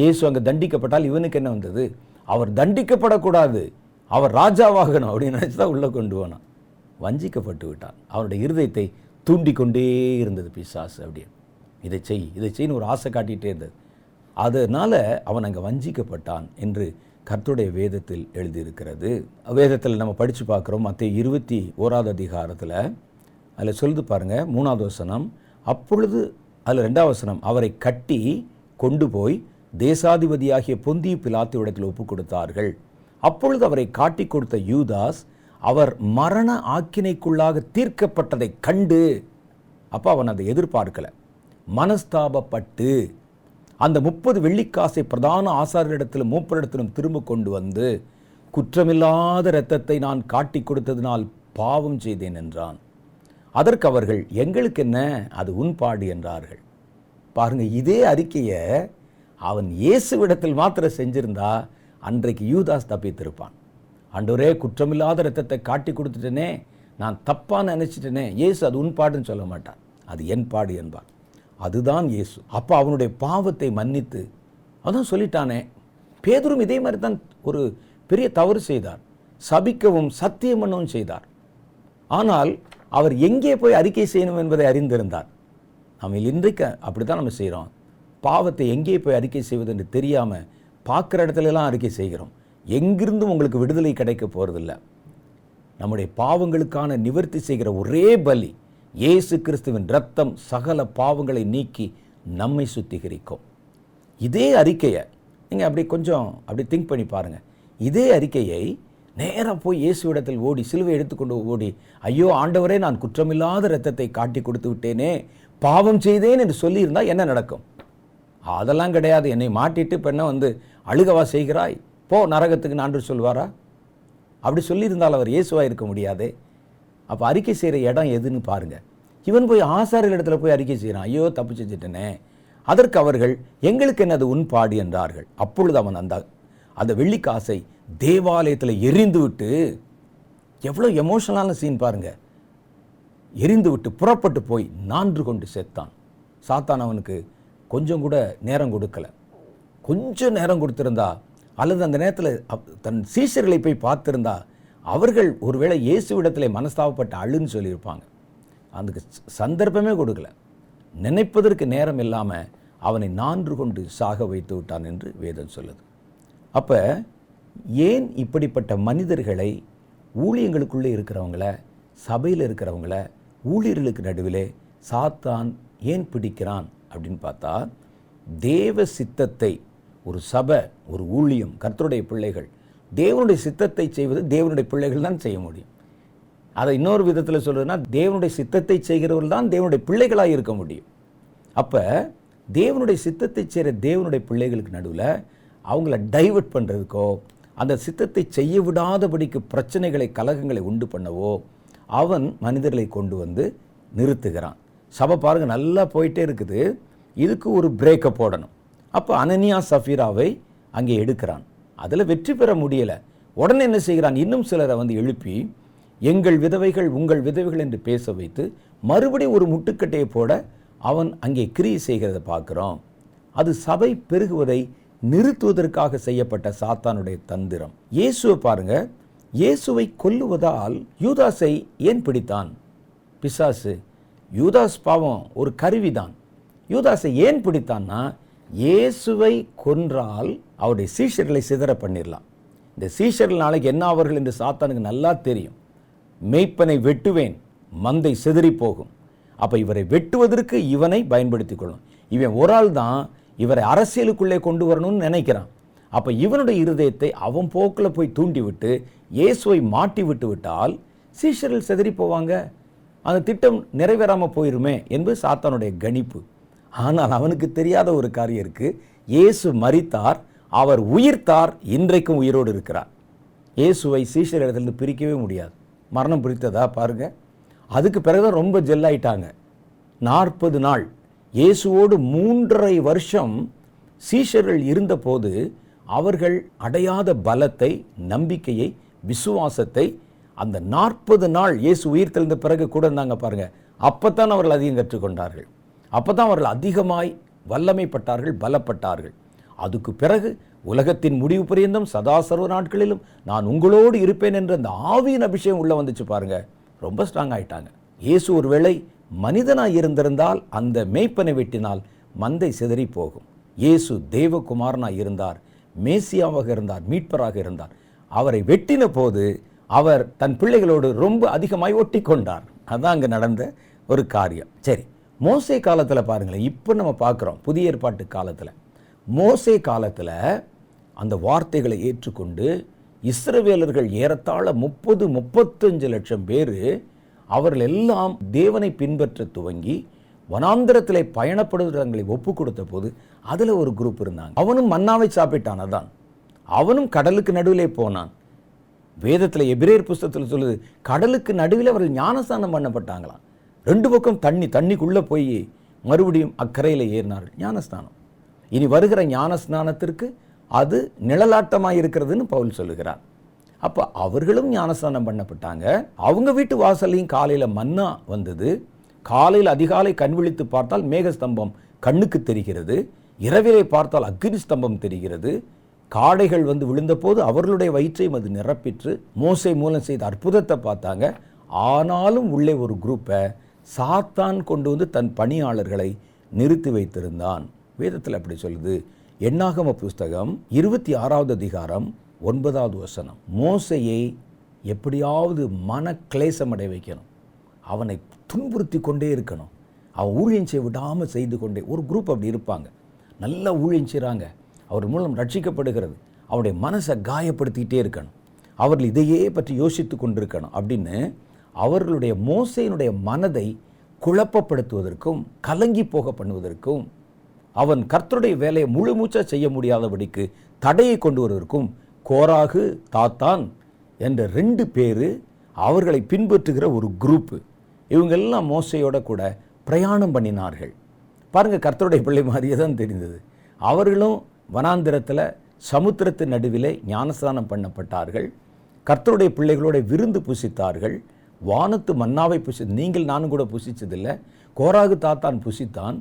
C: இயேசு அங்கே தண்டிக்கப்பட்டால் இவனுக்கு என்ன வந்தது அவர் தண்டிக்கப்படக்கூடாது அவர் ராஜாவாகணும் அப்படின்னு நினச்சி தான் உள்ளே கொண்டு போனான் வஞ்சிக்கப்பட்டு விட்டான் அவனுடைய இருதயத்தை தூண்டி கொண்டே இருந்தது பிசாசு அப்படின்னு இதை செய் இதை செய்ன்னு ஒரு ஆசை காட்டிகிட்டே இருந்தது அதனால் அவன் அங்கே வஞ்சிக்கப்பட்டான் என்று கர்த்துடைய வேதத்தில் எழுதியிருக்கிறது வேதத்தில் நம்ம படித்து பார்க்குறோம் மற்ற இருபத்தி ஓராவது அதிகாரத்தில் அதில் சொல்லுது பாருங்கள் மூணாவது வசனம் அப்பொழுது அதில் ரெண்டாவது வசனம் அவரை கட்டி கொண்டு போய் தேசாதிபதியாகிய பொந்தி பிலாத்திவிடத்தில் ஒப்புக் கொடுத்தார்கள் அப்பொழுது அவரை காட்டி கொடுத்த யூதாஸ் அவர் மரண ஆக்கினைக்குள்ளாக தீர்க்கப்பட்டதை கண்டு அப்போ அவன் அதை எதிர்பார்க்கலை மனஸ்தாபப்பட்டு அந்த முப்பது வெள்ளிக்காசை பிரதான ஆசாரியரிடத்திலும் மூப்பரிடத்திலும் திரும்ப கொண்டு வந்து குற்றமில்லாத இரத்தத்தை நான் காட்டி கொடுத்ததினால் பாவம் செய்தேன் என்றான் அதற்கு அவர்கள் எங்களுக்கு என்ன அது உன்பாடு என்றார்கள் பாருங்கள் இதே அறிக்கையை அவன் விடத்தில் மாத்திர செஞ்சிருந்தா அன்றைக்கு யூதாஸ் தப்பித்திருப்பான் அன்றொரே குற்றமில்லாத ரத்தத்தை காட்டி கொடுத்துட்டேனே நான் தப்பான்னு நினச்சிட்டேனே இயேசு அது உன் பாடுன்னு சொல்ல மாட்டான் அது என் பாடு என்பான் அதுதான் இயேசு அப்போ அவனுடைய பாவத்தை மன்னித்து அதான் சொல்லிட்டானே பேதரும் இதே மாதிரி தான் ஒரு பெரிய தவறு செய்தார் சபிக்கவும் சத்தியம் பண்ணவும் செய்தார் ஆனால் அவர் எங்கே போய் அறிக்கை செய்யணும் என்பதை அறிந்திருந்தார் நம்ம இன்றைக்கு அப்படி தான் நம்ம செய்கிறோம் பாவத்தை எங்கே போய் அறிக்கை செய்வது என்று தெரியாமல் பார்க்குற இடத்துலலாம் அறிக்கை செய்கிறோம் எங்கிருந்தும் உங்களுக்கு விடுதலை கிடைக்க போகிறதில்ல நம்முடைய பாவங்களுக்கான நிவர்த்தி செய்கிற ஒரே பலி இயேசு கிறிஸ்துவின் ரத்தம் சகல பாவங்களை நீக்கி நம்மை சுத்திகரிக்கும் இதே அறிக்கையை நீங்கள் அப்படி கொஞ்சம் அப்படி திங்க் பண்ணி பாருங்கள் இதே அறிக்கையை நேராக போய் இயேசு இடத்தில் ஓடி சிலுவை எடுத்துக்கொண்டு ஓடி ஐயோ ஆண்டவரே நான் குற்றமில்லாத ரத்தத்தை காட்டி கொடுத்து விட்டேனே பாவம் செய்தேன் என்று சொல்லியிருந்தால் என்ன நடக்கும் அதெல்லாம் கிடையாது என்னை மாட்டிட்டு பெண்ணை வந்து அழுகவா செய்கிறாய் போ நரகத்துக்கு நான்று சொல்வாரா அப்படி சொல்லியிருந்தால் அவர் இயேசுவாக இருக்க முடியாதே அப்போ அறிக்கை செய்கிற இடம் எதுன்னு பாருங்கள் இவன் போய் ஆசாரியர் இடத்துல போய் அறிக்கை செய்கிறான் ஐயோ தப்பு செஞ்சுட்டனே அதற்கு அவர்கள் எங்களுக்கு என்னது உண்பாடு என்றார்கள் அப்பொழுது அவன் அந்த அந்த வெள்ளிக்காசை தேவாலயத்தில் எரிந்து விட்டு எவ்வளோ எமோஷனலான சீன் பாருங்கள் எரிந்துவிட்டு புறப்பட்டு போய் நான்று கொண்டு சேர்த்தான் சாத்தான் அவனுக்கு கொஞ்சம் கூட நேரம் கொடுக்கல கொஞ்சம் நேரம் கொடுத்திருந்தா அல்லது அந்த நேரத்தில் தன் சீசர்களை போய் பார்த்துருந்தா அவர்கள் ஒருவேளை இயேசு விடத்தில் மனஸ்தாபப்பட்டு அழுன்னு சொல்லியிருப்பாங்க அதுக்கு சந்தர்ப்பமே கொடுக்கல நினைப்பதற்கு நேரம் இல்லாமல் அவனை நான்று கொண்டு சாக வைத்து விட்டான் என்று வேதம் சொல்லுது அப்போ ஏன் இப்படிப்பட்ட மனிதர்களை ஊழியங்களுக்குள்ளே இருக்கிறவங்கள சபையில் இருக்கிறவங்கள ஊழியர்களுக்கு நடுவிலே சாத்தான் ஏன் பிடிக்கிறான் அப்படின்னு பார்த்தா தேவ சித்தத்தை ஒரு சபை ஒரு ஊழியம் கர்த்தருடைய பிள்ளைகள் தேவனுடைய சித்தத்தை செய்வது தேவனுடைய பிள்ளைகள் தான் செய்ய முடியும் அதை இன்னொரு விதத்தில் சொல்கிறதுனா தேவனுடைய சித்தத்தை செய்கிறவர்கள் தான் தேவனுடைய பிள்ளைகளாக இருக்க முடியும் அப்போ தேவனுடைய சித்தத்தை செய்கிற தேவனுடைய பிள்ளைகளுக்கு நடுவில் அவங்கள டைவெர்ட் பண்ணுறதுக்கோ அந்த சித்தத்தை செய்ய விடாதபடிக்கு பிரச்சனைகளை கலகங்களை உண்டு பண்ணவோ அவன் மனிதர்களை கொண்டு வந்து நிறுத்துகிறான் சபை பாருங்கள் நல்லா போயிட்டே இருக்குது இதுக்கு ஒரு பிரேக்கை போடணும் அப்போ அனனியா சஃபீராவை அங்கே எடுக்கிறான் அதில் வெற்றி பெற முடியலை உடனே என்ன செய்கிறான் இன்னும் சிலரை வந்து எழுப்பி எங்கள் விதவைகள் உங்கள் விதவைகள் என்று பேச வைத்து மறுபடியும் ஒரு முட்டுக்கட்டையை போட அவன் அங்கே கிரியை செய்கிறத பார்க்குறோம் அது சபை பெருகுவதை நிறுத்துவதற்காக செய்யப்பட்ட சாத்தானுடைய தந்திரம் இயேசுவை பாருங்கள் இயேசுவை கொல்லுவதால் யூதாஸை ஏன் பிடித்தான் பிசாசு யூதாஸ் பாவம் ஒரு கருவிதான் யூதாஸை ஏன் பிடித்தான்னா இயேசுவை கொன்றால் அவருடைய சீஷர்களை சிதற பண்ணிடலாம் இந்த சீஷர்கள் நாளைக்கு என்ன அவர்கள் என்று சாத்தானுக்கு நல்லா தெரியும் மெய்ப்பனை வெட்டுவேன் மந்தை செதறி போகும் அப்போ இவரை வெட்டுவதற்கு இவனை பயன்படுத்தி கொள்ளும் இவன் ஒரு ஆள் தான் இவரை அரசியலுக்குள்ளே கொண்டு வரணும்னு நினைக்கிறான் அப்போ இவனுடைய இருதயத்தை அவன் போக்கில் போய் தூண்டிவிட்டு இயேசுவை மாட்டி விட்டு விட்டால் சீஷர்கள் செதறி போவாங்க அந்த திட்டம் நிறைவேறாமல் போயிருமே என்பது சாத்தானுடைய கணிப்பு ஆனால் அவனுக்கு தெரியாத ஒரு காரியம் இருக்குது இயேசு மறித்தார் அவர் உயிர்த்தார் இன்றைக்கும் உயிரோடு இருக்கிறார் இயேசுவை சீஷர் இடத்துலேருந்து பிரிக்கவே முடியாது மரணம் பிடித்ததா பாருங்கள் அதுக்கு பிறகுதான் ரொம்ப ஜெல்லாயிட்டாங்க நாற்பது நாள் இயேசுவோடு மூன்றரை வருஷம் சீஷர்கள் இருந்தபோது அவர்கள் அடையாத பலத்தை நம்பிக்கையை விசுவாசத்தை அந்த நாற்பது நாள் இயேசு உயிர் தெரிந்த பிறகு கூட இருந்தாங்க பாருங்கள் அப்போ தான் அவர்கள் அதிகம் கற்றுக்கொண்டார்கள் அப்போ தான் அவர்கள் அதிகமாய் வல்லமைப்பட்டார்கள் பலப்பட்டார்கள் அதுக்கு பிறகு உலகத்தின் முடிவு பரியந்தம் சதாசர்வ நாட்களிலும் நான் உங்களோடு இருப்பேன் என்ற அந்த ஆவியின் அபிஷேகம் உள்ளே வந்துச்சு பாருங்கள் ரொம்ப ஸ்ட்ராங் ஆகிட்டாங்க இயேசு ஒருவேளை மனிதனாக இருந்திருந்தால் அந்த மேய்ப்பனை வெட்டினால் மந்தை சிதறி போகும் இயேசு தேவகுமாரனாக இருந்தார் மேசியாவாக இருந்தார் மீட்பராக இருந்தார் அவரை வெட்டின போது அவர் தன் பிள்ளைகளோடு ரொம்ப அதிகமாய் ஒட்டி கொண்டார் அதுதான் அங்கே நடந்த ஒரு காரியம் சரி மோசை காலத்தில் பாருங்களேன் இப்போ நம்ம பார்க்குறோம் புதிய ஏற்பாட்டு காலத்தில் மோசை காலத்தில் அந்த வார்த்தைகளை ஏற்றுக்கொண்டு இஸ்ரவேலர்கள் ஏறத்தாழ முப்பது முப்பத்தஞ்சு லட்சம் பேர் அவர்கள் எல்லாம் தேவனை பின்பற்ற துவங்கி வனாந்திரத்தில் பயணப்படுகிறவங்களை ஒப்பு கொடுத்த போது அதில் ஒரு குரூப் இருந்தாங்க அவனும் மன்னாவை சாப்பிட்டான் அதான் அவனும் கடலுக்கு நடுவிலே போனான் வேதத்தில் எபிரேர் புஸ்தகத்தில் சொல்லுது கடலுக்கு நடுவில் அவர்கள் ஞானஸ்தானம் பண்ணப்பட்டாங்களாம் ரெண்டு பக்கம் தண்ணி தண்ணிக்குள்ளே போய் மறுபடியும் அக்கறையில் ஏறினார்கள் ஞானஸ்தானம் இனி வருகிற ஞானஸ்நானத்திற்கு அது நிழலாட்டமாக இருக்கிறதுன்னு பவுல் சொல்லுகிறார் அப்போ அவர்களும் ஞானஸ்தானம் பண்ணப்பட்டாங்க அவங்க வீட்டு வாசல்லையும் காலையில் மன்னா வந்தது காலையில் அதிகாலை கண் விழித்து பார்த்தால் மேகஸ்தம்பம் கண்ணுக்கு தெரிகிறது இரவிலே பார்த்தால் அக்னி ஸ்தம்பம் தெரிகிறது காடைகள் வந்து விழுந்தபோது அவர்களுடைய வயிற்றையும் அது நிரப்பிற்று மோசை மூலம் செய்த அற்புதத்தை பார்த்தாங்க ஆனாலும் உள்ளே ஒரு குரூப்பை சாத்தான் கொண்டு வந்து தன் பணியாளர்களை நிறுத்தி வைத்திருந்தான் வேதத்தில் அப்படி சொல்லுது எண்ணாகம புஸ்தகம் இருபத்தி ஆறாவது அதிகாரம் ஒன்பதாவது வசனம் மோசையை எப்படியாவது மன கிளேசம் அடை வைக்கணும் அவனை துன்புறுத்தி கொண்டே இருக்கணும் அவன் ஊழியம் செய்ய விடாமல் செய்து கொண்டே ஒரு குரூப் அப்படி இருப்பாங்க நல்லா ஊழிஞ்சிறாங்க அவர் மூலம் ரட்சிக்கப்படுகிறது அவருடைய மனசை காயப்படுத்திக்கிட்டே இருக்கணும் அவர்கள் இதையே பற்றி யோசித்து கொண்டிருக்கணும் அப்படின்னு அவர்களுடைய மோசையினுடைய மனதை குழப்பப்படுத்துவதற்கும் கலங்கி போக பண்ணுவதற்கும் அவன் கர்த்தருடைய வேலையை முழு மூச்சாக செய்ய முடியாதபடிக்கு தடையை கொண்டு வருவதற்கும் கோராகு தாத்தான் என்ற ரெண்டு பேர் அவர்களை பின்பற்றுகிற ஒரு குரூப்பு இவங்கெல்லாம் மோசையோட கூட பிரயாணம் பண்ணினார்கள் பாருங்கள் கர்த்தருடைய பிள்ளை மாதிரியே தான் தெரிந்தது அவர்களும் வனாந்திரத்தில் சமுத்திரத்து நடுவிலே ஞானஸ்தானம் பண்ணப்பட்டார்கள் கர்த்தருடைய பிள்ளைகளோட விருந்து புசித்தார்கள் வானத்து மன்னாவை புசி நீங்கள் நானும் கூட புசித்ததில்லை கோராகு தாத்தான் புசித்தான்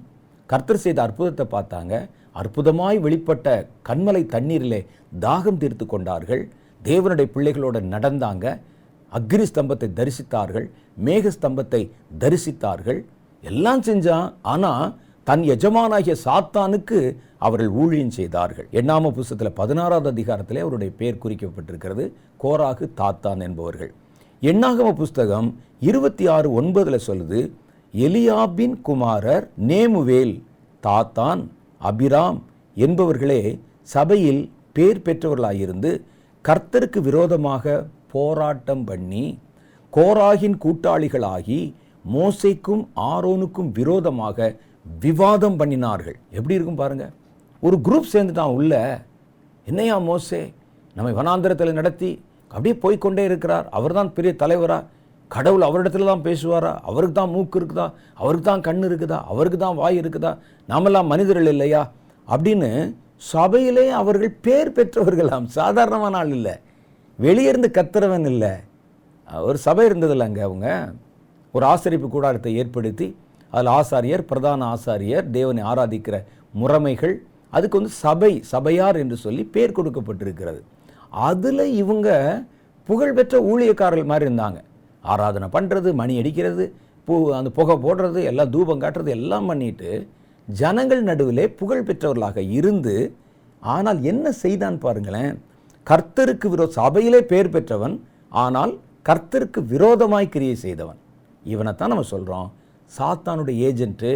C: கர்த்தர் செய்த அற்புதத்தை பார்த்தாங்க அற்புதமாய் வெளிப்பட்ட கண்மலை தண்ணீரிலே தாகம் தீர்த்து கொண்டார்கள் தேவனுடைய பிள்ளைகளோட நடந்தாங்க அக்னி ஸ்தம்பத்தை தரிசித்தார்கள் மேக ஸ்தம்பத்தை தரிசித்தார்கள் எல்லாம் செஞ்சான் ஆனால் தன் எஜமானாகிய சாத்தானுக்கு அவர்கள் ஊழியம் செய்தார்கள் எண்ணாம புஸ்தத்தில் பதினாறாவது அதிகாரத்திலே அவருடைய பெயர் குறிக்கப்பட்டிருக்கிறது கோராகு தாத்தான் என்பவர்கள் எண்ணாகம புஸ்தகம் இருபத்தி ஆறு ஒன்பதில் சொல்லுது எலியாபின் குமாரர் நேமுவேல் தாத்தான் அபிராம் என்பவர்களே சபையில் பேர் பெற்றவர்களாயிருந்து கர்த்தருக்கு விரோதமாக போராட்டம் பண்ணி கோராகின் கூட்டாளிகளாகி மோசைக்கும் ஆரோனுக்கும் விரோதமாக விவாதம் பண்ணினார்கள் எப்படி இருக்கும் பாருங்கள் ஒரு குரூப் சேர்ந்துட்டான் உள்ள என்னையா மோசே நம்மை வனாந்திரத்தில் நடத்தி அப்படியே போய்கொண்டே இருக்கிறார் அவர் தான் பெரிய தலைவரா கடவுள் அவரிடத்துல தான் பேசுவாரா அவருக்கு தான் மூக்கு இருக்குதா அவருக்கு தான் கண் இருக்குதா அவருக்கு தான் வாய் இருக்குதா நாமெல்லாம் மனிதர்கள் இல்லையா அப்படின்னு சபையிலே அவர்கள் பேர் பெற்றவர்களாம் சாதாரணமான ஆள் இல்லை வெளியிருந்து கத்துறவன் இல்லை ஒரு சபை இருந்ததில்ல அங்கே அவங்க ஒரு ஆசிரியப்பு கூடாரத்தை ஏற்படுத்தி அதில் ஆசாரியர் பிரதான ஆசாரியர் தேவனை ஆராதிக்கிற முறைமைகள் அதுக்கு வந்து சபை சபையார் என்று சொல்லி பேர் கொடுக்கப்பட்டிருக்கிறது அதில் இவங்க புகழ்பெற்ற ஊழியக்காரர்கள் மாதிரி இருந்தாங்க ஆராதனை பண்ணுறது மணி அடிக்கிறது பூ அந்த புகை போடுறது எல்லாம் தூபம் காட்டுறது எல்லாம் பண்ணிட்டு ஜனங்கள் நடுவிலே புகழ் பெற்றவர்களாக இருந்து ஆனால் என்ன செய்தான் பாருங்களேன் கர்த்தருக்கு விரோத சபையிலே பேர் பெற்றவன் ஆனால் கர்த்தருக்கு விரோதமாய் கிரியை செய்தவன் இவனைத்தான் நம்ம சொல்கிறோம் சாத்தானுடைய ஏஜென்ட்டு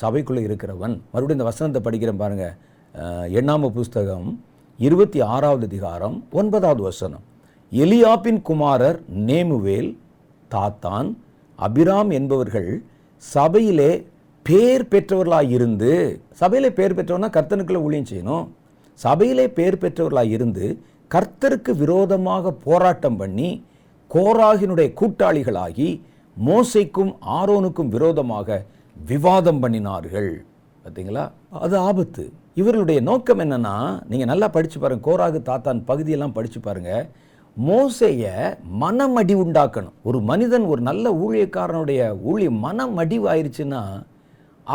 C: சபைக்குள்ளே இருக்கிறவன் மறுபடியும் இந்த வசனத்தை படிக்கிறேன் பாருங்கள் எண்ணாம புஸ்தகம் இருபத்தி ஆறாவது அதிகாரம் ஒன்பதாவது வசனம் எலியாப்பின் குமாரர் நேமுவேல் தாத்தான் அபிராம் என்பவர்கள் சபையிலே பேர் பெற்றவர்களாக இருந்து சபையிலே பேர் பெற்றவனா கர்த்தனுக்குள்ளே ஊழியம் செய்யணும் சபையிலே பேர் பெற்றவர்களாக இருந்து கர்த்தருக்கு விரோதமாக போராட்டம் பண்ணி கோராகினுடைய கூட்டாளிகளாகி மோசைக்கும் ஆரோனுக்கும் விரோதமாக விவாதம் பண்ணினார்கள் பார்த்தீங்களா அது ஆபத்து இவர்களுடைய நோக்கம் என்னென்னா நீங்கள் நல்லா படித்து பாருங்கள் கோராகு தாத்தான் பகுதியெல்லாம் படித்து பாருங்கள் மோசையை மனமடி உண்டாக்கணும் ஒரு மனிதன் ஒரு நல்ல ஊழியக்காரனுடைய ஊழிய மனமடிவு ஆயிடுச்சுன்னா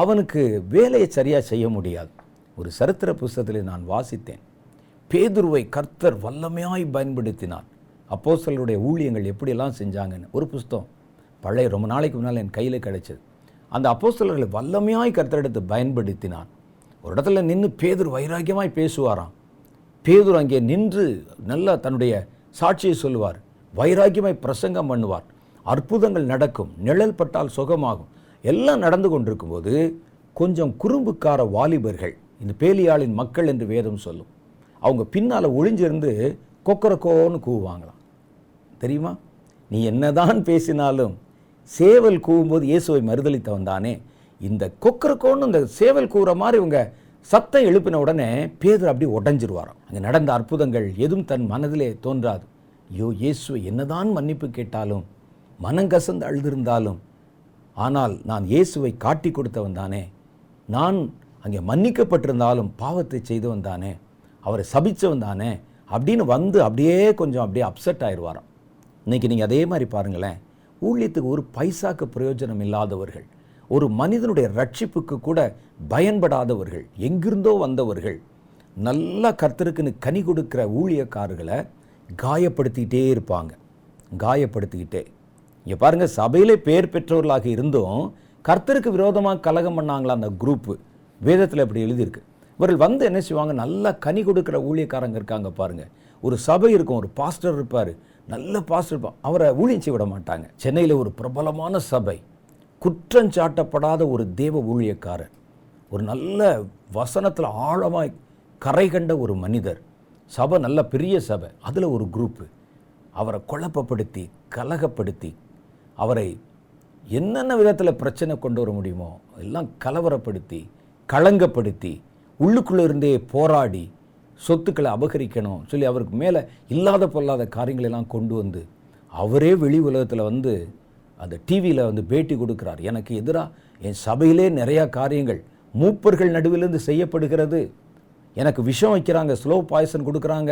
C: அவனுக்கு வேலையை சரியாக செய்ய முடியாது ஒரு சரித்திர புஸ்தகத்தில் நான் வாசித்தேன் பேதுருவை கர்த்தர் வல்லமையாய் பயன்படுத்தினார் அப்போ சிலருடைய ஊழியங்கள் எப்படியெல்லாம் செஞ்சாங்கன்னு ஒரு புஸ்தகம் பழைய ரொம்ப நாளைக்கு முன்னால் என் கையில் கிடைச்சது அந்த அப்போஸ்தலர்களை வல்லமையாய் கருத்தெடுத்து பயன்படுத்தினான் ஒரு இடத்துல நின்று பேதூர் வைராக்கியமாய் பேசுவாராம் பேதூர் அங்கே நின்று நல்லா தன்னுடைய சாட்சியை சொல்லுவார் வைராக்கியமாய் பிரசங்கம் பண்ணுவார் அற்புதங்கள் நடக்கும் நிழல் பட்டால் சுகமாகும் எல்லாம் நடந்து கொண்டிருக்கும்போது கொஞ்சம் குறும்புக்கார வாலிபர்கள் இந்த பேலியாளின் மக்கள் என்று வேதம் சொல்லும் அவங்க பின்னால் ஒளிஞ்சிருந்து கொக்கரக்கோன்னு கூவாங்களாம் தெரியுமா நீ என்னதான் பேசினாலும் சேவல் கூவும்போது இயேசுவை மறுதளித்தவன் தானே இந்த கொக்கருக்கோன்னு இந்த சேவல் கூற மாதிரி இவங்க சத்தம் எழுப்பின உடனே பேதர் அப்படி உடஞ்சிருவாராம் அங்கே நடந்த அற்புதங்கள் எதுவும் தன் மனதிலே தோன்றாது ஐயோ இயேசுவை என்னதான் மன்னிப்பு கேட்டாலும் மனங்கசந்து அழுதிருந்தாலும் ஆனால் நான் இயேசுவை காட்டி கொடுத்தவன் தானே நான் அங்கே மன்னிக்கப்பட்டிருந்தாலும் பாவத்தை செய்தவன் தானே அவரை சபிச்சு தானே அப்படின்னு வந்து அப்படியே கொஞ்சம் அப்படியே அப்செட் ஆயிடுவாராம் இன்றைக்கி நீங்கள் அதே மாதிரி பாருங்களேன் ஊழியத்துக்கு ஒரு பைசாக்கு பிரயோஜனம் இல்லாதவர்கள் ஒரு மனிதனுடைய ரட்சிப்புக்கு கூட பயன்படாதவர்கள் எங்கிருந்தோ வந்தவர்கள் நல்லா கர்த்தருக்குன்னு கனி கொடுக்குற ஊழியக்காரர்களை காயப்படுத்திக்கிட்டே இருப்பாங்க காயப்படுத்திக்கிட்டே இங்கே பாருங்கள் சபையிலே பேர் பெற்றவர்களாக இருந்தும் கர்த்தருக்கு விரோதமாக கலகம் பண்ணாங்களா அந்த குரூப்பு வேதத்தில் இப்படி எழுதியிருக்கு இவர்கள் வந்து என்ன செய்வாங்க நல்லா கனி கொடுக்குற ஊழியக்காரங்க இருக்காங்க பாருங்கள் ஒரு சபை இருக்கும் ஒரு பாஸ்டர் இருப்பார் நல்ல பாசிட்டிவ் அவரை ஊழியச்சி விட மாட்டாங்க சென்னையில் ஒரு பிரபலமான சபை குற்றஞ்சாட்டப்படாத ஒரு தேவ ஊழியக்காரர் ஒரு நல்ல வசனத்தில் ஆழமாய் கரை கண்ட ஒரு மனிதர் சபை நல்ல பெரிய சபை அதில் ஒரு குரூப்பு அவரை குழப்பப்படுத்தி கலகப்படுத்தி அவரை என்னென்ன விதத்தில் பிரச்சனை கொண்டு வர முடியுமோ எல்லாம் கலவரப்படுத்தி களங்கப்படுத்தி உள்ளுக்குள்ளே இருந்தே போராடி சொத்துக்களை அபகரிக்கணும் சொல்லி அவருக்கு மேலே இல்லாத பொல்லாத காரியங்களெல்லாம் கொண்டு வந்து அவரே வெளி உலகத்தில் வந்து அந்த டிவியில் வந்து பேட்டி கொடுக்குறார் எனக்கு எதிராக என் சபையிலே நிறையா காரியங்கள் மூப்பர்கள் நடுவிலிருந்து செய்யப்படுகிறது எனக்கு விஷம் வைக்கிறாங்க ஸ்லோ பாய்சன் கொடுக்குறாங்க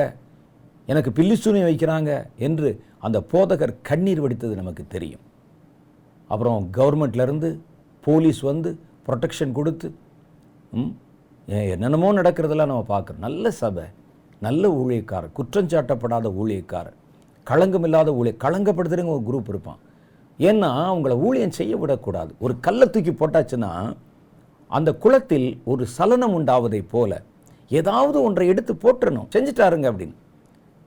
C: எனக்கு பில்லிசூனி வைக்கிறாங்க என்று அந்த போதகர் கண்ணீர் வடித்தது நமக்கு தெரியும் அப்புறம் கவர்மெண்ட்லேருந்து போலீஸ் வந்து ப்ரொட்டெக்ஷன் கொடுத்து என்னென்னமோ நடக்கிறதெல்லாம் நம்ம பார்க்குறோம் நல்ல சபை நல்ல ஊழியக்காரர் குற்றஞ்சாட்டப்படாத ஊழியக்காரர் களங்கம் இல்லாத ஊழிய களங்கப்படுத்துறங்க ஒரு குரூப் இருப்பான் ஏன்னா அவங்கள ஊழியம் செய்ய விடக்கூடாது ஒரு கல்லை தூக்கி போட்டாச்சுன்னா அந்த குளத்தில் ஒரு சலனம் உண்டாவதை போல ஏதாவது ஒன்றை எடுத்து போட்டுறணும் செஞ்சுட்டாருங்க அப்படின்னு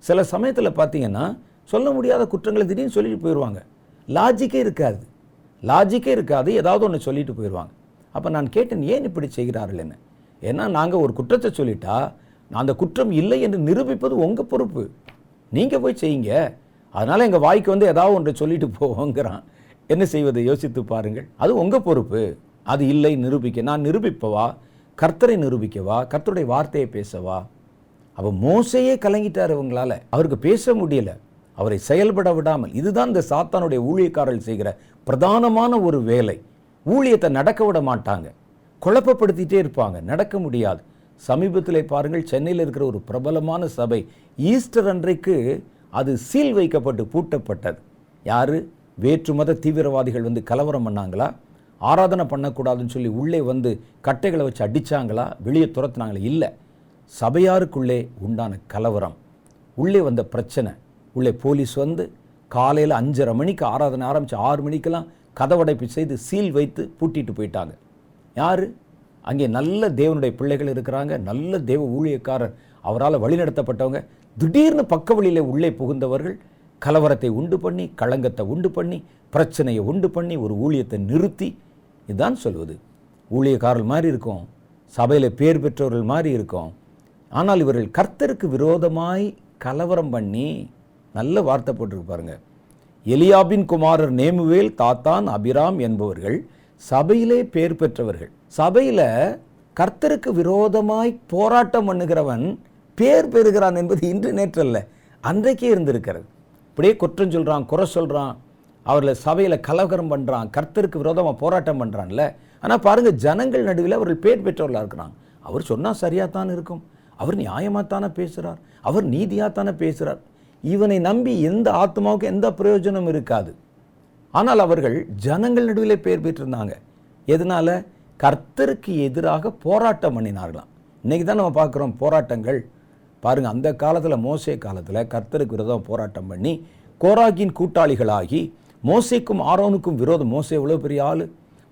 C: சில சமயத்தில் பார்த்தீங்கன்னா சொல்ல முடியாத குற்றங்களை திடீர்னு சொல்லிட்டு போயிடுவாங்க லாஜிக்கே இருக்காது லாஜிக்கே இருக்காது ஏதாவது ஒன்று சொல்லிட்டு போயிடுவாங்க அப்போ நான் கேட்டேன் ஏன் இப்படி செய்கிறார்கள் என்ன ஏன்னா நாங்கள் ஒரு குற்றத்தை சொல்லிட்டா அந்த குற்றம் இல்லை என்று நிரூபிப்பது உங்கள் பொறுப்பு நீங்கள் போய் செய்யுங்க அதனால் எங்கள் வாய்க்கு வந்து ஏதாவது ஒன்று சொல்லிட்டு போவோங்கிறான் என்ன செய்வதை யோசித்து பாருங்கள் அது உங்கள் பொறுப்பு அது இல்லை நிரூபிக்க நான் நிரூபிப்பவா கர்த்தரை நிரூபிக்கவா கர்த்தருடைய வார்த்தையை பேசவா அவள் மோசையே கலங்கிட்டார் இவங்களால் அவருக்கு பேச முடியலை அவரை செயல்பட விடாமல் இதுதான் இந்த சாத்தானுடைய ஊழியக்காரர்கள் செய்கிற பிரதானமான ஒரு வேலை ஊழியத்தை நடக்க விட மாட்டாங்க குழப்பப்படுத்திட்டே இருப்பாங்க நடக்க முடியாது சமீபத்தில் பாருங்கள் சென்னையில் இருக்கிற ஒரு பிரபலமான சபை ஈஸ்டர் அன்றைக்கு அது சீல் வைக்கப்பட்டு பூட்டப்பட்டது யார் வேற்று மத தீவிரவாதிகள் வந்து கலவரம் பண்ணாங்களா ஆராதனை பண்ணக்கூடாதுன்னு சொல்லி உள்ளே வந்து கட்டைகளை வச்சு அடித்தாங்களா வெளியே துரத்துனாங்களா இல்லை சபையாருக்குள்ளே உண்டான கலவரம் உள்ளே வந்த பிரச்சனை உள்ளே போலீஸ் வந்து காலையில் அஞ்சரை மணிக்கு ஆராதனை ஆரம்பித்து ஆறு மணிக்கெல்லாம் கதவடைப்பு செய்து சீல் வைத்து பூட்டிட்டு போயிட்டாங்க யார் அங்கே நல்ல தேவனுடைய பிள்ளைகள் இருக்கிறாங்க நல்ல தேவ ஊழியக்காரர் அவரால் வழிநடத்தப்பட்டவங்க திடீர்னு பக்க வழியில் உள்ளே புகுந்தவர்கள் கலவரத்தை உண்டு பண்ணி களங்கத்தை உண்டு பண்ணி பிரச்சனையை உண்டு பண்ணி ஒரு ஊழியத்தை நிறுத்தி இதுதான் சொல்வது ஊழியக்காரர் மாதிரி இருக்கும் சபையில் பேர் பெற்றவர்கள் மாதிரி இருக்கும் ஆனால் இவர்கள் கர்த்தருக்கு விரோதமாய் கலவரம் பண்ணி நல்ல வார்த்தை போட்டிருக்கு பாருங்கள் எலியாபின் குமாரர் நேமுவேல் தாத்தான் அபிராம் என்பவர்கள் சபையிலே பேர் பெற்றவர்கள் சபையில் கர்த்தருக்கு விரோதமாய் போராட்டம் பண்ணுகிறவன் பேர் பெறுகிறான் என்பது இன்று நேற்றல்ல அன்றைக்கே இருந்திருக்கிறது இப்படியே குற்றம் சொல்கிறான் குறை சொல்கிறான் அவர்கள் சபையில் கலவரம் பண்ணுறான் கர்த்தருக்கு விரோதமாக போராட்டம் பண்ணுறான்ல ஆனால் பாருங்கள் ஜனங்கள் நடுவில் அவர்கள் பேர் பெற்றவர்களாக இருக்கிறாங்க அவர் சொன்னால் சரியாக தான் இருக்கும் அவர் நியாயமாகத்தானே பேசுகிறார் அவர் நீதியாகத்தானே பேசுகிறார் இவனை நம்பி எந்த ஆத்மாவுக்கும் எந்த பிரயோஜனம் இருக்காது ஆனால் அவர்கள் ஜனங்கள் நடுவில் பேர் பெற்றிருந்தாங்க எதனால் கர்த்தருக்கு எதிராக போராட்டம் பண்ணினார்களாம் இன்றைக்கி தான் நம்ம பார்க்குறோம் போராட்டங்கள் பாருங்கள் அந்த காலத்தில் மோசே காலத்தில் கர்த்தருக்கு விரோதம் போராட்டம் பண்ணி கோராகின் கூட்டாளிகளாகி மோசைக்கும் ஆரோனுக்கும் விரோதம் மோசே எவ்வளோ பெரிய ஆள்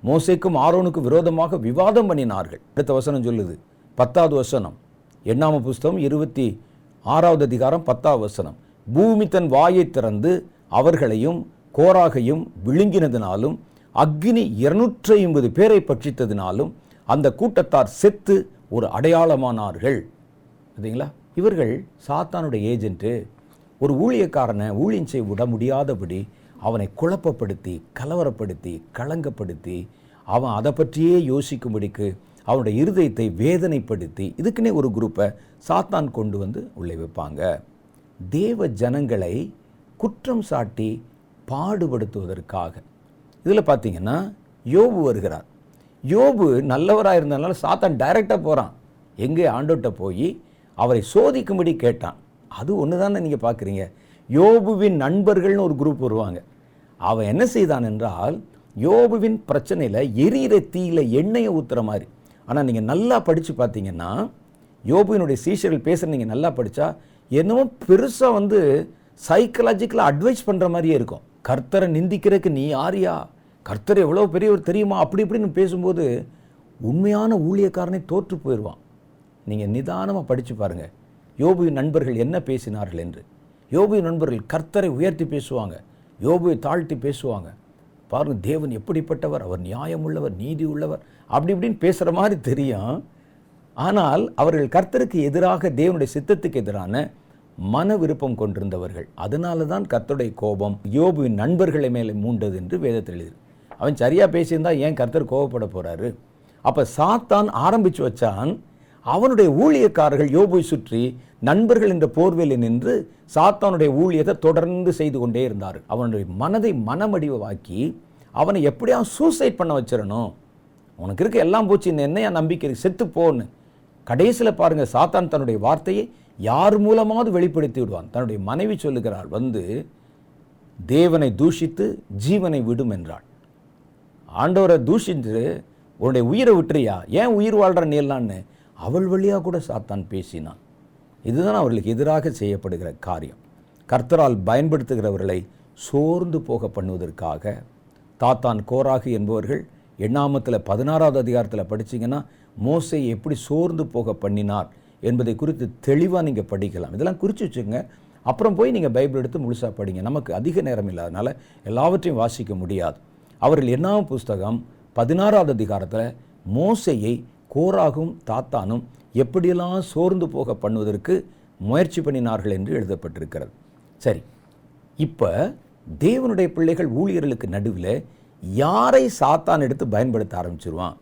C: மோசைக்கும் ஆரோனுக்கும் விரோதமாக விவாதம் பண்ணினார்கள் அடுத்த வசனம் சொல்லுது பத்தாவது வசனம் எண்ணாம புஸ்தகம் இருபத்தி ஆறாவது அதிகாரம் பத்தாவது வசனம் பூமி தன் வாயை திறந்து அவர்களையும் கோராகையும் விழுங்கினதினாலும் அக்னி இருநூற்றி ஐம்பது பேரை பட்சித்ததினாலும் அந்த கூட்டத்தார் செத்து ஒரு அடையாளமானார்கள் சரிங்களா இவர்கள் சாத்தானுடைய ஏஜென்ட்டு ஒரு ஊழியக்காரனை ஊழியம் செய்ய விட முடியாதபடி அவனை குழப்பப்படுத்தி கலவரப்படுத்தி களங்கப்படுத்தி அவன் அதை பற்றியே யோசிக்கும்படிக்கு அவனுடைய இருதயத்தை வேதனைப்படுத்தி இதுக்குன்னே ஒரு குரூப்பை சாத்தான் கொண்டு வந்து உள்ளே வைப்பாங்க தேவ ஜனங்களை குற்றம் சாட்டி
D: பாடுபடுத்துவதற்காக இதில் பார்த்தீங்கன்னா யோபு வருகிறார் யோபு நல்லவராக இருந்ததுனால சாத்தான் டைரெக்டாக போகிறான் எங்கே ஆண்டோட்ட போய் அவரை சோதிக்கும்படி கேட்டான் அது ஒன்று தானே நீங்கள் பார்க்குறீங்க யோபுவின் நண்பர்கள்னு ஒரு குரூப் வருவாங்க அவன் என்ன செய்தான் என்றால் யோபுவின் பிரச்சனையில் எரியிற தீயில் எண்ணெயை ஊற்றுற மாதிரி ஆனால் நீங்கள் நல்லா படித்து பார்த்தீங்கன்னா யோபுவினுடைய சீஷர்கள் பேசுகிற நீங்கள் நல்லா படித்தா என்னமோ பெருசாக வந்து சைக்கலாஜிக்கலாக அட்வைஸ் பண்ணுற மாதிரியே இருக்கும் கர்த்தரை நிந்திக்கிறதுக்கு நீ யாரியா கர்த்தர் எவ்வளோ பெரியவர் தெரியுமா அப்படி இப்படின்னு பேசும்போது உண்மையான ஊழியக்காரனை தோற்று போயிடுவான் நீங்கள் நிதானமாக படித்து பாருங்கள் யோபுவின் நண்பர்கள் என்ன பேசினார்கள் என்று யோபுவின் நண்பர்கள் கர்த்தரை உயர்த்தி பேசுவாங்க யோபுவை தாழ்த்தி பேசுவாங்க பாருங்கள் தேவன் எப்படிப்பட்டவர் அவர் நியாயம் உள்ளவர் நீதி உள்ளவர் அப்படி இப்படின்னு பேசுகிற மாதிரி தெரியும் ஆனால் அவர்கள் கர்த்தருக்கு எதிராக தேவனுடைய சித்தத்துக்கு எதிரான மன விருப்பம் கொண்டிருந்தவர்கள் அதனால தான் கர்த்தருடைய கோபம் யோபுவின் நண்பர்களை மேலே மூண்டது என்று வேதத்தில் எழுது அவன் சரியாக பேசியிருந்தா ஏன் கர்த்தர் கோபப்பட போகிறாரு அப்போ சாத்தான் ஆரம்பித்து வச்சான் அவனுடைய ஊழியக்காரர்கள் யோபுவை சுற்றி நண்பர்கள் என்ற போர்வேலி நின்று சாத்தானுடைய ஊழியத்தை தொடர்ந்து செய்து கொண்டே இருந்தார் அவனுடைய மனதை மனமடிவாக்கி அவனை எப்படியாவது சூசைட் பண்ண வச்சிடணும் உனக்கு இருக்க எல்லாம் போச்சு இந்த என்னையா நம்பிக்கை செத்து போன்னு கடைசியில் பாருங்கள் சாத்தான் தன்னுடைய வார்த்தையை யார் மூலமாவது வெளிப்படுத்தி விடுவான் தன்னுடைய மனைவி சொல்லுகிறாள் வந்து தேவனை தூஷித்து ஜீவனை விடும் என்றாள் ஆண்டவரை தூஷித்து உன்னுடைய உயிரை விட்டுறியா ஏன் உயிர் வாழ்கிற நீலான்னு அவள் வழியாக கூட சாத்தான் பேசினான் இதுதான் அவர்களுக்கு எதிராக செய்யப்படுகிற காரியம் கர்த்தரால் பயன்படுத்துகிறவர்களை சோர்ந்து போக பண்ணுவதற்காக தாத்தான் கோராகு என்பவர்கள் எண்ணாமத்தில் பதினாறாவது அதிகாரத்தில் படிச்சிங்கன்னா மோசை எப்படி சோர்ந்து போக பண்ணினார் என்பதை குறித்து தெளிவாக நீங்கள் படிக்கலாம் இதெல்லாம் குறித்து வச்சுக்கோங்க அப்புறம் போய் நீங்கள் பைபிள் எடுத்து முழுசாக படிங்க நமக்கு அதிக நேரம் இல்லாதனால எல்லாவற்றையும் வாசிக்க முடியாது அவர்கள் என்ன புஸ்தகம் பதினாறாவது அதிகாரத்தில் மோசையை கோராகும் தாத்தானும் எப்படியெல்லாம் சோர்ந்து போக பண்ணுவதற்கு முயற்சி பண்ணினார்கள் என்று எழுதப்பட்டிருக்கிறது சரி இப்போ தேவனுடைய பிள்ளைகள் ஊழியர்களுக்கு நடுவில் யாரை சாத்தான் எடுத்து பயன்படுத்த ஆரம்பிச்சிருவான்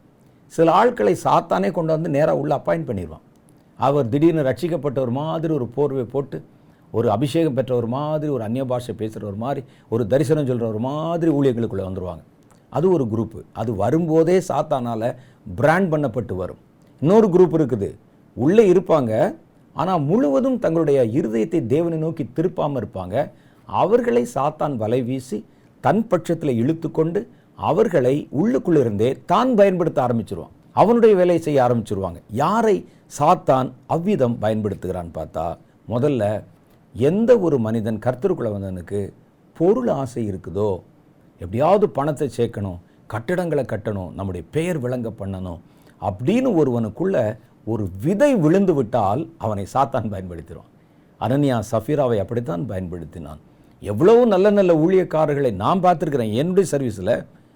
D: சில ஆட்களை சாத்தானே கொண்டு வந்து நேராக உள்ளே அப்பாயின்ட் பண்ணிடுவான் அவர் திடீர்னு ரட்சிக்கப்பட்ட ஒரு மாதிரி ஒரு போர்வை போட்டு ஒரு அபிஷேகம் பெற்ற ஒரு மாதிரி ஒரு அந்நிய பாஷை பேசுகிற ஒரு மாதிரி ஒரு தரிசனம் சொல்கிற ஒரு மாதிரி ஊழியர்களுக்குள்ளே வந்துடுவாங்க அது ஒரு குரூப்பு அது வரும்போதே சாத்தானால் பிராண்ட் பண்ணப்பட்டு வரும் இன்னொரு குரூப் இருக்குது உள்ளே இருப்பாங்க ஆனால் முழுவதும் தங்களுடைய இருதயத்தை தேவனை நோக்கி திருப்பாமல் இருப்பாங்க அவர்களை சாத்தான் வலை வீசி தன் பட்சத்தில் இழுத்து கொண்டு அவர்களை உள்ளுக்குள்ளிருந்தே தான் பயன்படுத்த ஆரம்பிச்சிருவான் அவனுடைய வேலையை செய்ய ஆரம்பிச்சிருவாங்க யாரை சாத்தான் அவ்விதம் பயன்படுத்துகிறான்னு பார்த்தா முதல்ல எந்த ஒரு மனிதன் கர்த்தருக்குள்ள வந்தவனுக்கு பொருள் ஆசை இருக்குதோ எப்படியாவது பணத்தை சேர்க்கணும் கட்டிடங்களை கட்டணும் நம்முடைய பெயர் விளங்க பண்ணணும் அப்படின்னு ஒருவனுக்குள்ள ஒரு விதை விழுந்து விட்டால் அவனை சாத்தான் பயன்படுத்திடுவான் அனன்யா சஃபீராவை அப்படித்தான் பயன்படுத்தினான் எவ்வளவு நல்ல நல்ல ஊழியக்காரர்களை நான் பார்த்துருக்கிறேன் என்னுடைய சர்வீஸில்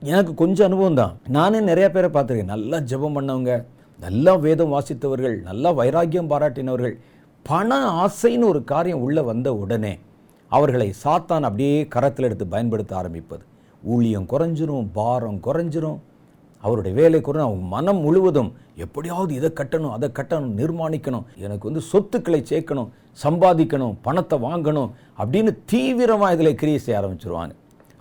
D: எனக்கு கொஞ்சம் அனுபவம் தான் நானே நிறைய பேரை பார்த்துருக்கேன் நல்லா ஜெபம் பண்ணவங்க நல்லா வேதம் வாசித்தவர்கள் நல்லா வைராக்கியம் பாராட்டினவர்கள் பண ஆசைன்னு ஒரு காரியம் உள்ளே வந்த உடனே அவர்களை சாத்தான் அப்படியே கரத்தில் எடுத்து பயன்படுத்த ஆரம்பிப்பது ஊழியம் குறைஞ்சிரும் பாரம் குறைஞ்சிரும் அவருடைய வேலை குறை அவங்க மனம் முழுவதும் எப்படியாவது இதை கட்டணும் அதை கட்டணும் நிர்மாணிக்கணும் எனக்கு வந்து சொத்துக்களை சேர்க்கணும் சம்பாதிக்கணும் பணத்தை வாங்கணும் அப்படின்னு தீவிரமாக இதில் கிரியை செய்ய ஆரம்பிச்சிருவாங்க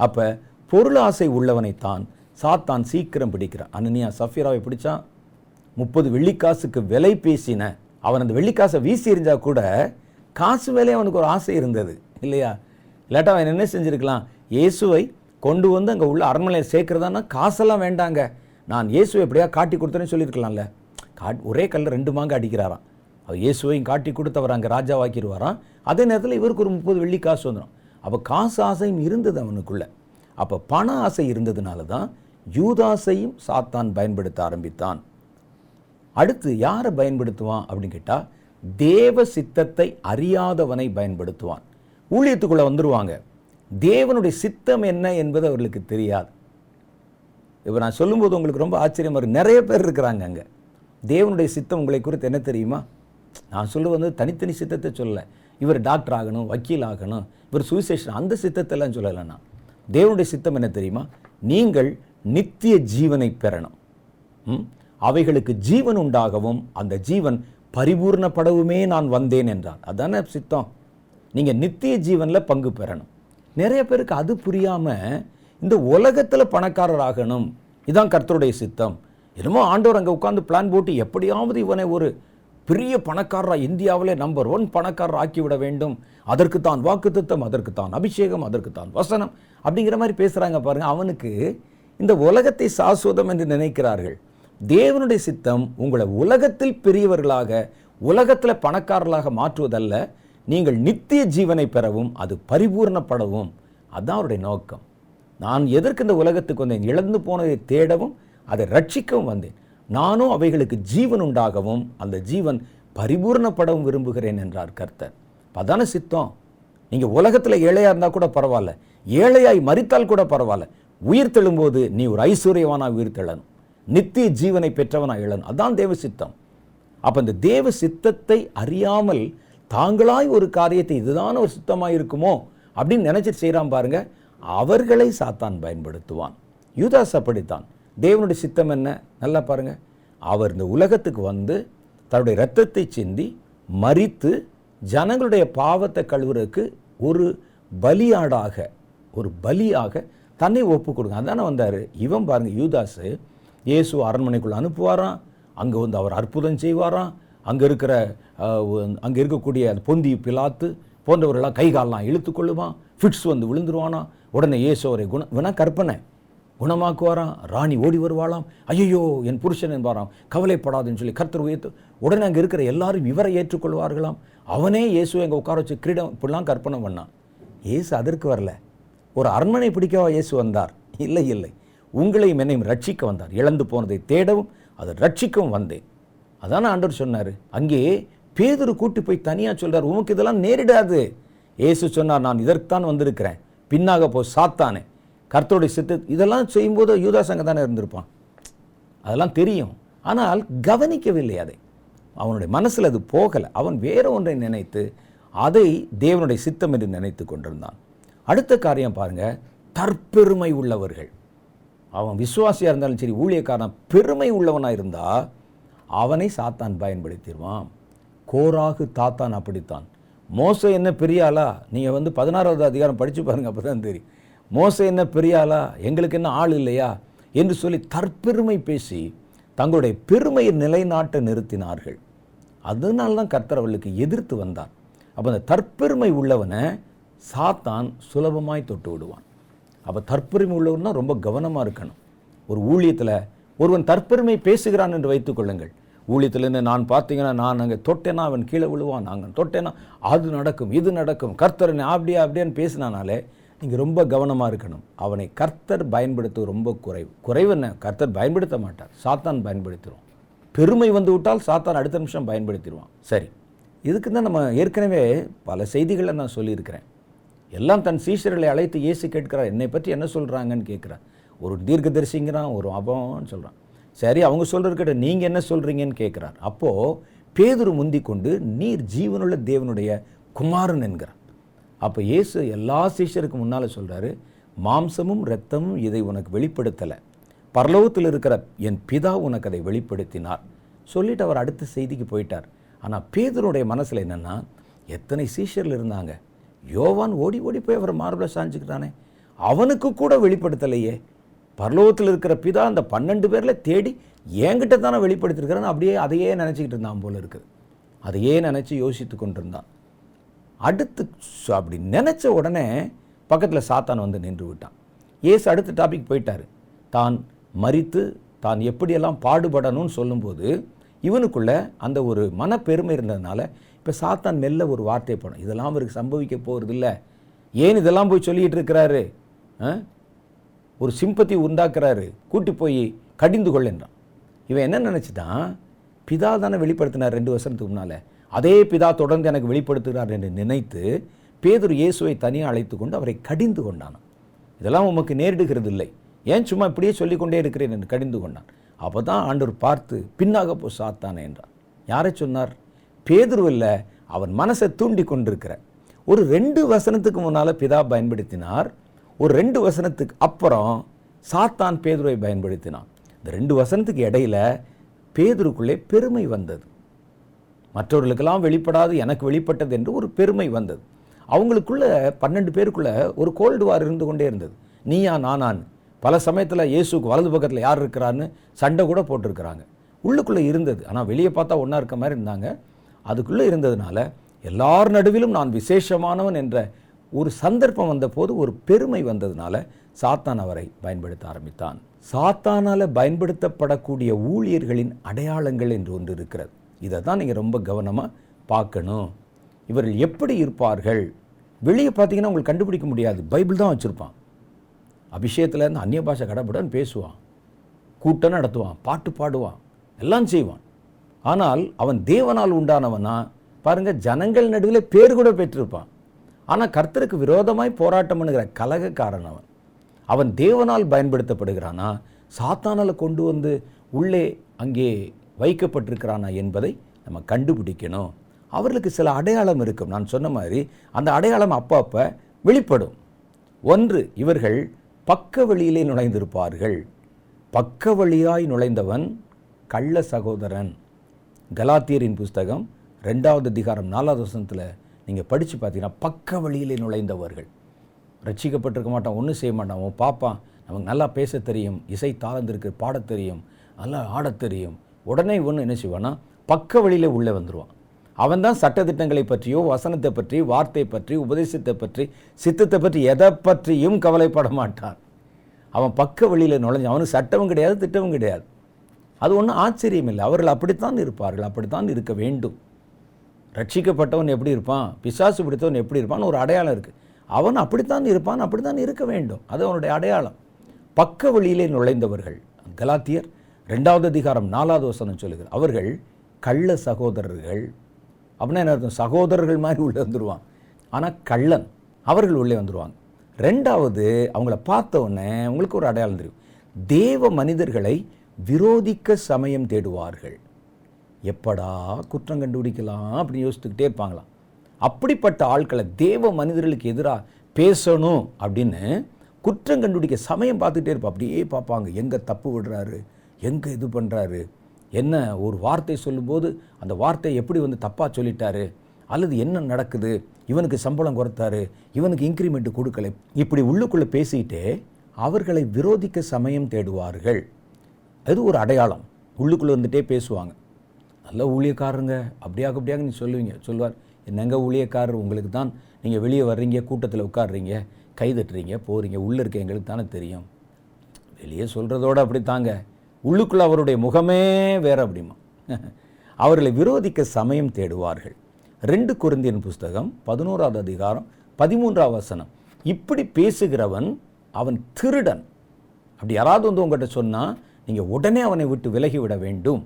D: அப்போ பொருளாசை உள்ளவனைத்தான் சாத்தான் சீக்கிரம் பிடிக்கிறான் அன்னனியா சஃபியராவை பிடிச்சான் முப்பது வெள்ளிக்காசுக்கு விலை பேசின அவன் அந்த வெள்ளிக்காசை வீசி எறிஞ்சா கூட காசு மேலே அவனுக்கு ஒரு ஆசை இருந்தது இல்லையா இல்லாட்டா அவன் என்ன செஞ்சுருக்கலாம் இயேசுவை கொண்டு வந்து அங்கே உள்ள அரண்மனையை சேர்க்குறதானா காசெல்லாம் வேண்டாங்க நான் இயேசுவை எப்படியா காட்டி கொடுத்தேன்னு சொல்லியிருக்கலாம்ல கா ஒரே கல்ல ரெண்டு மாங்க அடிக்கிறாராம் அவர் இயேசுவையும் காட்டி கொடுத்தவர் அங்கே ராஜாவாக்கிடுவாராம் அதே நேரத்தில் இவருக்கு ஒரு முப்பது வெள்ளி காசு வந்துடும் அப்போ காசு ஆசையும் இருந்தது அவனுக்குள்ளே அப்போ பண ஆசை இருந்ததுனால தான் யூதாசையும் சாத்தான் பயன்படுத்த ஆரம்பித்தான் அடுத்து யாரை பயன்படுத்துவான் அப்படின்னு கேட்டால் தேவ சித்தத்தை அறியாதவனை பயன்படுத்துவான் ஊழியத்துக்குள்ளே வந்துடுவாங்க தேவனுடைய சித்தம் என்ன என்பது அவர்களுக்கு தெரியாது இப்போ நான் சொல்லும்போது உங்களுக்கு ரொம்ப ஆச்சரியமாக இருக்குது நிறைய பேர் இருக்கிறாங்க அங்கே தேவனுடைய சித்தம் உங்களை குறித்து என்ன தெரியுமா நான் சொல்ல வந்து தனித்தனி சித்தத்தை சொல்லலை இவர் டாக்டர் ஆகணும் வக்கீல் ஆகணும் இவர் சுவிசேஷன் அந்த சித்தத்தெல்லாம் சொல்லலை நான் தேவனுடைய சித்தம் என்ன தெரியுமா நீங்கள் நித்திய ஜீவனை பெறணும் அவைகளுக்கு ஜீவன் உண்டாகவும் அந்த ஜீவன் பரிபூர்ணப்படவுமே நான் வந்தேன் என்றான் அதுதானே சித்தம் நீங்கள் நித்திய ஜீவனில் பங்கு பெறணும் நிறைய பேருக்கு அது புரியாமல் இந்த உலகத்தில் பணக்காரர் ஆகணும் இதுதான் கர்த்தருடைய சித்தம் என்னமோ ஆண்டவர் அங்கே உட்காந்து பிளான் போட்டு எப்படியாவது இவனை ஒரு பெரிய பணக்காரராக இந்தியாவிலே நம்பர் ஒன் பணக்காரர் ஆக்கிவிட வேண்டும் அதற்கு தான் வாக்குத்தம் அதற்கு தான் அபிஷேகம் அதற்கு தான் வசனம் அப்படிங்கிற மாதிரி பேசுகிறாங்க பாருங்கள் அவனுக்கு இந்த உலகத்தை சாஸ்வதம் என்று நினைக்கிறார்கள் தேவனுடைய சித்தம் உங்களை உலகத்தில் பெரியவர்களாக உலகத்தில் பணக்காரர்களாக மாற்றுவதல்ல நீங்கள் நித்திய ஜீவனை பெறவும் அது பரிபூர்ணப்படவும் அதுதான் அவருடைய நோக்கம் நான் எதற்கு இந்த உலகத்துக்கு வந்தேன் இழந்து போனதை தேடவும் அதை ரட்சிக்கவும் வந்தேன் நானும் அவைகளுக்கு ஜீவன் உண்டாகவும் அந்த ஜீவன் பரிபூர்ணப்படவும் விரும்புகிறேன் என்றார் கர்த்தர் அதான சித்தம் நீங்கள் உலகத்தில் ஏழையாக இருந்தால் கூட பரவாயில்ல ஏழையாய் மறித்தால் கூட பரவாயில்ல உயிர் தெழும்போது நீ ஒரு ஐஸ்வர்யவானாக உயிர் தெழணும் நித்திய ஜீவனை பெற்றவனாக எழணும் அதான் தேவ சித்தம் அப்போ இந்த தேவ சித்தத்தை அறியாமல் தாங்களாய் ஒரு காரியத்தை இதுதான ஒரு சுத்தமாக இருக்குமோ அப்படின்னு நினச்சி செய்கிறான் பாருங்க அவர்களை சாத்தான் பயன்படுத்துவான் யூதாஸ் அப்படித்தான் தேவனுடைய சித்தம் என்ன நல்லா பாருங்கள் அவர் இந்த உலகத்துக்கு வந்து தன்னுடைய ரத்தத்தை சிந்தி மறித்து ஜனங்களுடைய பாவத்தை கழுவுறதுக்கு ஒரு பலியாடாக ஒரு பலியாக தன்னை ஒப்பு கொடுங்க அதானே வந்தார் இவன் பாருங்கள் யூதாஸு இயேசு அரண்மனைக்குள்ளே அனுப்புவாராம் அங்கே வந்து அவர் அற்புதம் செய்வாராம் அங்கே இருக்கிற அங்கே இருக்கக்கூடிய அந்த பொந்தி பிலாத்து போன்றவர்களாக கைகாலெலாம் இழுத்து கொள்ளுவான் ஃபிட்ஸ் வந்து விழுந்துருவானா உடனே இயேசு அவரை குண வேணா கற்பனை குணமாக்குவாராம் ராணி ஓடி வருவாளாம் ஐயோ என் புருஷன் என்பாராம் கவலைப்படாதுன்னு சொல்லி கர்த்தர் உயர்த்து உடனே அங்கே இருக்கிற எல்லாரும் இவரை ஏற்றுக்கொள்வார்களாம் அவனே இயேசு எங்கள் உட்கார வச்சு கிரீடம் இப்படிலாம் கற்பனை பண்ணான் இயேசு அதற்கு வரல ஒரு அரண்மனை பிடிக்கவா இயேசு வந்தார் இல்லை இல்லை உங்களையும் என்னையும் ரட்சிக்க வந்தார் இழந்து போனதை தேடவும் அதை ரட்சிக்கவும் வந்தேன் அதான் ஆண்டவர் சொன்னார் அங்கே பேதொரு கூட்டி போய் தனியாக சொல்கிறார் உனக்கு இதெல்லாம் நேரிடாது ஏசு சொன்னார் நான் இதற்குத்தான் வந்திருக்கிறேன் பின்னாக போ சாத்தானே கர்த்தருடைய சித்து இதெல்லாம் செய்யும்போது யூதாசங்க தானே இருந்திருப்பான் அதெல்லாம் தெரியும் ஆனால் கவனிக்கவில்லை அதை அவனுடைய மனசில் அது போகலை அவன் வேற ஒன்றை நினைத்து அதை தேவனுடைய சித்தம் என்று நினைத்து கொண்டிருந்தான் அடுத்த காரியம் பாருங்கள் தற்பெருமை உள்ளவர்கள் அவன் விசுவாசியாக இருந்தாலும் சரி ஊழியக்காரன் பெருமை உள்ளவனாக இருந்தால் அவனை சாத்தான் பயன்படுத்திடுவான் கோராகு தாத்தான் அப்படித்தான் மோசம் என்ன பெரியாளா நீங்கள் வந்து பதினாறாவது அதிகாரம் படித்து பாருங்கள் அப்போ தான் தெரியும் மோசை என்ன பெரியாளா எங்களுக்கு என்ன ஆள் இல்லையா என்று சொல்லி தற்பெருமை பேசி தங்களுடைய பெருமையை நிலைநாட்ட நிறுத்தினார்கள் அதனால தான் கர்த்தர் அவளுக்கு எதிர்த்து வந்தார் அப்போ அந்த தற்பெருமை உள்ளவனை சாத்தான் சுலபமாய் தொட்டு விடுவான் அப்போ தற்பெருமை உள்ளவன் தான் ரொம்ப கவனமாக இருக்கணும் ஒரு ஊழியத்தில் ஒருவன் தற்பெருமை பேசுகிறான் என்று வைத்துக்கொள்ளுங்கள் ஊழியத்திலேருந்து நான் பார்த்தீங்கன்னா நான் அங்கே தொட்டேனா அவன் கீழே விழுவான் நாங்கள் தொட்டேனா அது நடக்கும் இது நடக்கும் கர்த்தர் என்ன அப்படியா அப்படியான்னு பேசினானாலே நீங்கள் ரொம்ப கவனமாக இருக்கணும் அவனை கர்த்தர் பயன்படுத்த ரொம்ப குறைவு குறைவு என்ன கர்த்தர் பயன்படுத்த மாட்டார் சாத்தான் பயன்படுத்துகிறோம் பெருமை வந்து விட்டால் சாத்தான் அடுத்த நிமிஷம் பயன்படுத்திடுவான் சரி இதுக்கு தான் நம்ம ஏற்கனவே பல செய்திகளை நான் சொல்லியிருக்கிறேன் எல்லாம் தன் சீஷர்களை அழைத்து ஏசி கேட்கிறார் என்னை பற்றி என்ன சொல்கிறாங்கன்னு கேட்குறார் ஒரு தீர்க்கதரிசிங்கிறான் ஒரு அபம்னு சொல்கிறான் சரி அவங்க சொல்கிறக்கிட்ட நீங்கள் என்ன சொல்கிறீங்கன்னு கேட்குறார் அப்போது பேதுரு முந்தி கொண்டு நீர் ஜீவனுள்ள தேவனுடைய குமாரன் என்கிறான் அப்போ இயேசு எல்லா சீஷருக்கு முன்னால் சொல்கிறாரு மாம்சமும் இரத்தமும் இதை உனக்கு வெளிப்படுத்தலை பரலோகத்தில் இருக்கிற என் பிதா உனக்கு அதை வெளிப்படுத்தினார் சொல்லிவிட்டு அவர் அடுத்த செய்திக்கு போயிட்டார் ஆனால் பேதருடைய மனசில் என்னென்னா எத்தனை சீஷர்கள் இருந்தாங்க யோவான் ஓடி ஓடி போய் அவர் மார்பில் சாஞ்சுக்கிறானே அவனுக்கு கூட வெளிப்படுத்தலையே பரலோகத்தில் இருக்கிற பிதா அந்த பன்னெண்டு பேரில் தேடி என்கிட்ட தானே வெளிப்படுத்திருக்கிறான்னு அப்படியே அதையே நினச்சிக்கிட்டு இருந்தான் போல இருக்குது அதையே நினச்சி யோசித்து கொண்டிருந்தான் அடுத்து அப்படி நினச்ச உடனே பக்கத்தில் சாத்தான் வந்து நின்று விட்டான் ஏசு அடுத்த டாபிக் போயிட்டார் தான் மறித்து தான் எப்படியெல்லாம் பாடுபடணும்னு சொல்லும்போது இவனுக்குள்ள அந்த ஒரு மனப்பெருமை இருந்ததுனால இப்போ சாத்தான் மெல்ல ஒரு வார்த்தை போனோம் இதெல்லாம் அவருக்கு சம்பவிக்க போகிறது இல்லை ஏன் இதெல்லாம் போய் சொல்லிகிட்டு இருக்கிறாரு ஒரு சிம்பத்தி உண்டாக்குறாரு கூட்டி போய் கடிந்து கொள்ளுன்றான் இவன் என்ன நினச்சிட்டான் பிதா தானே வெளிப்படுத்தினார் ரெண்டு வருஷத்துக்கு முன்னால் அதே பிதா தொடர்ந்து எனக்கு வெளிப்படுத்துகிறார் என்று நினைத்து பேதர் இயேசுவை தனியாக அழைத்து கொண்டு அவரை கடிந்து கொண்டானான் இதெல்லாம் உமக்கு நேரிடுகிறது இல்லை ஏன் சும்மா இப்படியே சொல்லிக்கொண்டே இருக்கிறேன் என்று கடிந்து கொண்டான் அப்போ தான் ஆண்டவர் பார்த்து பின்னாக போ சாத்தானே என்றான் யாரை சொன்னார் பேதுருவில் அவன் மனசை தூண்டி கொண்டிருக்கிற ஒரு ரெண்டு வசனத்துக்கு முன்னால் பிதா பயன்படுத்தினார் ஒரு ரெண்டு வசனத்துக்கு அப்புறம் சாத்தான் பேதுருவை பயன்படுத்தினான் இந்த ரெண்டு வசனத்துக்கு இடையில பேதுருக்குள்ளே பெருமை வந்தது மற்றவர்களுக்கெல்லாம் வெளிப்படாது எனக்கு வெளிப்பட்டது என்று ஒரு பெருமை வந்தது அவங்களுக்குள்ள பன்னெண்டு பேருக்குள்ள ஒரு கோல்டு வார் இருந்து கொண்டே இருந்தது நீயா நானான் பல சமயத்தில் இயேசுக்கு வலது பக்கத்தில் யார் இருக்கிறான்னு சண்டை கூட போட்டிருக்கிறாங்க உள்ளுக்குள்ளே இருந்தது ஆனால் வெளியே பார்த்தா ஒன்றா இருக்க மாதிரி இருந்தாங்க அதுக்குள்ளே இருந்ததுனால எல்லார் நடுவிலும் நான் விசேஷமானவன் என்ற ஒரு சந்தர்ப்பம் வந்தபோது ஒரு பெருமை வந்ததுனால சாத்தான் அவரை பயன்படுத்த ஆரம்பித்தான் சாத்தானால் பயன்படுத்தப்படக்கூடிய ஊழியர்களின் அடையாளங்கள் என்று ஒன்று இருக்கிறது இதை தான் நீங்கள் ரொம்ப கவனமாக பார்க்கணும் இவர்கள் எப்படி இருப்பார்கள் வெளியே பார்த்தீங்கன்னா உங்களுக்கு கண்டுபிடிக்க முடியாது பைபிள் தான் வச்சுருப்பான் இருந்து அந்நிய பாஷை கடப்படான்னு பேசுவான் கூட்டம் நடத்துவான் பாட்டு பாடுவான் எல்லாம் செய்வான் ஆனால் அவன் தேவனால் உண்டானவனா பாருங்கள் ஜனங்கள் நடுவில் பேர் கூட பெற்றிருப்பான் ஆனால் கர்த்தருக்கு விரோதமாய் போராட்டம் பண்ணுகிற கலகக்காரன் அவன் அவன் தேவனால் பயன்படுத்தப்படுகிறானா சாத்தானால் கொண்டு வந்து உள்ளே அங்கே வைக்கப்பட்டிருக்கிறானா என்பதை நம்ம கண்டுபிடிக்கணும் அவர்களுக்கு சில அடையாளம் இருக்கும் நான் சொன்ன மாதிரி அந்த அடையாளம் அப்பப்போ வெளிப்படும் ஒன்று இவர்கள் பக்க வழியிலே நுழைந்திருப்பார்கள் பக்க வழியாய் நுழைந்தவன் கள்ள சகோதரன் கலாத்தியரின் புஸ்தகம் ரெண்டாவது அதிகாரம் நாலாவது வசனத்தில் நீங்கள் படித்து பார்த்தீங்கன்னா பக்க வழியிலே நுழைந்தவர்கள் ரட்சிக்கப்பட்டிருக்க மாட்டான் ஒன்றும் செய்ய மாட்டான் அவன் பார்ப்பான் நமக்கு நல்லா பேச தெரியும் இசை தாழ்ந்திருக்கு பாட தெரியும் நல்லா ஆட தெரியும் உடனே ஒன்று என்ன செய்வான்னா பக்க வழியிலே உள்ளே வந்துடுவான் அவன் தான் சட்டத்திட்டங்களை பற்றியோ வசனத்தை பற்றி வார்த்தை பற்றி உபதேசத்தை பற்றி சித்தத்தை பற்றி எதை பற்றியும் கவலைப்பட மாட்டான் அவன் பக்க வழியில் நுழைஞ்சு அவனுக்கு சட்டமும் கிடையாது திட்டமும் கிடையாது அது ஒன்றும் ஆச்சரியம் இல்லை அவர்கள் அப்படித்தான் இருப்பார்கள் அப்படித்தான் இருக்க வேண்டும் ரட்சிக்கப்பட்டவன் எப்படி இருப்பான் பிசாசு பிடித்தவன் எப்படி இருப்பான்னு ஒரு அடையாளம் இருக்குது அவன் அப்படித்தான் இருப்பான் அப்படித்தான் இருக்க வேண்டும் அது அவனுடைய அடையாளம் பக்க வழியிலே நுழைந்தவர்கள் கலாத்தியர் ரெண்டாவது அதிகாரம் நாலாவது வசனம் சொல்லுகிறார் அவர்கள் கள்ள சகோதரர்கள் அப்படின்னா என்ன அர்த்தம் சகோதரர்கள் மாதிரி உள்ளே வந்துடுவான் ஆனால் கள்ளன் அவர்கள் உள்ளே வந்துடுவாங்க ரெண்டாவது அவங்கள உடனே உங்களுக்கு ஒரு அடையாளம் தெரியும் தேவ மனிதர்களை விரோதிக்க சமயம் தேடுவார்கள் எப்படா குற்றம் கண்டுபிடிக்கலாம் அப்படின்னு யோசித்துக்கிட்டே இருப்பாங்களாம் அப்படிப்பட்ட ஆட்களை தேவ மனிதர்களுக்கு எதிராக பேசணும் அப்படின்னு குற்றம் கண்டுபிடிக்க சமயம் பார்த்துக்கிட்டே இருப்போம் அப்படியே பார்ப்பாங்க எங்கே தப்பு விடுறாரு எங்கே இது பண்ணுறாரு என்ன ஒரு வார்த்தை சொல்லும்போது அந்த வார்த்தை எப்படி வந்து தப்பாக சொல்லிட்டாரு அல்லது என்ன நடக்குது இவனுக்கு சம்பளம் குறைத்தாரு இவனுக்கு இன்க்ரிமெண்ட் கொடுக்கலை இப்படி உள்ளுக்குள்ளே பேசிக்கிட்டே அவர்களை விரோதிக்க சமயம் தேடுவார்கள் அது ஒரு அடையாளம் உள்ளுக்குள்ளே வந்துட்டே பேசுவாங்க நல்ல ஊழியக்காரங்க அப்படியாக அப்படியாக நீ சொல்லுவீங்க சொல்லுவார் என்னங்க ஊழியக்காரர் உங்களுக்கு தான் நீங்கள் வெளியே வர்றீங்க கூட்டத்தில் உட்காடுறீங்க கை தட்டுறீங்க போகிறீங்க உள்ளே இருக்க எங்களுக்கு தானே தெரியும் வெளியே சொல்கிறதோடு அப்படி தாங்க உள்ளுக்குள்ள அவருடைய முகமே வேற அப்படிமா அவர்களை விரோதிக்க சமயம் தேடுவார்கள் ரெண்டு குருந்தியன் புஸ்தகம் பதினோராவது அதிகாரம் பதிமூன்றாவது வசனம் இப்படி பேசுகிறவன் அவன் திருடன் அப்படி யாராவது வந்து உங்கள்கிட்ட சொன்னால் நீங்கள் உடனே அவனை விட்டு விலகிவிட வேண்டும்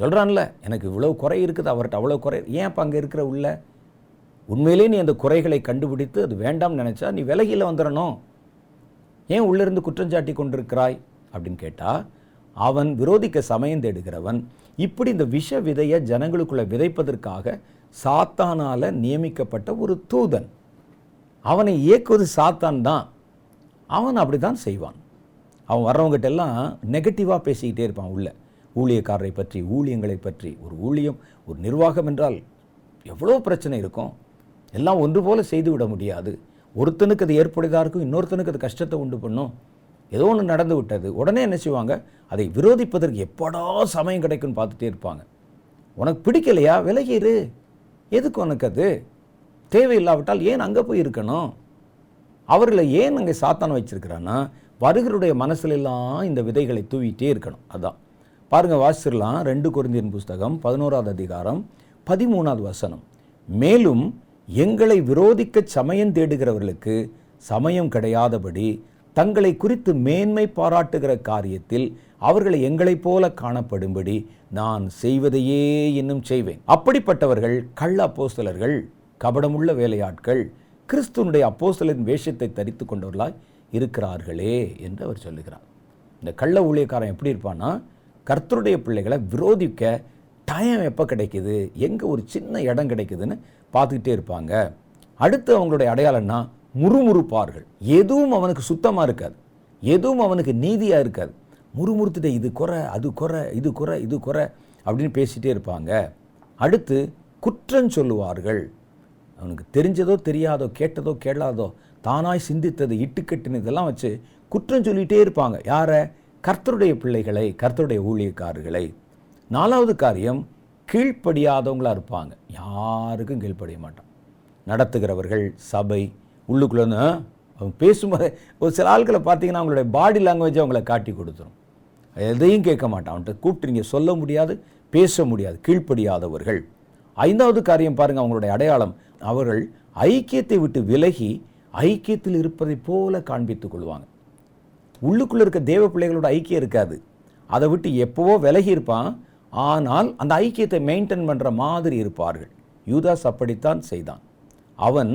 D: சொல்கிறான்ல எனக்கு இவ்வளோ குறை இருக்குது அவர்கிட்ட அவ்வளோ குறை ஏன் அப்போ அங்கே இருக்கிற உள்ள உண்மையிலே நீ அந்த குறைகளை கண்டுபிடித்து அது வேண்டாம்னு நினச்சா நீ விலகியில் வந்துடணும் ஏன் உள்ளிருந்து குற்றஞ்சாட்டி கொண்டிருக்கிறாய் அப்படின்னு கேட்டால் அவன் விரோதிக்க சமயம் தேடுகிறவன் இப்படி இந்த விஷ விதையை ஜனங்களுக்குள்ள விதைப்பதற்காக சாத்தானால் நியமிக்கப்பட்ட ஒரு தூதன் அவனை இயக்குவது சாத்தான் தான் அவன் அப்படி தான் செய்வான் அவன் வர்றவங்ககிட்ட எல்லாம் நெகட்டிவாக பேசிக்கிட்டே இருப்பான் உள்ள ஊழியக்காரரை பற்றி ஊழியங்களை பற்றி ஒரு ஊழியம் ஒரு நிர்வாகம் என்றால் எவ்வளோ பிரச்சனை இருக்கும் எல்லாம் ஒன்று போல் விட முடியாது ஒருத்தனுக்கு அது ஏற்புடையதாக இருக்கும் இன்னொருத்தனுக்கு அது கஷ்டத்தை உண்டு பண்ணும் ஏதோ ஒன்று நடந்து விட்டது உடனே என்ன செய்வாங்க அதை விரோதிப்பதற்கு எப்படா சமயம் கிடைக்கும்னு பார்த்துட்டே இருப்பாங்க உனக்கு பிடிக்கலையா விலகிடு எதுக்கு உனக்கு அது தேவையில்லாவிட்டால் ஏன் அங்கே போய் இருக்கணும் அவர்களை ஏன் அங்கே சாத்தான வச்சுருக்கிறான்னா வருகருடைய மனசுலெல்லாம் இந்த விதைகளை தூவிட்டே இருக்கணும் அதான் பாருங்கள் வாசிச்சிடலாம் ரெண்டு குருந்தியின் புஸ்தகம் பதினோராவது அதிகாரம் பதிமூணாவது வசனம் மேலும் எங்களை விரோதிக்க சமயம் தேடுகிறவர்களுக்கு சமயம் கிடையாதபடி தங்களை குறித்து மேன்மை பாராட்டுகிற காரியத்தில் அவர்களை எங்களைப் போல காணப்படும்படி நான் செய்வதையே இன்னும் செய்வேன் அப்படிப்பட்டவர்கள் கள்ள அப்போஸ்தலர்கள் கபடமுள்ள வேலையாட்கள் கிறிஸ்துவனுடைய அப்போஸ்தலின் வேஷத்தை தரித்து கொண்டவர்களாய் இருக்கிறார்களே என்று அவர் சொல்லுகிறார் இந்த கள்ள ஊழியக்காரன் எப்படி இருப்பான்னா கர்த்தருடைய பிள்ளைகளை விரோதிக்க டைம் எப்போ கிடைக்குது எங்கே ஒரு சின்ன இடம் கிடைக்குதுன்னு பார்த்துக்கிட்டே இருப்பாங்க அடுத்து அவங்களுடைய அடையாளம்னா முறுமுறுப்பார்கள் எதுவும் அவனுக்கு சுத்தமாக இருக்காது எதுவும் அவனுக்கு நீதியாக இருக்காது முறுமுறுத்துட்டு இது குறை அது குறை இது குறை இது குறை அப்படின்னு பேசிகிட்டே இருப்பாங்க அடுத்து குற்றம் சொல்லுவார்கள் அவனுக்கு தெரிஞ்சதோ தெரியாதோ கேட்டதோ கேளாதோ தானாய் சிந்தித்தது இட்டுக்கட்டுன்னு இதெல்லாம் வச்சு குற்றம் சொல்லிகிட்டே இருப்பாங்க யாரை கர்த்தருடைய பிள்ளைகளை கர்த்தருடைய ஊழியக்காரர்களை நாலாவது காரியம் கீழ்ப்படியாதவங்களாக இருப்பாங்க யாருக்கும் கீழ்ப்படிய மாட்டான் நடத்துகிறவர்கள் சபை உள்ளுக்குள்ளே அவங்க பேசும்போதே ஒரு சில ஆட்களை பார்த்தீங்கன்னா அவங்களுடைய பாடி லாங்குவேஜ் அவங்கள காட்டி கொடுத்துரும் எதையும் கேட்க மாட்டான் அவன்கிட்ட நீங்கள் சொல்ல முடியாது பேச முடியாது கீழ்ப்படியாதவர்கள் ஐந்தாவது காரியம் பாருங்கள் அவங்களுடைய அடையாளம் அவர்கள் ஐக்கியத்தை விட்டு விலகி ஐக்கியத்தில் இருப்பதை போல காண்பித்துக் கொள்வாங்க உள்ளுக்குள்ளே இருக்க தேவ பிள்ளைகளோட ஐக்கியம் இருக்காது அதை விட்டு எப்போவோ விலகி இருப்பான் ஆனால் அந்த ஐக்கியத்தை மெயின்டைன் பண்ணுற மாதிரி இருப்பார்கள் யூதாஸ் அப்படித்தான் செய்தான் அவன்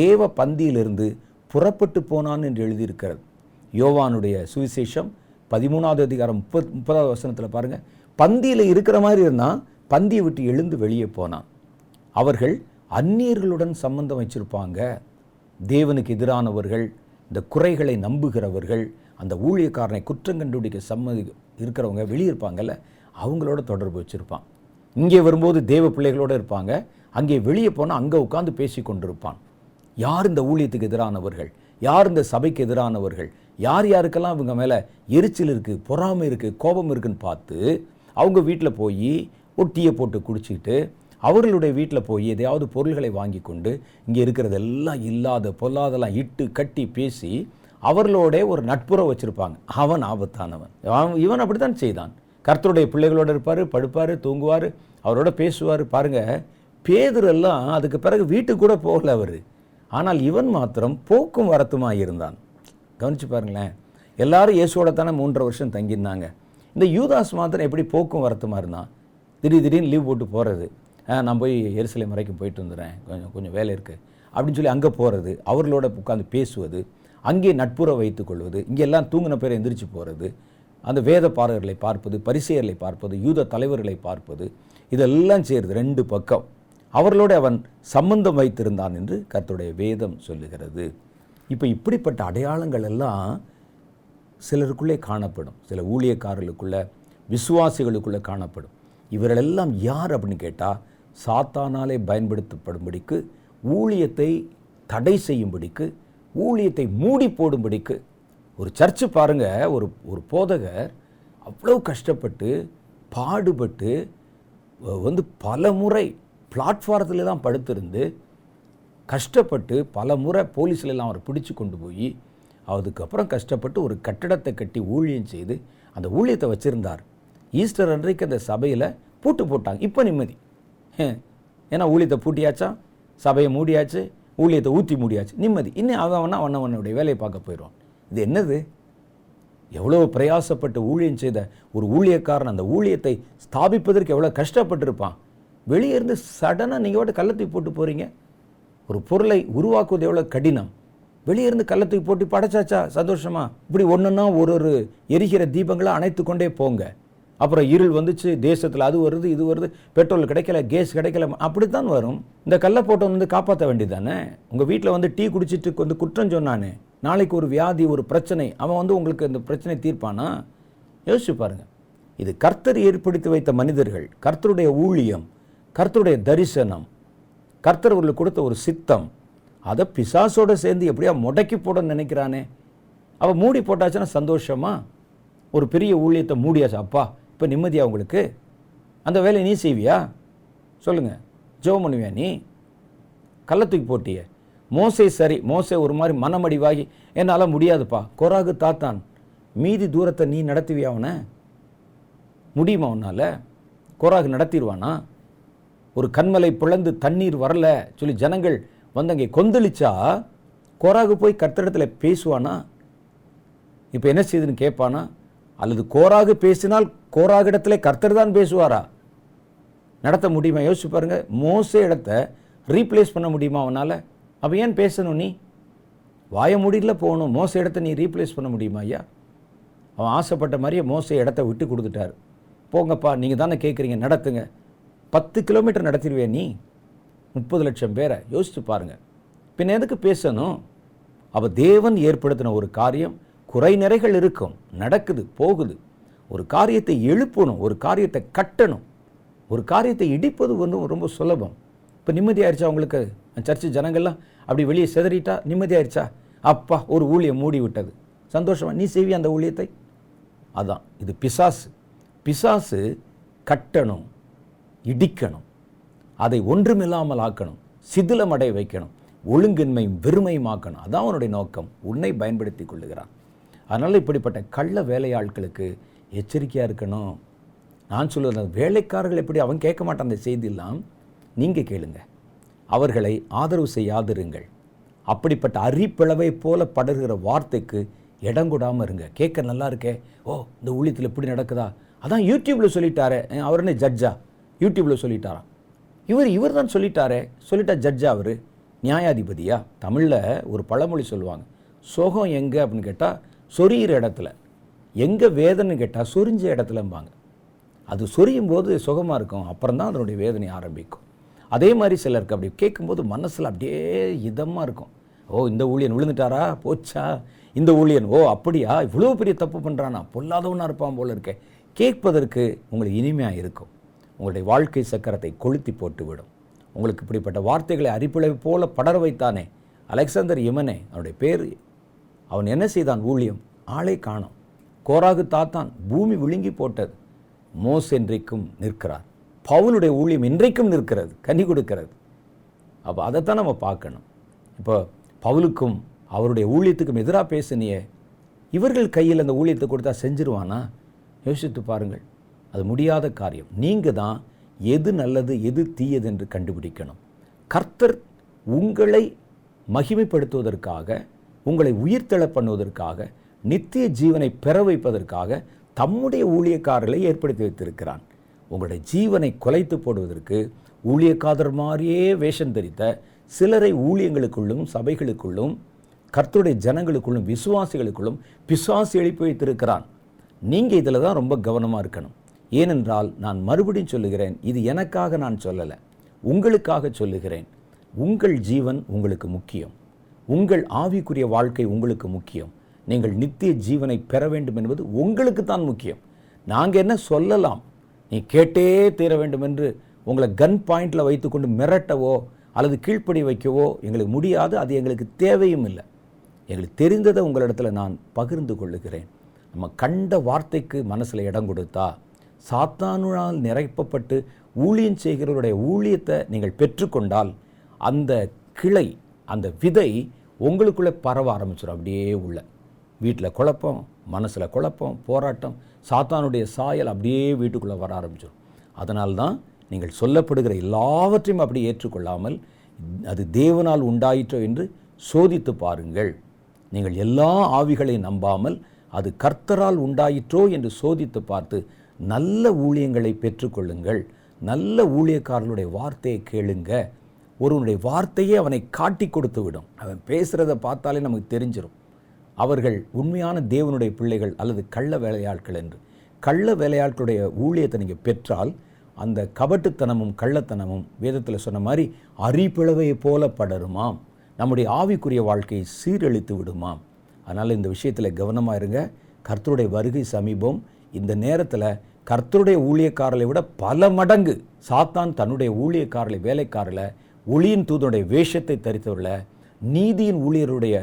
D: தேவ பந்தியிலிருந்து புறப்பட்டு போனான் என்று எழுதியிருக்கிறது யோவானுடைய சுவிசேஷம் பதிமூணாவது அதிகாரம் முப்பத் முப்பதாவது வசனத்தில் பாருங்கள் பந்தியில் இருக்கிற மாதிரி இருந்தால் பந்தியை விட்டு எழுந்து வெளியே போனான் அவர்கள் அந்நியர்களுடன் சம்பந்தம் வச்சிருப்பாங்க தேவனுக்கு எதிரானவர்கள் இந்த குறைகளை நம்புகிறவர்கள் அந்த ஊழியக்காரனை குற்றம் கண்டுபிடிக்க சம்மதி இருக்கிறவங்க வெளியே இருப்பாங்கல்ல அவங்களோட தொடர்பு வச்சுருப்பான் இங்கே வரும்போது தேவ பிள்ளைகளோடு இருப்பாங்க அங்கே வெளியே போனால் அங்கே உட்காந்து பேசி கொண்டிருப்பான் யார் இந்த ஊழியத்துக்கு எதிரானவர்கள் யார் இந்த சபைக்கு எதிரானவர்கள் யார் யாருக்கெல்லாம் இவங்க மேலே எரிச்சல் இருக்குது பொறாமை இருக்குது கோபம் இருக்குதுன்னு பார்த்து அவங்க வீட்டில் போய் ஒரு டீயை போட்டு குடிச்சிக்கிட்டு அவர்களுடைய வீட்டில் போய் எதையாவது பொருள்களை வாங்கி கொண்டு இங்கே இருக்கிறதெல்லாம் இல்லாத பொல்லாதெல்லாம் இட்டு கட்டி பேசி அவர்களோட ஒரு நட்புறவு வச்சுருப்பாங்க அவன் ஆபத்தானவன் இவன் அப்படி தான் செய்தான் கர்த்தருடைய பிள்ளைகளோடு இருப்பார் படுப்பார் தூங்குவார் அவரோட பேசுவார் பாருங்கள் பேதரெல்லாம் அதுக்கு பிறகு வீட்டுக்கு கூட போகல அவர் ஆனால் இவன் மாத்திரம் போக்கும் வரத்துமாக இருந்தான் கவனித்து பாருங்களேன் எல்லாரும் இயேசுவோட தானே மூன்றரை வருஷம் தங்கியிருந்தாங்க இந்த யூதாஸ் மாத்திரம் எப்படி போக்கும் வரத்துமாக இருந்தான் திடீர் திடீர்னு லீவ் போட்டு போகிறது நான் போய் எரிசலை வரைக்கும் போயிட்டு வந்துடுறேன் கொஞ்சம் கொஞ்சம் வேலை இருக்குது அப்படின்னு சொல்லி அங்கே போகிறது அவர்களோட உட்காந்து பேசுவது அங்கே நட்புற வைத்துக்கொள்வது இங்கே எல்லாம் தூங்கின பேரை எந்திரிச்சு போகிறது அந்த வேத பாடகர்களை பார்ப்பது பரிசெயர்களை பார்ப்பது யூத தலைவர்களை பார்ப்பது இதெல்லாம் செய்கிறது ரெண்டு பக்கம் அவர்களோடு அவன் சம்பந்தம் வைத்திருந்தான் என்று கர்த்துடைய வேதம் சொல்லுகிறது இப்போ இப்படிப்பட்ட அடையாளங்கள் எல்லாம் சிலருக்குள்ளே காணப்படும் சில ஊழியக்காரர்களுக்குள்ள விசுவாசிகளுக்குள்ளே காணப்படும் இவர்களெல்லாம் யார் அப்படின்னு கேட்டால் சாத்தானாலே பயன்படுத்தப்படும்படிக்கு ஊழியத்தை தடை செய்யும்படிக்கு ஊழியத்தை மூடி போடும்படிக்கு ஒரு சர்ச்சு பாருங்கள் ஒரு ஒரு போதகர் அவ்வளோ கஷ்டப்பட்டு பாடுபட்டு வந்து பல முறை பிளாட்ஃபாரத்தில் தான் படுத்திருந்து கஷ்டப்பட்டு பல முறை போலீஸ்லாம் அவர் பிடிச்சு கொண்டு போய் அதுக்கப்புறம் கஷ்டப்பட்டு ஒரு கட்டடத்தை கட்டி ஊழியம் செய்து அந்த ஊழியத்தை வச்சுருந்தார் ஈஸ்டர் அன்றைக்கு அந்த சபையில் பூட்டு போட்டாங்க இப்போ நிம்மதி ஏன்னா ஊழியத்தை பூட்டியாச்சா சபையை மூடியாச்சு ஊழியத்தை ஊற்றி மூடியாச்சு நிம்மதி இன்னும் அவன் அவன் அவனுடைய வேலையை பார்க்க போயிடுவான் இது என்னது எவ்வளோ பிரயாசப்பட்டு ஊழியம் செய்த ஒரு ஊழியக்காரன் அந்த ஊழியத்தை ஸ்தாபிப்பதற்கு எவ்வளோ கஷ்டப்பட்டிருப்பான் வெளியே இருந்து சடனாக நீங்கள் வாட்டு கள்ளத்துக்கு போட்டு போகிறீங்க ஒரு பொருளை உருவாக்குவது எவ்வளோ கடினம் வெளியே இருந்து கள்ளத்துக்கு போட்டு படைச்சாச்சா சந்தோஷமா இப்படி ஒன்றுன்னா ஒரு ஒரு எரிகிற தீபங்களை அணைத்து கொண்டே போங்க அப்புறம் இருள் வந்துச்சு தேசத்தில் அது வருது இது வருது பெட்ரோல் கிடைக்கல கேஸ் கிடைக்கல அப்படி தான் வரும் இந்த கள்ள போட்டவன் வந்து காப்பாற்ற வேண்டியது தானே உங்கள் வீட்டில் வந்து டீ குடிச்சிட்டு வந்து குற்றம் சொன்னானே நாளைக்கு ஒரு வியாதி ஒரு பிரச்சனை அவன் வந்து உங்களுக்கு இந்த பிரச்சனை தீர்ப்பானா யோசிச்சு பாருங்கள் இது கர்த்தர் ஏற்படுத்தி வைத்த மனிதர்கள் கர்த்தருடைய ஊழியம் கர்த்தருடைய தரிசனம் கர்த்தர் உங்களுக்கு கொடுத்த ஒரு சித்தம் அதை பிசாசோடு சேர்ந்து எப்படியா முடக்கி போடன்னு நினைக்கிறானே அவள் மூடி போட்டாச்சுன்னா சந்தோஷமாக ஒரு பெரிய ஊழியத்தை மூடியாச்சு அப்பா இப்போ நிம்மதியா உங்களுக்கு அந்த வேலையை நீ செய்வியா சொல்லுங்கள் ஜோ பண்ணுவியா நீ கள்ளத்துக்கு போட்டிய மோசை சரி மோசை ஒரு மாதிரி மனமடிவாகி என்னால் முடியாதுப்பா கொராகு தாத்தான் மீதி தூரத்தை நீ நடத்துவியா அவனை முடியுமா உன்னால் கொராகு நடத்திடுவானா ஒரு கண்மலை பிளந்து தண்ணீர் வரல சொல்லி ஜனங்கள் வந்து அங்கே கொந்தளிச்சா கோராகு போய் கர்த்தரிடத்தில் பேசுவானா இப்போ என்ன செய்யுதுன்னு கேட்பானா அல்லது கோராகு பேசினால் கோராகு இடத்துல கர்த்தர் தான் பேசுவாரா நடத்த முடியுமா யோசிச்சு பாருங்கள் மோச இடத்த ரீப்ளேஸ் பண்ண முடியுமா அவனால் அப்போ ஏன் பேசணும் நீ வாய முடியல போகணும் மோச இடத்த நீ ரீப்ளேஸ் பண்ண முடியுமா ஐயா அவன் ஆசைப்பட்ட மாதிரியே மோச இடத்த விட்டு கொடுத்துட்டார் போங்கப்பா நீங்கள் தானே கேட்குறீங்க நடத்துங்க பத்து கிலோமீட்டர் நடத்திடுவே நீ முப்பது லட்சம் பேரை யோசித்து பாருங்கள் பின்ன எதுக்கு பேசணும் அவள் தேவன் ஏற்படுத்தின ஒரு காரியம் குறை நிறைகள் இருக்கும் நடக்குது போகுது ஒரு காரியத்தை எழுப்பணும் ஒரு காரியத்தை கட்டணும் ஒரு காரியத்தை இடிப்பது ஒன்றும் ரொம்ப சுலபம் இப்போ நிம்மதியாயிருச்சா அவங்களுக்கு சர்ச்சு ஜனங்கள்லாம் அப்படி வெளியே செதறிட்டா நிம்மதியாயிருச்சா அப்பா ஒரு ஊழியம் மூடி விட்டது சந்தோஷமாக நீ செய்வியா அந்த ஊழியத்தை அதான் இது பிசாசு பிசாசு கட்டணும் இடிக்கணும் அதை ஒன்றுமில்லாமல் ஆக்கணும் சிதிலமடை வைக்கணும் ஒழுங்கின்மையும் ஆக்கணும் அதான் அவனுடைய நோக்கம் உன்னை பயன்படுத்தி கொள்ளுகிறான் அதனால் இப்படிப்பட்ட கள்ள வேலையாட்களுக்கு எச்சரிக்கையாக இருக்கணும் நான் சொல்லுவது வேலைக்காரர்கள் எப்படி அவன் கேட்க மாட்டான் அந்த செய்தியெல்லாம் நீங்கள் கேளுங்க அவர்களை ஆதரவு செய்யாதிருங்கள் அப்படிப்பட்ட அரிப்பிளவை போல படர்கிற வார்த்தைக்கு இடம் கூடாமல் இருங்க கேட்க நல்லா இருக்கே ஓ இந்த ஊழியத்தில் இப்படி நடக்குதா அதான் யூடியூப்பில் சொல்லிட்டாரு அவர் என்ன ஜட்ஜா யூடியூப்பில் சொல்லிட்டாராம் இவர் இவர் தான் சொல்லிட்டாரே சொல்லிட்டா ஜட்ஜா அவர் நியாயாதிபதியா தமிழில் ஒரு பழமொழி சொல்லுவாங்க சோகம் எங்கே அப்படின்னு கேட்டால் சொரியிற இடத்துல எங்கே வேதனைன்னு கேட்டால் சொரிஞ்ச இடத்துலம்பாங்க அது சொரியும் போது சுகமாக இருக்கும் அப்புறம் தான் அதனுடைய வேதனை ஆரம்பிக்கும் அதே மாதிரி சிலருக்கு அப்படி கேட்கும்போது மனசில் அப்படியே இதமாக இருக்கும் ஓ இந்த ஊழியன் விழுந்துட்டாரா போச்சா இந்த ஊழியன் ஓ அப்படியா இவ்வளோ பெரிய தப்பு பண்ணுறானா பொல்லாதவனாக இருப்பான் போல இருக்கேன் கேட்பதற்கு உங்களுக்கு இனிமையாக இருக்கும் உங்களுடைய வாழ்க்கை சக்கரத்தை கொளுத்தி போட்டுவிடும் உங்களுக்கு இப்படிப்பட்ட வார்த்தைகளை அரிப்பிளை போல படர வைத்தானே அலெக்சாந்தர் இமனே அவனுடைய பேர் அவன் என்ன செய்தான் ஊழியம் ஆளை காணும் கோராகு தாத்தான் பூமி விழுங்கி போட்டது மோஸ் என்றைக்கும் நிற்கிறார் பவுனுடைய ஊழியம் இன்றைக்கும் நிற்கிறது கனி கொடுக்கிறது அப்போ அதைத்தான் நம்ம பார்க்கணும் இப்போ பவுலுக்கும் அவருடைய ஊழியத்துக்கும் எதிராக பேசினியே இவர்கள் கையில் அந்த ஊழியத்தை கொடுத்தா செஞ்சிருவானா யோசித்து பாருங்கள் அது முடியாத காரியம் நீங்கள் தான் எது நல்லது எது தீயது என்று கண்டுபிடிக்கணும் கர்த்தர் உங்களை மகிமைப்படுத்துவதற்காக உங்களை உயிர்த்தெழ பண்ணுவதற்காக நித்திய ஜீவனை பெற வைப்பதற்காக தம்முடைய ஊழியக்காரர்களை ஏற்படுத்தி வைத்திருக்கிறான் உங்களுடைய ஜீவனை குலைத்து போடுவதற்கு ஊழியக்காதர் மாதிரியே வேஷம் தெரித்த சிலரை ஊழியங்களுக்குள்ளும் சபைகளுக்குள்ளும் கர்த்தருடைய ஜனங்களுக்குள்ளும் விசுவாசிகளுக்குள்ளும் பிசுவாசி எழுப்பி வைத்திருக்கிறான் நீங்கள் இதில் தான் ரொம்ப கவனமாக இருக்கணும் ஏனென்றால் நான் மறுபடியும் சொல்லுகிறேன் இது எனக்காக நான் சொல்லலை உங்களுக்காக சொல்லுகிறேன் உங்கள் ஜீவன் உங்களுக்கு முக்கியம் உங்கள் ஆவிக்குரிய வாழ்க்கை உங்களுக்கு முக்கியம் நீங்கள் நித்திய ஜீவனை பெற வேண்டும் என்பது உங்களுக்கு தான் முக்கியம் நாங்கள் என்ன சொல்லலாம் நீ கேட்டே தீர வேண்டும் என்று உங்களை கன் பாயிண்டில் வைத்துக்கொண்டு மிரட்டவோ அல்லது கீழ்ப்படி வைக்கவோ எங்களுக்கு முடியாது அது எங்களுக்கு தேவையும் இல்லை எங்களுக்கு தெரிந்ததை உங்களிடத்தில் நான் பகிர்ந்து கொள்ளுகிறேன் நம்ம கண்ட வார்த்தைக்கு மனசில் இடம் கொடுத்தா சாத்தானுனால் நிரப்பப்பட்டு ஊழியம் செய்கிறவருடைய ஊழியத்தை நீங்கள் பெற்றுக்கொண்டால் அந்த கிளை அந்த விதை உங்களுக்குள்ளே பரவ ஆரம்பிச்சிடும் அப்படியே உள்ள வீட்டில் குழப்பம் மனசில் குழப்பம் போராட்டம் சாத்தானுடைய சாயல் அப்படியே வீட்டுக்குள்ளே வர ஆரம்பிச்சிடும் அதனால்தான் நீங்கள் சொல்லப்படுகிற எல்லாவற்றையும் அப்படி ஏற்றுக்கொள்ளாமல் அது தேவனால் உண்டாயிற்றோ என்று சோதித்து பாருங்கள் நீங்கள் எல்லா ஆவிகளையும் நம்பாமல் அது கர்த்தரால் உண்டாயிற்றோ என்று சோதித்து பார்த்து நல்ல ஊழியங்களை பெற்றுக்கொள்ளுங்கள் நல்ல ஊழியக்காரர்களுடைய வார்த்தையை கேளுங்க ஒருவனுடைய வார்த்தையே அவனை காட்டி கொடுத்து விடும் அவன் பேசுகிறத பார்த்தாலே நமக்கு தெரிஞ்சிடும் அவர்கள் உண்மையான தேவனுடைய பிள்ளைகள் அல்லது கள்ள வேலையாட்கள் என்று கள்ள வேலையாட்களுடைய ஊழியத்தை நீங்கள் பெற்றால் அந்த கபட்டுத்தனமும் கள்ளத்தனமும் வேதத்தில் சொன்ன மாதிரி அரிப்பிளவையை போல படருமாம் நம்முடைய ஆவிக்குரிய வாழ்க்கையை சீரழித்து விடுமாம் அதனால் இந்த விஷயத்தில் கவனமாக இருங்க கர்த்தருடைய வருகை சமீபம் இந்த நேரத்தில் கர்த்தருடைய ஊழியக்காரரை விட பல மடங்கு சாத்தான் தன்னுடைய ஊழியக்காரரை வேலைக்காரில் ஒளியின் தூதனுடைய வேஷத்தை தரித்தவரில் நீதியின் ஊழியருடைய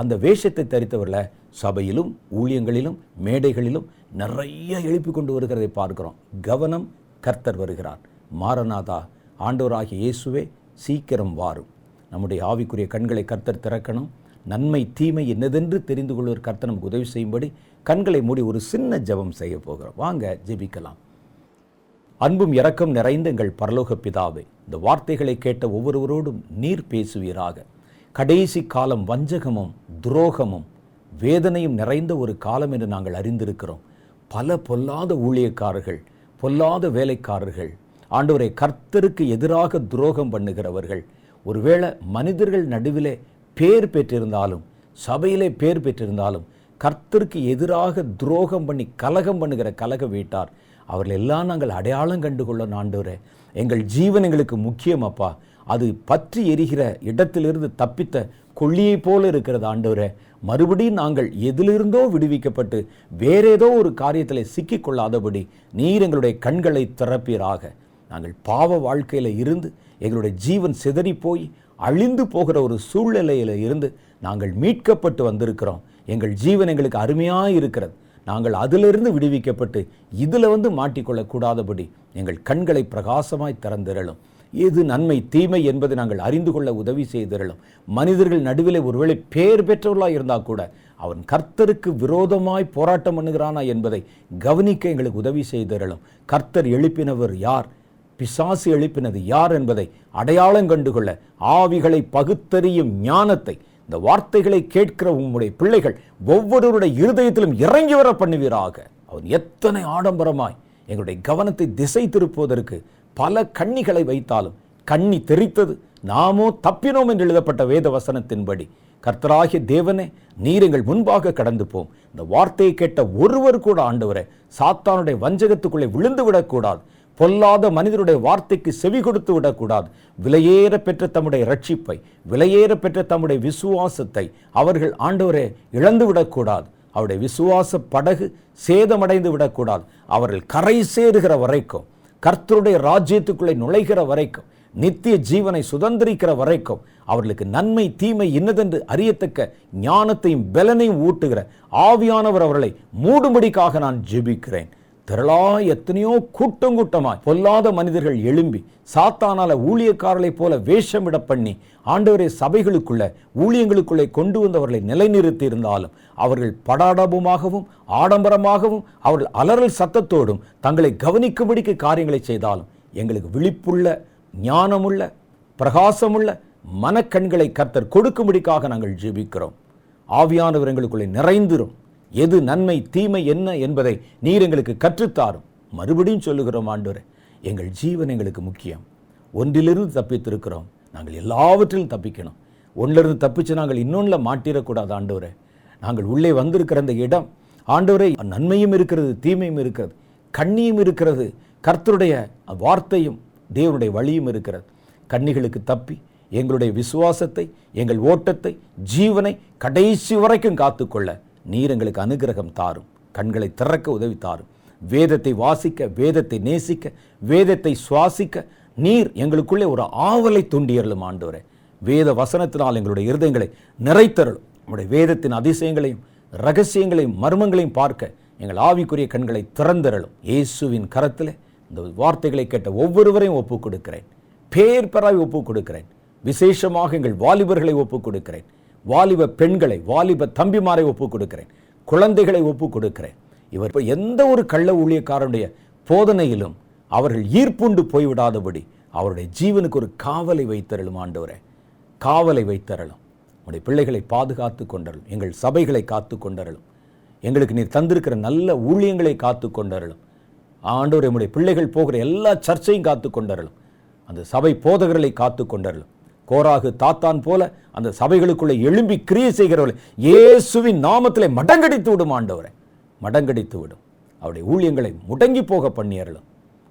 D: அந்த வேஷத்தை தரித்தவரில் சபையிலும் ஊழியங்களிலும் மேடைகளிலும் நிறைய எழுப்பி கொண்டு வருகிறதை பார்க்கிறோம் கவனம் கர்த்தர் வருகிறார் மாரநாதா ஆண்டவராகிய இயேசுவே சீக்கிரம் வாரும் நம்முடைய ஆவிக்குரிய கண்களை கர்த்தர் திறக்கணும் நன்மை தீமை என்னதென்று தெரிந்து கொள்வதற்கு கர்த்தர் நமக்கு உதவி செய்யும்படி கண்களை மூடி ஒரு சின்ன ஜபம் செய்ய போகிறோம் வாங்க ஜெபிக்கலாம் அன்பும் இரக்கம் நிறைந்த எங்கள் பரலோக பிதாவே இந்த வார்த்தைகளை கேட்ட ஒவ்வொருவரோடும் நீர் பேசுவீராக கடைசி காலம் வஞ்சகமும் துரோகமும் வேதனையும் நிறைந்த ஒரு காலம் என்று நாங்கள் அறிந்திருக்கிறோம் பல பொல்லாத ஊழியக்காரர்கள் பொல்லாத வேலைக்காரர்கள் ஆண்டவரை கர்த்தருக்கு எதிராக துரோகம் பண்ணுகிறவர்கள் ஒருவேளை மனிதர்கள் நடுவிலே பேர் பெற்றிருந்தாலும் சபையிலே பேர் பெற்றிருந்தாலும் கர்த்தருக்கு எதிராக துரோகம் பண்ணி கலகம் பண்ணுகிற கலக வீட்டார் அவர்கள் எல்லாம் நாங்கள் அடையாளம் கண்டுகொள்ள நாண்டுகிறேன் எங்கள் ஜீவன் எங்களுக்கு முக்கியம் அப்பா அது பற்றி எரிகிற இடத்திலிருந்து தப்பித்த கொள்ளியை போல இருக்கிறது ஆண்டவரே மறுபடியும் நாங்கள் எதிலிருந்தோ விடுவிக்கப்பட்டு வேற ஏதோ ஒரு காரியத்தில் சிக்கிக்கொள்ளாதபடி நீர் எங்களுடைய கண்களை திறப்பீராக நாங்கள் பாவ வாழ்க்கையில் இருந்து எங்களுடைய ஜீவன் சிதறி போய் அழிந்து போகிற ஒரு சூழ்நிலையில் இருந்து நாங்கள் மீட்கப்பட்டு வந்திருக்கிறோம் எங்கள் ஜீவன் எங்களுக்கு அருமையாக இருக்கிறது நாங்கள் அதிலிருந்து விடுவிக்கப்பட்டு இதில் வந்து மாட்டிக்கொள்ளக்கூடாதபடி எங்கள் கண்களை பிரகாசமாய் திறந்திரலும் எது நன்மை தீமை என்பதை நாங்கள் அறிந்து கொள்ள உதவி செய்திரலும் மனிதர்கள் நடுவில் ஒருவேளை பேர் பெற்றவர்களாக இருந்தால் கூட அவன் கர்த்தருக்கு விரோதமாய் போராட்டம் பண்ணுகிறானா என்பதை கவனிக்க எங்களுக்கு உதவி செய்திரலும் கர்த்தர் எழுப்பினவர் யார் பிசாசு எழுப்பினது யார் என்பதை அடையாளம் கண்டுகொள்ள ஆவிகளை பகுத்தறியும் ஞானத்தை இந்த வார்த்தைகளை கேட்கிற உங்களுடைய பிள்ளைகள் ஒவ்வொருவருடைய இருதயத்திலும் இறங்கி வர பண்ணுவீராக அவர் எத்தனை ஆடம்பரமாய் எங்களுடைய கவனத்தை திசை திருப்புவதற்கு பல கண்ணிகளை வைத்தாலும் கண்ணி தெரித்தது நாமோ தப்பினோம் என்று எழுதப்பட்ட வேத வசனத்தின்படி கர்த்தராகிய தேவனே நீரங்கள் முன்பாக கடந்து போம் இந்த வார்த்தையை கேட்ட ஒருவர் கூட ஆண்டவரை சாத்தானுடைய வஞ்சகத்துக்குள்ளே விழுந்து விடக்கூடாது பொல்லாத மனிதருடைய வார்த்தைக்கு செவி கொடுத்து விடக்கூடாது விலையேற பெற்ற தம்முடைய ரட்சிப்பை விலையேற பெற்ற தம்முடைய விசுவாசத்தை அவர்கள் ஆண்டவரை இழந்து விடக்கூடாது அவருடைய விசுவாச படகு சேதமடைந்து விடக்கூடாது அவர்கள் கரை சேருகிற வரைக்கும் கர்த்தருடைய ராஜ்யத்துக்குள்ளே நுழைகிற வரைக்கும் நித்திய ஜீவனை சுதந்திரிக்கிற வரைக்கும் அவர்களுக்கு நன்மை தீமை இன்னதென்று அறியத்தக்க ஞானத்தையும் பலனையும் ஊட்டுகிற ஆவியானவர் அவர்களை மூடும்படிக்காக நான் ஜெபிக்கிறேன் திரளா எத்தனையோ கூட்டம் கூட்டமாய் பொல்லாத மனிதர்கள் எழும்பி சாத்தானால ஊழியக்காரர்களைப் போல வேஷமிட பண்ணி ஆண்டவரை சபைகளுக்குள்ள ஊழியங்களுக்குள்ளே கொண்டு வந்தவர்களை நிலைநிறுத்தி இருந்தாலும் அவர்கள் படாடபமாகவும் ஆடம்பரமாகவும் அவர்கள் அலறல் சத்தத்தோடும் தங்களை கவனிக்கும்படிக்கு காரியங்களை செய்தாலும் எங்களுக்கு விழிப்புள்ள ஞானமுள்ள பிரகாசமுள்ள மனக்கண்களை கர்த்தர் கொடுக்கும்படிக்காக நாங்கள் ஜீவிக்கிறோம் ஆவியானவர் எங்களுக்குள்ளே நிறைந்திரும் எது நன்மை தீமை என்ன என்பதை நீர் எங்களுக்கு கற்றுத்தாரும் மறுபடியும் சொல்லுகிறோம் ஆண்டோரே எங்கள் ஜீவன் எங்களுக்கு முக்கியம் ஒன்றிலிருந்து தப்பித்திருக்கிறோம் நாங்கள் எல்லாவற்றிலும் தப்பிக்கணும் ஒன்றிலிருந்து தப்பிச்சு நாங்கள் இன்னொன்றில் மாட்டிடக்கூடாது ஆண்டோரே நாங்கள் உள்ளே வந்திருக்கிற அந்த இடம் ஆண்டோரே நன்மையும் இருக்கிறது தீமையும் இருக்கிறது கண்ணியும் இருக்கிறது கர்த்தருடைய வார்த்தையும் தேவனுடைய வழியும் இருக்கிறது கண்ணிகளுக்கு தப்பி எங்களுடைய விசுவாசத்தை எங்கள் ஓட்டத்தை ஜீவனை கடைசி வரைக்கும் காத்துக்கொள்ள நீர் எங்களுக்கு அனுகிரகம் தாரும் கண்களை திறக்க உதவி தாரும் வேதத்தை வாசிக்க வேதத்தை நேசிக்க வேதத்தை சுவாசிக்க நீர் எங்களுக்குள்ளே ஒரு ஆவலை தூண்டியறலும் ஆண்டவரே வேத வசனத்தினால் எங்களுடைய இருதயங்களை நிறைத்தரலும் நம்முடைய வேதத்தின் அதிசயங்களையும் ரகசியங்களையும் மர்மங்களையும் பார்க்க எங்கள் ஆவிக்குரிய கண்களை திறந்தரலும் இயேசுவின் கரத்தில் இந்த வார்த்தைகளை கேட்ட ஒவ்வொருவரையும் ஒப்புக் கொடுக்கிறேன் பேர் பெறாய் ஒப்புக் கொடுக்கிறேன் விசேஷமாக எங்கள் வாலிபர்களை ஒப்புக் கொடுக்கிறேன் வாலிப பெண்களை வாலிப தம்பிமாரை ஒப்புக் கொடுக்கிறேன் குழந்தைகளை ஒப்புக் கொடுக்கிறேன் இவர் இப்போ எந்த ஒரு கள்ள ஊழியக்காரனுடைய போதனையிலும் அவர்கள் ஈர்ப்புண்டு போய்விடாதபடி அவருடைய ஜீவனுக்கு ஒரு காவலை வைத்தரலும் ஆண்டவரே காவலை வைத்தரலும் உடைய பிள்ளைகளை பாதுகாத்து கொண்டரலும் எங்கள் சபைகளை காத்து கொண்டரலும் எங்களுக்கு நீர் தந்திருக்கிற நல்ல ஊழியங்களை காத்து கொண்டரலும் ஆண்டவர் எம்முடைய பிள்ளைகள் போகிற எல்லா சர்ச்சையும் காத்து கொண்டரலும் அந்த சபை போதகர்களை காத்து கொண்டரலும் கோராகு தாத்தான் போல அந்த சபைகளுக்குள்ளே எழும்பி கிரியை செய்கிறவர்கள் இயேசுவின் நாமத்திலே மடங்கடித்து விடும் ஆண்டவரை மடங்கடித்து விடும் அவருடைய ஊழியங்களை முடங்கி போக பண்ணியறலும்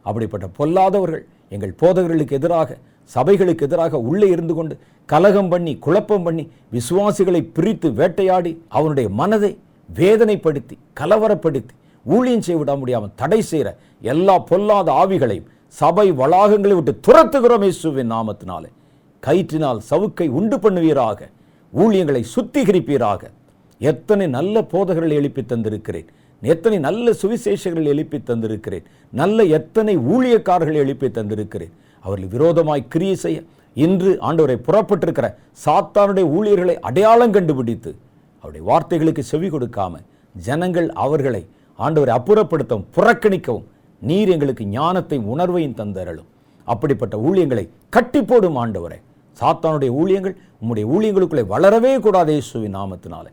D: அப்படிப்பட்ட பொல்லாதவர்கள் எங்கள் போதகர்களுக்கு எதிராக சபைகளுக்கு எதிராக உள்ளே இருந்து கொண்டு கலகம் பண்ணி குழப்பம் பண்ணி விசுவாசிகளை பிரித்து வேட்டையாடி அவனுடைய மனதை வேதனைப்படுத்தி கலவரப்படுத்தி ஊழியம் செய்ய விட முடியாமல் தடை செய்கிற எல்லா பொல்லாத ஆவிகளையும் சபை வளாகங்களை விட்டு துரத்துகிறோம் இயேசுவின் நாமத்தினாலே கயிற்றினால் சவுக்கை உண்டு பண்ணுவீராக ஊழியங்களை சுத்திகரிப்பீராக எத்தனை நல்ல போதகர்கள் எழுப்பி தந்திருக்கிறேன் எத்தனை நல்ல சுவிசேஷங்கள் எழுப்பி தந்திருக்கிறேன் நல்ல எத்தனை ஊழியக்காரர்கள் எழுப்பி தந்திருக்கிறேன் அவர்கள் விரோதமாய் கிரியை செய்ய இன்று ஆண்டவரை புறப்பட்டிருக்கிற சாத்தானுடைய ஊழியர்களை அடையாளம் கண்டுபிடித்து அவருடைய வார்த்தைகளுக்கு செவி கொடுக்காம ஜனங்கள் அவர்களை ஆண்டவரை அப்புறப்படுத்தவும் புறக்கணிக்கவும் நீர் எங்களுக்கு ஞானத்தையும் உணர்வையும் தந்தரலும் அப்படிப்பட்ட ஊழியங்களை கட்டி போடும் ஆண்டவரை சாத்தானுடைய ஊழியங்கள் உம்முடைய ஊழியங்களுக்குள்ளே வளரவே கூடாது இயேசுவின் நாமத்தினால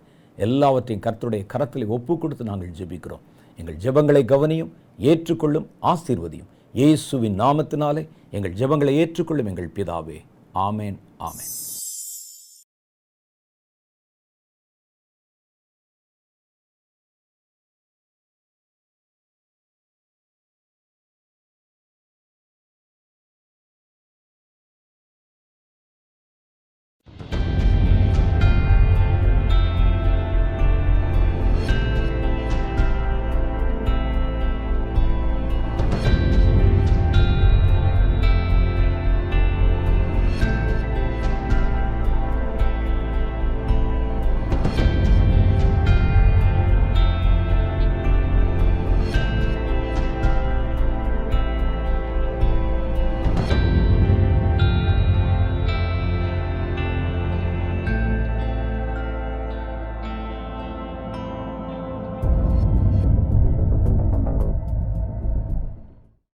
D: எல்லாவற்றையும் கர்த்தருடைய கரத்தில் ஒப்பு கொடுத்து நாங்கள் ஜெபிக்கிறோம் எங்கள் ஜெபங்களை கவனியும் ஏற்றுக்கொள்ளும் ஆசீர்வதியும் இயேசுவின் நாமத்தினாலே எங்கள் ஜெபங்களை ஏற்றுக்கொள்ளும் எங்கள் பிதாவே ஆமேன் ஆமேன்